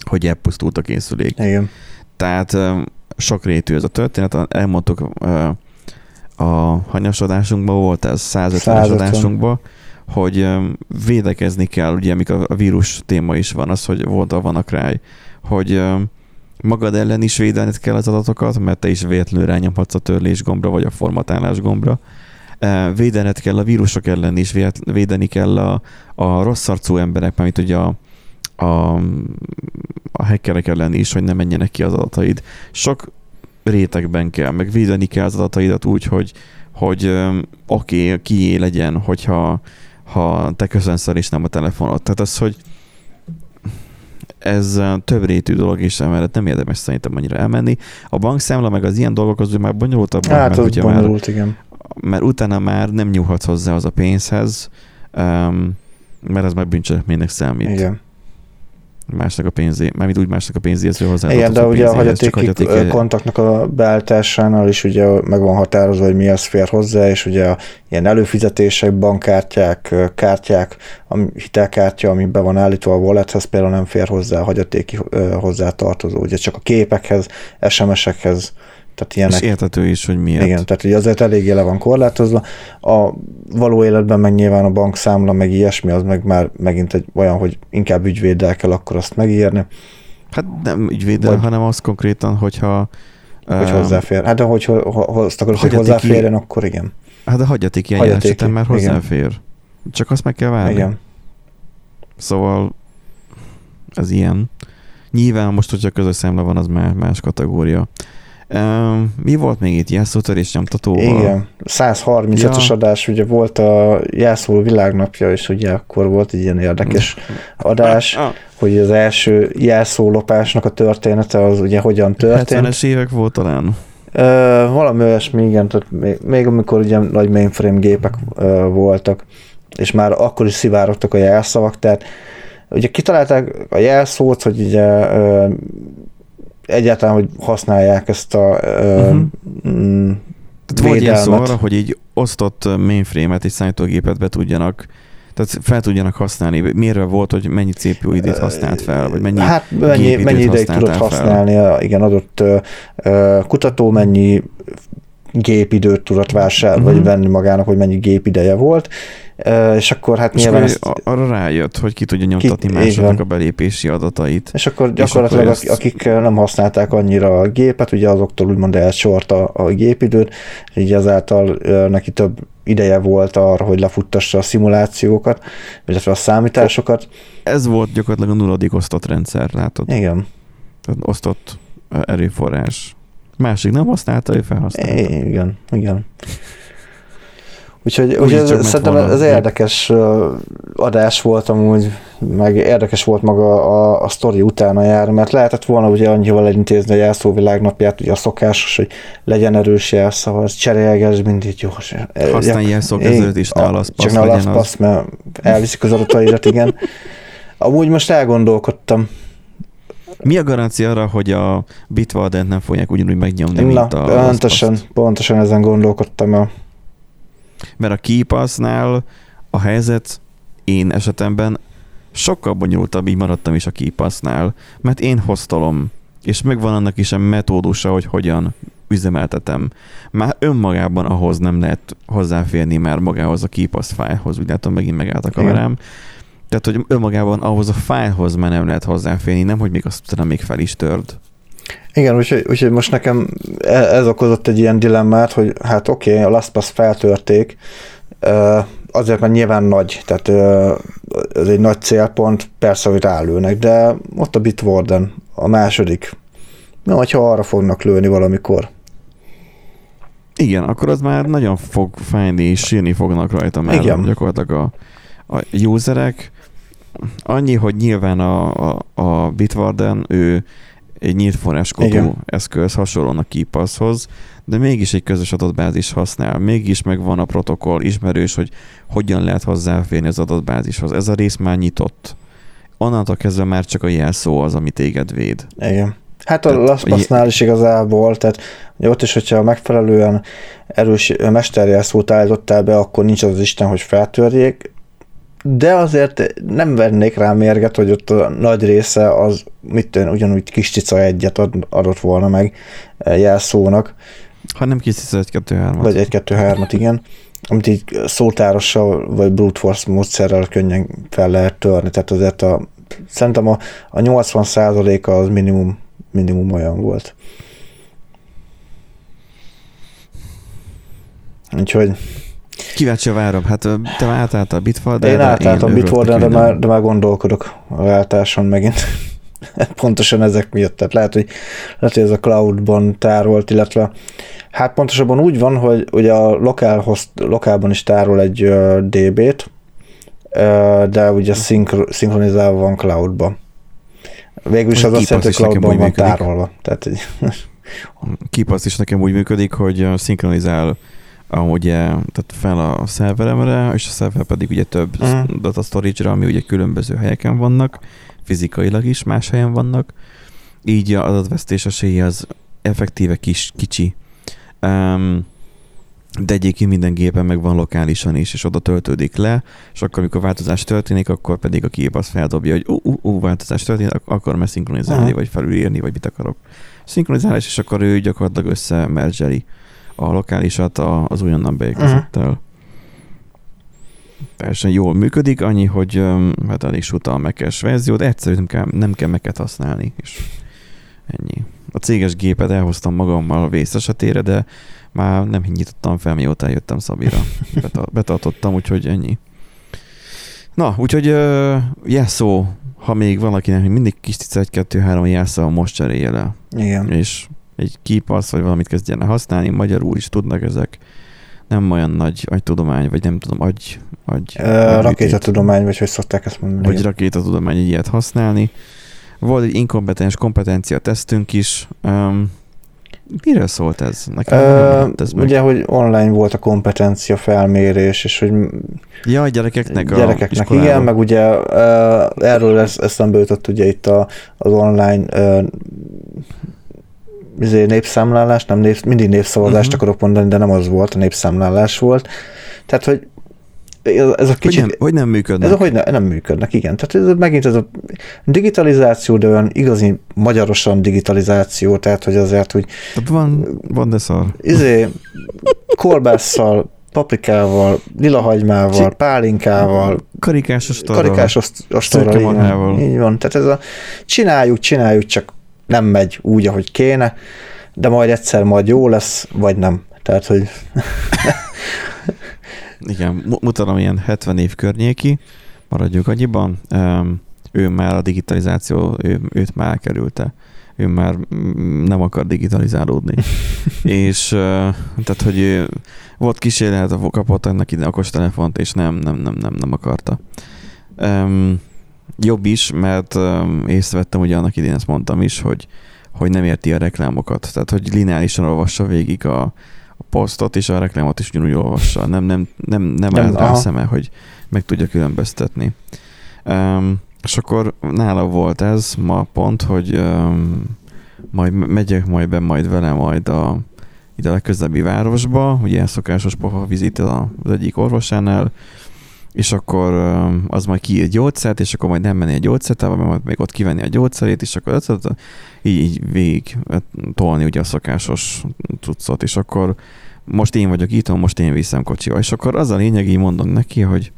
hogy elpusztult a készülék. Igen. Tehát um, sok rétű ez a történet, elmondtuk uh, a hanyasodásunkban volt ez, 150 adásunkban, hogy védekezni kell, ugye amikor a vírus téma is van, az, hogy volt a vannak rá, hogy magad ellen is védened kell az adatokat, mert te is véletlenül rányomhatsz a törlés gombra, vagy a formatálás gombra. Védened kell a vírusok ellen is, védeni kell a, a rossz arcú emberek, mert ugye a, a, a hackerek ellen is, hogy ne menjenek ki az adataid. Sok rétegben kell, meg védeni kell az adataidat úgy, hogy, hogy oké, okay, kié legyen, hogyha ha te köszönsz el, és nem a telefonot. Tehát az, hogy ez több rétű dolog, és emellett nem érdemes szerintem annyira elmenni. A bankszámla meg az ilyen dolgok az már bonyolultabb. Hát az bonyolult, már, igen. Mert utána már nem nyúlhatsz hozzá az a pénzhez, um, mert az már bűncselekménynek számít. Igen másnak a pénzé, mármint úgy másnak a pénzéhez, hogy hozzá Igen, de ugye a hagyatéki hagyaték... kontaktnak a beállításánál is ugye meg van határozva, hogy mi az fér hozzá, és ugye a ilyen előfizetések, bankkártyák, kártyák, a hitelkártya, ami be van állítva a wallethez, például nem fér hozzá a hagyatéki hozzátartozó, ugye csak a képekhez, SMS-ekhez, tehát ilyenek. És értető is, hogy miért. Igen, tehát ugye azért eléggé le van korlátozva. A való életben meg nyilván a bankszámla, meg ilyesmi, az meg már megint egy olyan, hogy inkább ügyvéddel kell akkor azt megírni. Hát nem ügyvéddel, Vagy, hanem az konkrétan, hogyha... Hogy hozzáfér. Hát de hogy ha, ha azt akarod, hogy hozzáférjen, akkor igen. Hát de hagyatik ilyen esetem már hozzáfér. Igen. Csak azt meg kell várni. Igen. Szóval ez ilyen. Nyilván most, hogyha közös számla van, az már más kategória. Mi volt még itt? Jelszótörés nyomtatóval? Igen, 135-ös ja. adás, ugye volt a jelszó világnapja, és ugye akkor volt egy ilyen érdekes adás, hogy az első jelszólopásnak a története az ugye hogyan történt. 70-es évek volt talán? Uh, valami olyasmi, igen, tehát még, még amikor ugye nagy mainframe gépek uh, voltak, és már akkor is szivárogtak a jelszavak, tehát ugye kitalálták a jelszót, hogy ugye uh, egyáltalán, hogy használják ezt a uh-huh. Tehát vagy ilyen arra, hogy így osztott mainframe-et és számítógépet be tudjanak tehát fel tudjanak használni. Miért volt, hogy mennyi CPU időt használt fel, vagy mennyi Hát mennyi, mennyi ideig tudott fel? használni, igen, adott uh, kutató mennyi gépidőt tudott vásárolni, uh-huh. vagy venni magának, hogy mennyi gépideje volt, és akkor hát és nyilván... Ezt... arra rájött, hogy ki tudja nyomtatni ki, másoknak a belépési adatait. És akkor gyakorlatilag és akkor akik ezt... nem használták annyira a gépet, ugye azoktól úgymond elsort a, gépidőt, így ezáltal neki több ideje volt arra, hogy lefuttassa a szimulációkat, illetve a számításokat. Ez volt gyakorlatilag a nulladik osztott rendszer, látod? Igen. Tehát osztott erőforrás. Másik nem használta, ő felhasználta. Igen, igen. Úgyhogy, úgy ez, szerintem ez érdekes adás volt amúgy, meg érdekes volt maga a, a sztori utána jár, mert lehetett volna ugye annyival elintézni a jelszóvilág napját, ugye a szokásos, hogy legyen erős jelszava, cserélges, mindig jó. Használj jelszókezelőt is, ne alaszpasz. Csak ne alaszpasz, mert elviszik az adataidat, igen. Amúgy most elgondolkodtam, mi a garancia arra, hogy a Bitwarden nem fogják ugyanúgy megnyomni, Na, mint a pontosan, pontosan ezen gondolkodtam. A... Mert a KeePass-nál a helyzet én esetemben sokkal bonyolultabb, így maradtam is a KeePass-nál, mert én hoztolom és megvan annak is a metódusa, hogy hogyan üzemeltetem. Már önmagában ahhoz nem lehet hozzáférni már magához a KeePass fájlhoz, úgy látom, megint megállt a kamerám. Igen. Tehát, hogy önmagában ahhoz a fájlhoz már nem lehet hozzáférni, nem, hogy még azt utána még fel is tört. Igen, úgyhogy, úgyhogy most nekem e, ez okozott egy ilyen dilemmát, hogy hát oké, okay, a LastPass feltörték, azért, mert nyilván nagy, tehát ez egy nagy célpont, persze, hogy rálőnek, de ott a Bitwarden, a második. Na, hogyha arra fognak lőni valamikor. Igen, akkor az már nagyon fog fájni, és sírni fognak rajta, mert Igen. gyakorlatilag a, a userek. Annyi, hogy nyilván a, a, a Bitwarden, ő egy nyílt forráskodó eszköz hasonlóan a KeePasshoz, de mégis egy közös adatbázis használ, mégis megvan a protokoll, ismerős, hogy hogyan lehet hozzáférni az adatbázishoz. Ez a rész már nyitott. Onnantól kezdve már csak a jelszó az, ami téged véd. Igen. Hát a LastPass-nál is igazából, tehát ott is, hogyha megfelelően erős mesterjelszót állítottál be, akkor nincs az, az Isten, hogy feltörjék, de azért nem vennék rá mérget, hogy ott a nagy része az mit tűn, ugyanúgy kis cica egyet ad, adott volna meg jelszónak. Ha nem kis cica egy kettő hármat. Vagy egy kettő hármat, igen. Amit így szótárossal vagy brute force módszerrel könnyen fel lehet törni. Tehát azért a, szerintem a, a 80 százaléka az minimum, minimum olyan volt. Úgyhogy Kíváncsi várom, hát te átálltál a Bitwarden. Én átálltam Bitwarden, de már, de már gondolkodok a váltáson megint. pontosan ezek miatt. Tehát lehet, hogy, lehet, hogy ez a cloudban tárolt, illetve hát pontosabban úgy van, hogy ugye a lokál host, lokálban is tárol egy uh, DB-t, uh, de ugye szinkro, szinkronizálva van cloudba. Végül is az azt jelenti, hogy cloudban van tárolva. Tehát, Keep is nekem úgy működik, hogy szinkronizál ugye, tehát fel a szerveremre, és a szerver pedig ugye több uh-huh. data storage-ra, ami ugye különböző helyeken vannak, fizikailag is más helyen vannak, így az adatvesztés esélye az effektíve kis, kicsi. Um, de egyébként minden gépen meg van lokálisan is, és oda töltődik le, és akkor, amikor változás történik, akkor pedig a kép az feldobja, hogy ú, ú, ú változás történik, akkor meg szinkronizálni, uh-huh. vagy felülírni, vagy mit akarok. Szinkronizálás, és akkor ő gyakorlatilag összemergeli a lokálisat az újonnan beérkezettel. Uh-huh. Teljesen jól működik, annyi, hogy hát elég suta a mekes verzió, de egyszerűen nem kell, nem kell meket használni, és ennyi. A céges gépet elhoztam magammal a vész esetére, de már nem nyitottam fel, mióta eljöttem Szabira. Betartottam, úgyhogy ennyi. Na, úgyhogy uh, jelszó, ha még valakinek mindig kis 1-2-3 jelszó, most cserélje le. Igen. És egy kipasz, vagy valamit kezdjen használni, magyarul is tudnak ezek. Nem olyan nagy agytudomány, vagy nem tudom, agy... agy uh, rakétatudomány, vagy hogy szokták ezt mondani. Vagy rakétatudomány, így ilyet használni. Volt egy inkompetens kompetencia tesztünk is. Um, Miről szólt ez? Nekem uh, ez ugye, hogy online volt a kompetencia felmérés, és hogy... Ja, a gyerekeknek a Gyerekeknek, igen, meg ugye erről eszembe jutott ugye itt a, az online izé, népszámlálás, nem nép, mindig népszavazást uh-huh. akarok mondani, de nem az volt, a népszámlálás volt. Tehát, hogy ez a kicsit... Hogy nem, hogy nem működnek. Ez a, hogy ne, nem működnek, igen. Tehát ez megint ez a digitalizáció, de olyan igazi magyarosan digitalizáció, tehát hogy azért, hogy... Van, van de szar. Izé, kolbásszal, paprikával, lilahagymával, pálinkával, karikás ostorral, karikás ostorral, így, így van. Tehát ez a csináljuk, csináljuk, csak nem megy úgy, ahogy kéne, de majd egyszer majd jó lesz, vagy nem. Tehát, hogy... Igen, mutatom ilyen 70 év környéki, maradjuk annyiban. Ő már a digitalizáció, ő, őt már elkerülte. Ő már nem akar digitalizálódni. és tehát, hogy volt kísérlet, kapott ennek ide okostelefont, és nem, nem, nem, nem, nem akarta. Um, jobb is, mert um, észrevettem, hogy annak idén ezt mondtam is, hogy, hogy nem érti a reklámokat. Tehát, hogy lineárisan olvassa végig a, a posztot, és a reklámot is ugyanúgy olvassa. Nem, nem, nem, nem, nem áll rá a szeme, hogy meg tudja különböztetni. Um, és akkor nála volt ez ma pont, hogy um, majd megyek majd be majd vele majd a, ide a legközelebbi városba, ugye szokásos poha vizit az egyik orvosánál, és akkor az majd kiír gyógyszert, és akkor majd nem menni a gyógyszertába, majd még ott kivenni a gyógyszerét, és akkor így, így végig tolni ugye a szokásos cuccot, és akkor most én vagyok itt, most én viszem kocsival. És akkor az a lényeg, így mondom neki, hogy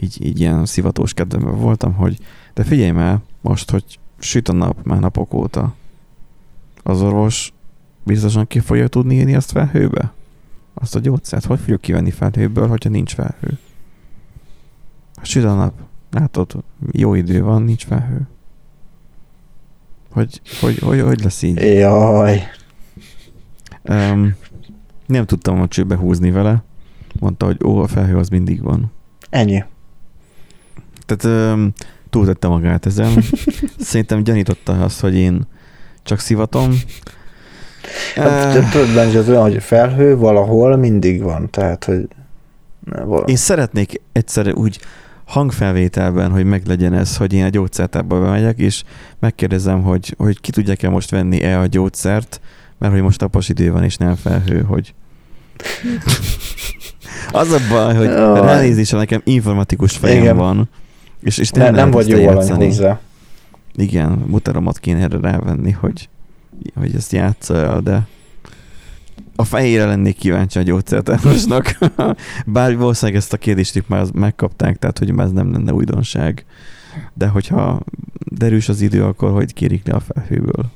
így, így ilyen szivatós kedvemben voltam, hogy de figyelj már, most, hogy süt a nap már napok óta, az orvos biztosan ki fogja tudni írni azt felhőbe? Azt a gyógyszert? Hogy fogjuk kivenni felhőből, hogyha nincs felhő? Süt a nap. Látod, jó idő van, nincs felhő. Hogy, hogy, hogy, hogy lesz így? Jaj. Um, nem tudtam a csőbe húzni vele. Mondta, hogy ó, a felhő az mindig van. Ennyi. Tehát um, túltette magát ezen. Szerintem gyanította azt, hogy én csak szivatom. Hát, tudod, Benji, az olyan, hogy felhő valahol mindig van, tehát, hogy... Én szeretnék egyszer úgy hangfelvételben, hogy meglegyen ez, hogy én a gyógyszertárba bemegyek, és megkérdezem, hogy, hogy ki tudják-e most venni-e a gyógyszert, mert hogy most tapos idő van, és nem felhő, hogy az a baj, hogy ránézésre nekem informatikus fejem Igen. van, és, és nem, nem vagy jó alany hozzá. Igen, muteromat kéne erre rávenni, hogy, hogy ezt játsza el, de a fejére lennék kíváncsi a gyógyszertárosnak. Bár valószínűleg ezt a kérdést már megkapták, tehát hogy ez nem lenne újdonság. De hogyha derűs az idő, akkor hogy kérik le a felhőből?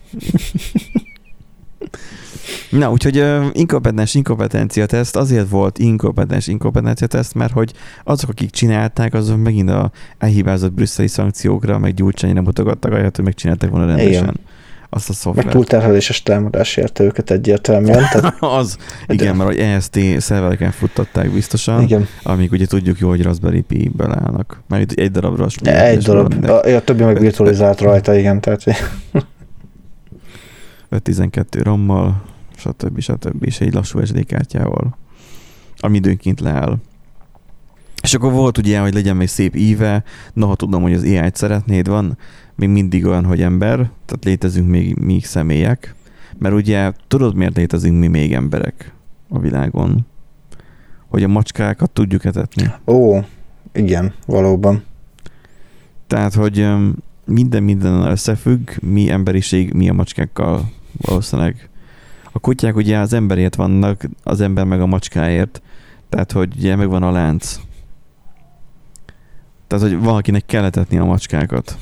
Na, úgyhogy uh, inkompetens inkompetencia teszt azért volt inkompetens inkompetencia teszt, mert hogy azok, akik csinálták, azok megint a elhibázott brüsszeli szankciókra, meg gyurcsányra mutogattak, ahelyett, hogy megcsinálták volna rendesen. Igen azt a szoftvert. Meg túlterheléses támadás érte őket egyértelműen. Tehát... az, igen, mert hogy EST szervereken futtatták biztosan, igen. amíg ugye tudjuk jó, hogy Raspberry Pi-ből állnak. Mert egy darabra Egy darab, a, a, többi meg virtualizált rajta, igen, tehát 512 rommal, stb. stb. és egy lassú SD kártyával, ami időnként leáll. És akkor volt ugye, hogy legyen még szép íve, noha tudom, hogy az AI-t szeretnéd, van még mindig olyan, hogy ember, tehát létezünk még mi személyek, mert ugye tudod, miért létezünk mi még emberek a világon? Hogy a macskákat tudjuk etetni. Ó, igen, valóban. Tehát, hogy minden minden összefügg, mi emberiség, mi a macskákkal valószínűleg. A kutyák ugye az emberért vannak, az ember meg a macskáért, tehát hogy ugye megvan a lánc. Tehát, hogy valakinek kell etetni a macskákat.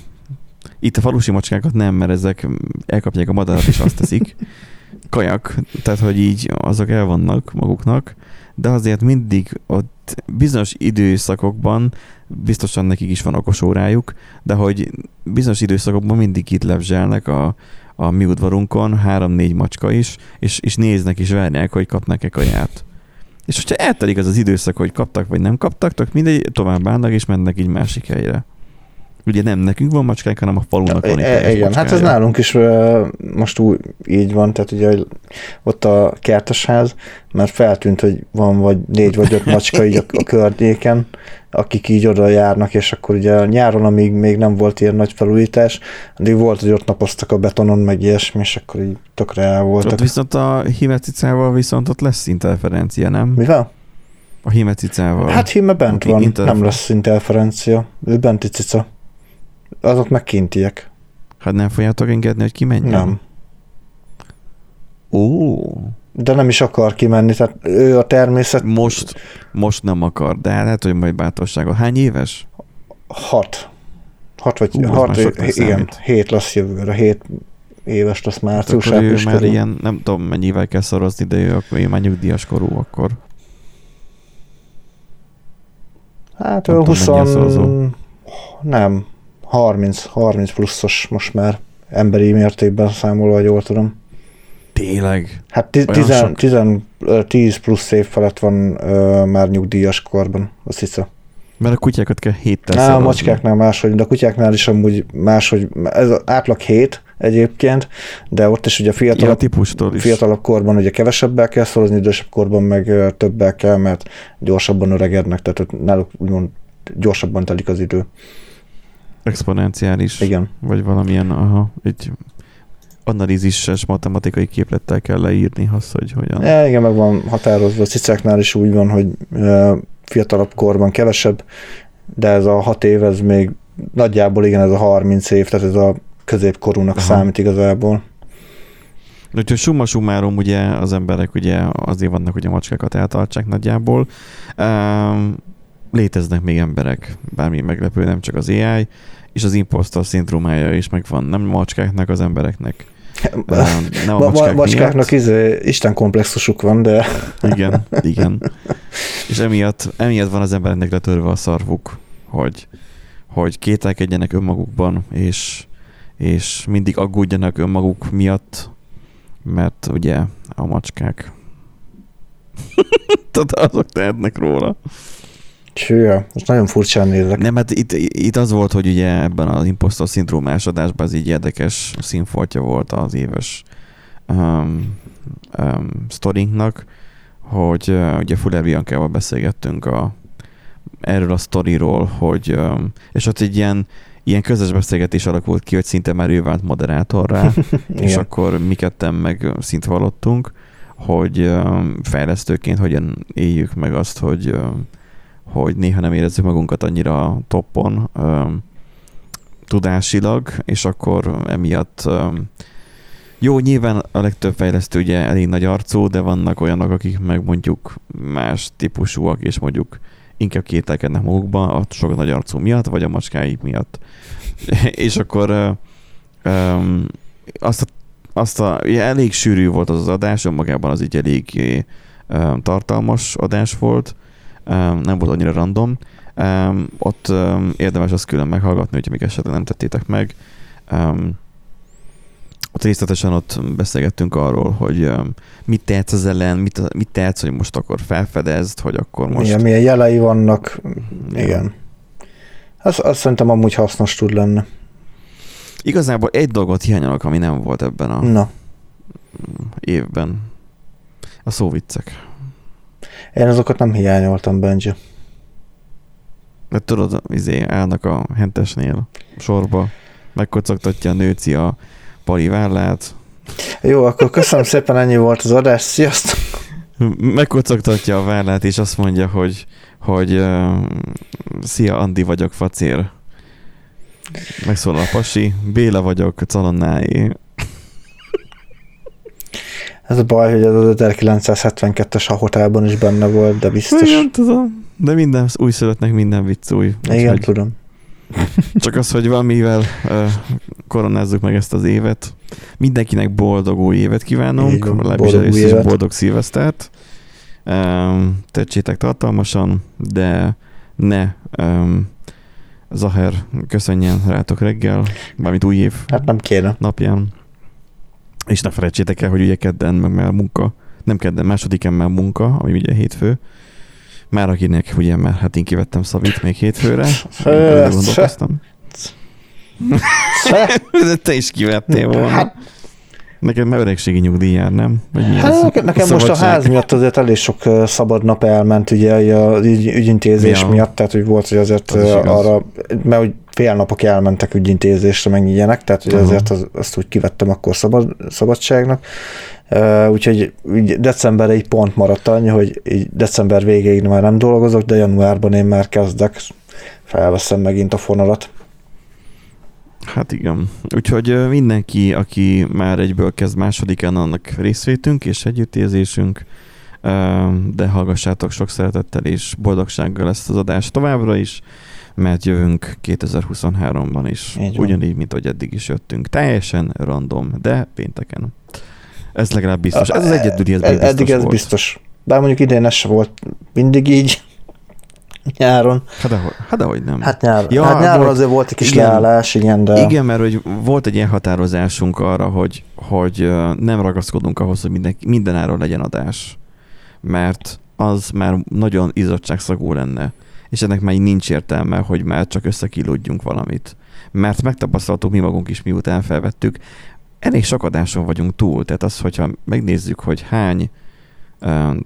Itt a falusi macskákat nem, mert ezek elkapják a madarat és azt teszik. Kajak, tehát hogy így azok el vannak maguknak, de azért mindig ott bizonyos időszakokban biztosan nekik is van okos órájuk, de hogy bizonyos időszakokban mindig itt lebzselnek a, a mi udvarunkon, három-négy macska is, és, és néznek és várják, hogy kapnak-e kaját. És hogyha eltelik az az időszak, hogy kaptak vagy nem kaptak, tök mindegy, tovább állnak és mennek így másik helyre. Ugye nem nekünk van macskánk, hanem a falunak van e, Igen, hát ez nálunk is most úgy így van, tehát ugye ott a kertesház, mert feltűnt, hogy van vagy négy vagy öt macska így a, a környéken, akik így oda járnak, és akkor ugye nyáron, amíg még nem volt ilyen nagy felújítás, addig volt, hogy ott napoztak a betonon, meg ilyesmi, és akkor így tökre el voltak. Ott viszont a himecicával viszont ott lesz interferencia, nem? Mivel? A himecicával. Hát hime bent van, interfer- nem lesz interferencia. Ő benti cica. Azok meg kintiek. Hát nem fogjátok engedni, hogy kimenjen? Nem. Ó. De nem is akar kimenni, tehát ő a természet... Most, most nem akar, de lehet, hogy majd bátorságot. Hány éves? Hat. Hat vagy Hú, hat, igen, számít. hét lesz jövőre, hét éves lesz március. Hát ő már ilyen, nem tudom mennyivel kell szorozni, de ő, akkor ő már nyugdíjas korú akkor. Hát ő 20... Tudom, nem, 30, 30 pluszos most már emberi mértékben számolva, hogy jól tudom. Tényleg? Hát 10 plusz év felett van ö, már nyugdíjas korban, azt hiszem. Mert a kutyákat kell héttel Á, a macskáknál máshogy, de a kutyáknál is amúgy máshogy, ez átlag hét egyébként, de ott is ugye fiatalabb, ja, fiatalabb korban ugye kevesebbel kell szorozni, idősebb korban meg többel kell, mert gyorsabban öregednek, tehát náluk úgymond gyorsabban telik az idő. Exponenciális. Igen. Vagy valamilyen, aha, egy analízises matematikai képlettel kell leírni azt, hogy hogyan. Ja, igen, meg van határozva. A cicáknál is úgy van, hogy fiatalabb korban kevesebb de ez a hat év, ez még nagyjából igen, ez a 30 év, tehát ez a középkorúnak Aha. számít igazából. Úgyhogy summa summarum ugye az emberek ugye azért vannak, hogy a macskákat eltartsák nagyjából. Um, léteznek még emberek, bármi meglepő, nem csak az AI, és az impostor szindrómája is megvan, nem macskáknak, az embereknek. Nem a macskák macskáknak izé, Isten komplexusuk van, de... Igen, igen. És emiatt, emiatt van az embereknek letörve a szarvuk, hogy, hogy kételkedjenek önmagukban, és, és mindig aggódjanak önmaguk miatt, mert ugye a macskák tehát azok tehetnek róla. Csőja, most nagyon furcsán nézek. Nem, hát itt, itt az volt, hogy ugye ebben az impostor szindrómás adásban ez így érdekes színfoltja volt az éves um, um, sztorinknak, hogy uh, ugye Fuller Biancával beszélgettünk a, erről a sztoriról, hogy um, és ott egy ilyen ilyen közös beszélgetés alakult ki, hogy szinte már ő vált moderátorrá, és akkor mi ketten meg szint vallottunk, hogy fejlesztőként hogyan éljük meg azt, hogy, hogy néha nem érezzük magunkat annyira toppon tudásilag, és akkor emiatt jó, nyilván a legtöbb fejlesztő ugye elég nagy arcú, de vannak olyanok, akik meg mondjuk más típusúak, és mondjuk inkább kételkednek magukba a sok nagy arcú miatt, vagy a macskáik miatt. és akkor um, azt a, azt a, ugye elég sűrű volt az az adás, önmagában az így elég um, tartalmas adás volt, nem volt annyira random. Ott érdemes azt külön meghallgatni, hogyha még esetleg nem tettétek meg. Ott részletesen ott beszélgettünk arról, hogy mit tehetsz az ellen, mit, mit tehetsz, hogy most akkor felfedezd, hogy akkor most... Igen, milyen jelei vannak, igen. Azt, azt szerintem amúgy hasznos tud lenni. Igazából egy dolgot hiányolok, ami nem volt ebben a Na. évben. A szóviccek. Én azokat nem hiányoltam, Benji. Mert tudod, izé, állnak a hentesnél sorba, megkocogtatja a nőci a pali vállát. Jó, akkor köszönöm szépen, ennyi volt az adás. Sziasztok! Megkocogtatja a vállát, és azt mondja, hogy, hogy uh, szia, Andi vagyok, facér. Megszólal a pasi, Béla vagyok, Calonnái. Ez a baj, hogy ez az 1972-es a hotelban is benne volt, de biztos. Igen, tudom. De minden újszülöttnek minden vicc új. Igen, hogy... tudom. Csak az, hogy valamivel uh, koronázzuk meg ezt az évet. Mindenkinek boldog új évet kívánunk, legalábbis először boldog szilvesztert. Um, tetsétek tartalmasan, de ne um, Zaher köszönjen rátok reggel, mármint új év hát nem kéne. napján. És ne felejtsétek el, hogy ugye kedden meg már munka, nem kedden, másodikán már munka, ami ugye hétfő. Már akinek ugye már hát én kivettem Szavit még hétfőre. gondolkoztam. Te is kivettél volna. Hát, Neked már öregségi nyugdíj jár, nem? Vagy mi hát, nekem, nekem most a ház miatt azért elég sok szabad nap elment ugye az ügy, ügyintézés ja. miatt, tehát hogy volt, hogy azért az arra, mert hogy fél napok elmentek ügyintézésre, meg ilyenek, tehát hogy uh-huh. azért az, azt úgy kivettem akkor szabad, szabadságnak. Uh, úgyhogy úgy decemberre egy pont maradt annyi, hogy így december végéig már nem dolgozok, de januárban én már kezdek, felveszem megint a fonalat. Hát igen. Úgyhogy mindenki, aki már egyből kezd másodikán, annak részvétünk és együttérzésünk, de hallgassátok sok szeretettel és boldogsággal ezt az adást továbbra is, mert jövünk 2023-ban is. Ugyanígy, mint ahogy eddig is jöttünk. Teljesen random, de pénteken. Ez legalább biztos. Ez az egyedüli, ez biztos Eddig ez volt. biztos. Bár mondjuk idén ez volt mindig így nyáron. Hát dehogy, hát dehogy nem. Hát, nyár, ja, hát nyáron volt, azért volt egy kis igen, leállás, igen, de... Igen, mert hogy volt egy ilyen határozásunk arra, hogy, hogy nem ragaszkodunk ahhoz, hogy minden, mindenáról legyen adás. Mert az már nagyon izottságszagú lenne. És ennek már nincs értelme, hogy már csak összekilódjunk valamit. Mert megtapasztaltuk mi magunk is, miután felvettük, elég sok adáson vagyunk túl. Tehát az, hogyha megnézzük, hogy hány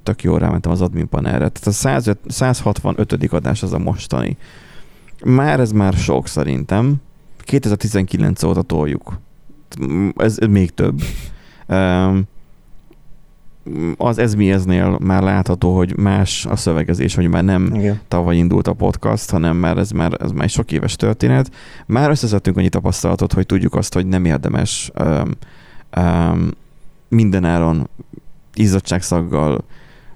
tök jól rámentem az admin panelre. Tehát a 105, 165. adás az a mostani. Már ez már sok szerintem. 2019 óta toljuk. Ez még több. az ez mi eznél már látható, hogy más a szövegezés, hogy már nem Igen. tavaly indult a podcast, hanem már ez már, ez már egy sok éves történet. Már összeszedtünk annyi tapasztalatot, hogy tudjuk azt, hogy nem érdemes um, um, mindenáron izzadságszaggal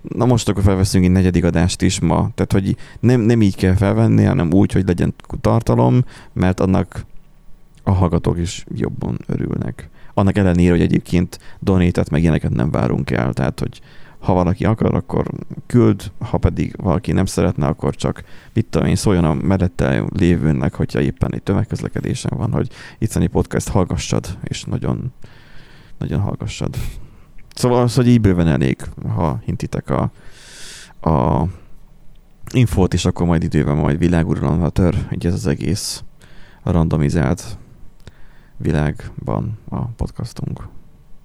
na most akkor felveszünk egy negyedik adást is ma. Tehát, hogy nem, nem így kell felvenni, hanem úgy, hogy legyen tartalom, mert annak a hallgatók is jobban örülnek. Annak ellenére, hogy egyébként donétet meg ilyeneket nem várunk el, tehát, hogy ha valaki akar, akkor küld, ha pedig valaki nem szeretne, akkor csak, mit tudom én, szóljon a mellette lévőnek, hogyha éppen egy tömegközlekedésen van, hogy itt podcast hallgassad, és nagyon, nagyon hallgassad. Szóval az, hogy így bőven elég, ha hintitek a, a infót, és akkor majd időben majd világuralomra tör, így ez az egész a randomizált világban a podcastunk.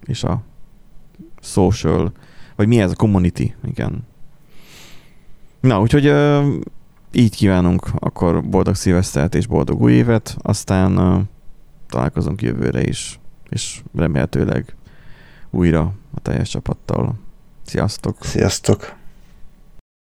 És a social, vagy mi ez a community, igen. Na, úgyhogy uh, így kívánunk akkor boldog szilvesztert és boldog új évet, aztán uh, találkozunk jövőre is, és remélhetőleg újra a teljes csapattal. Sziasztok! Sziasztok!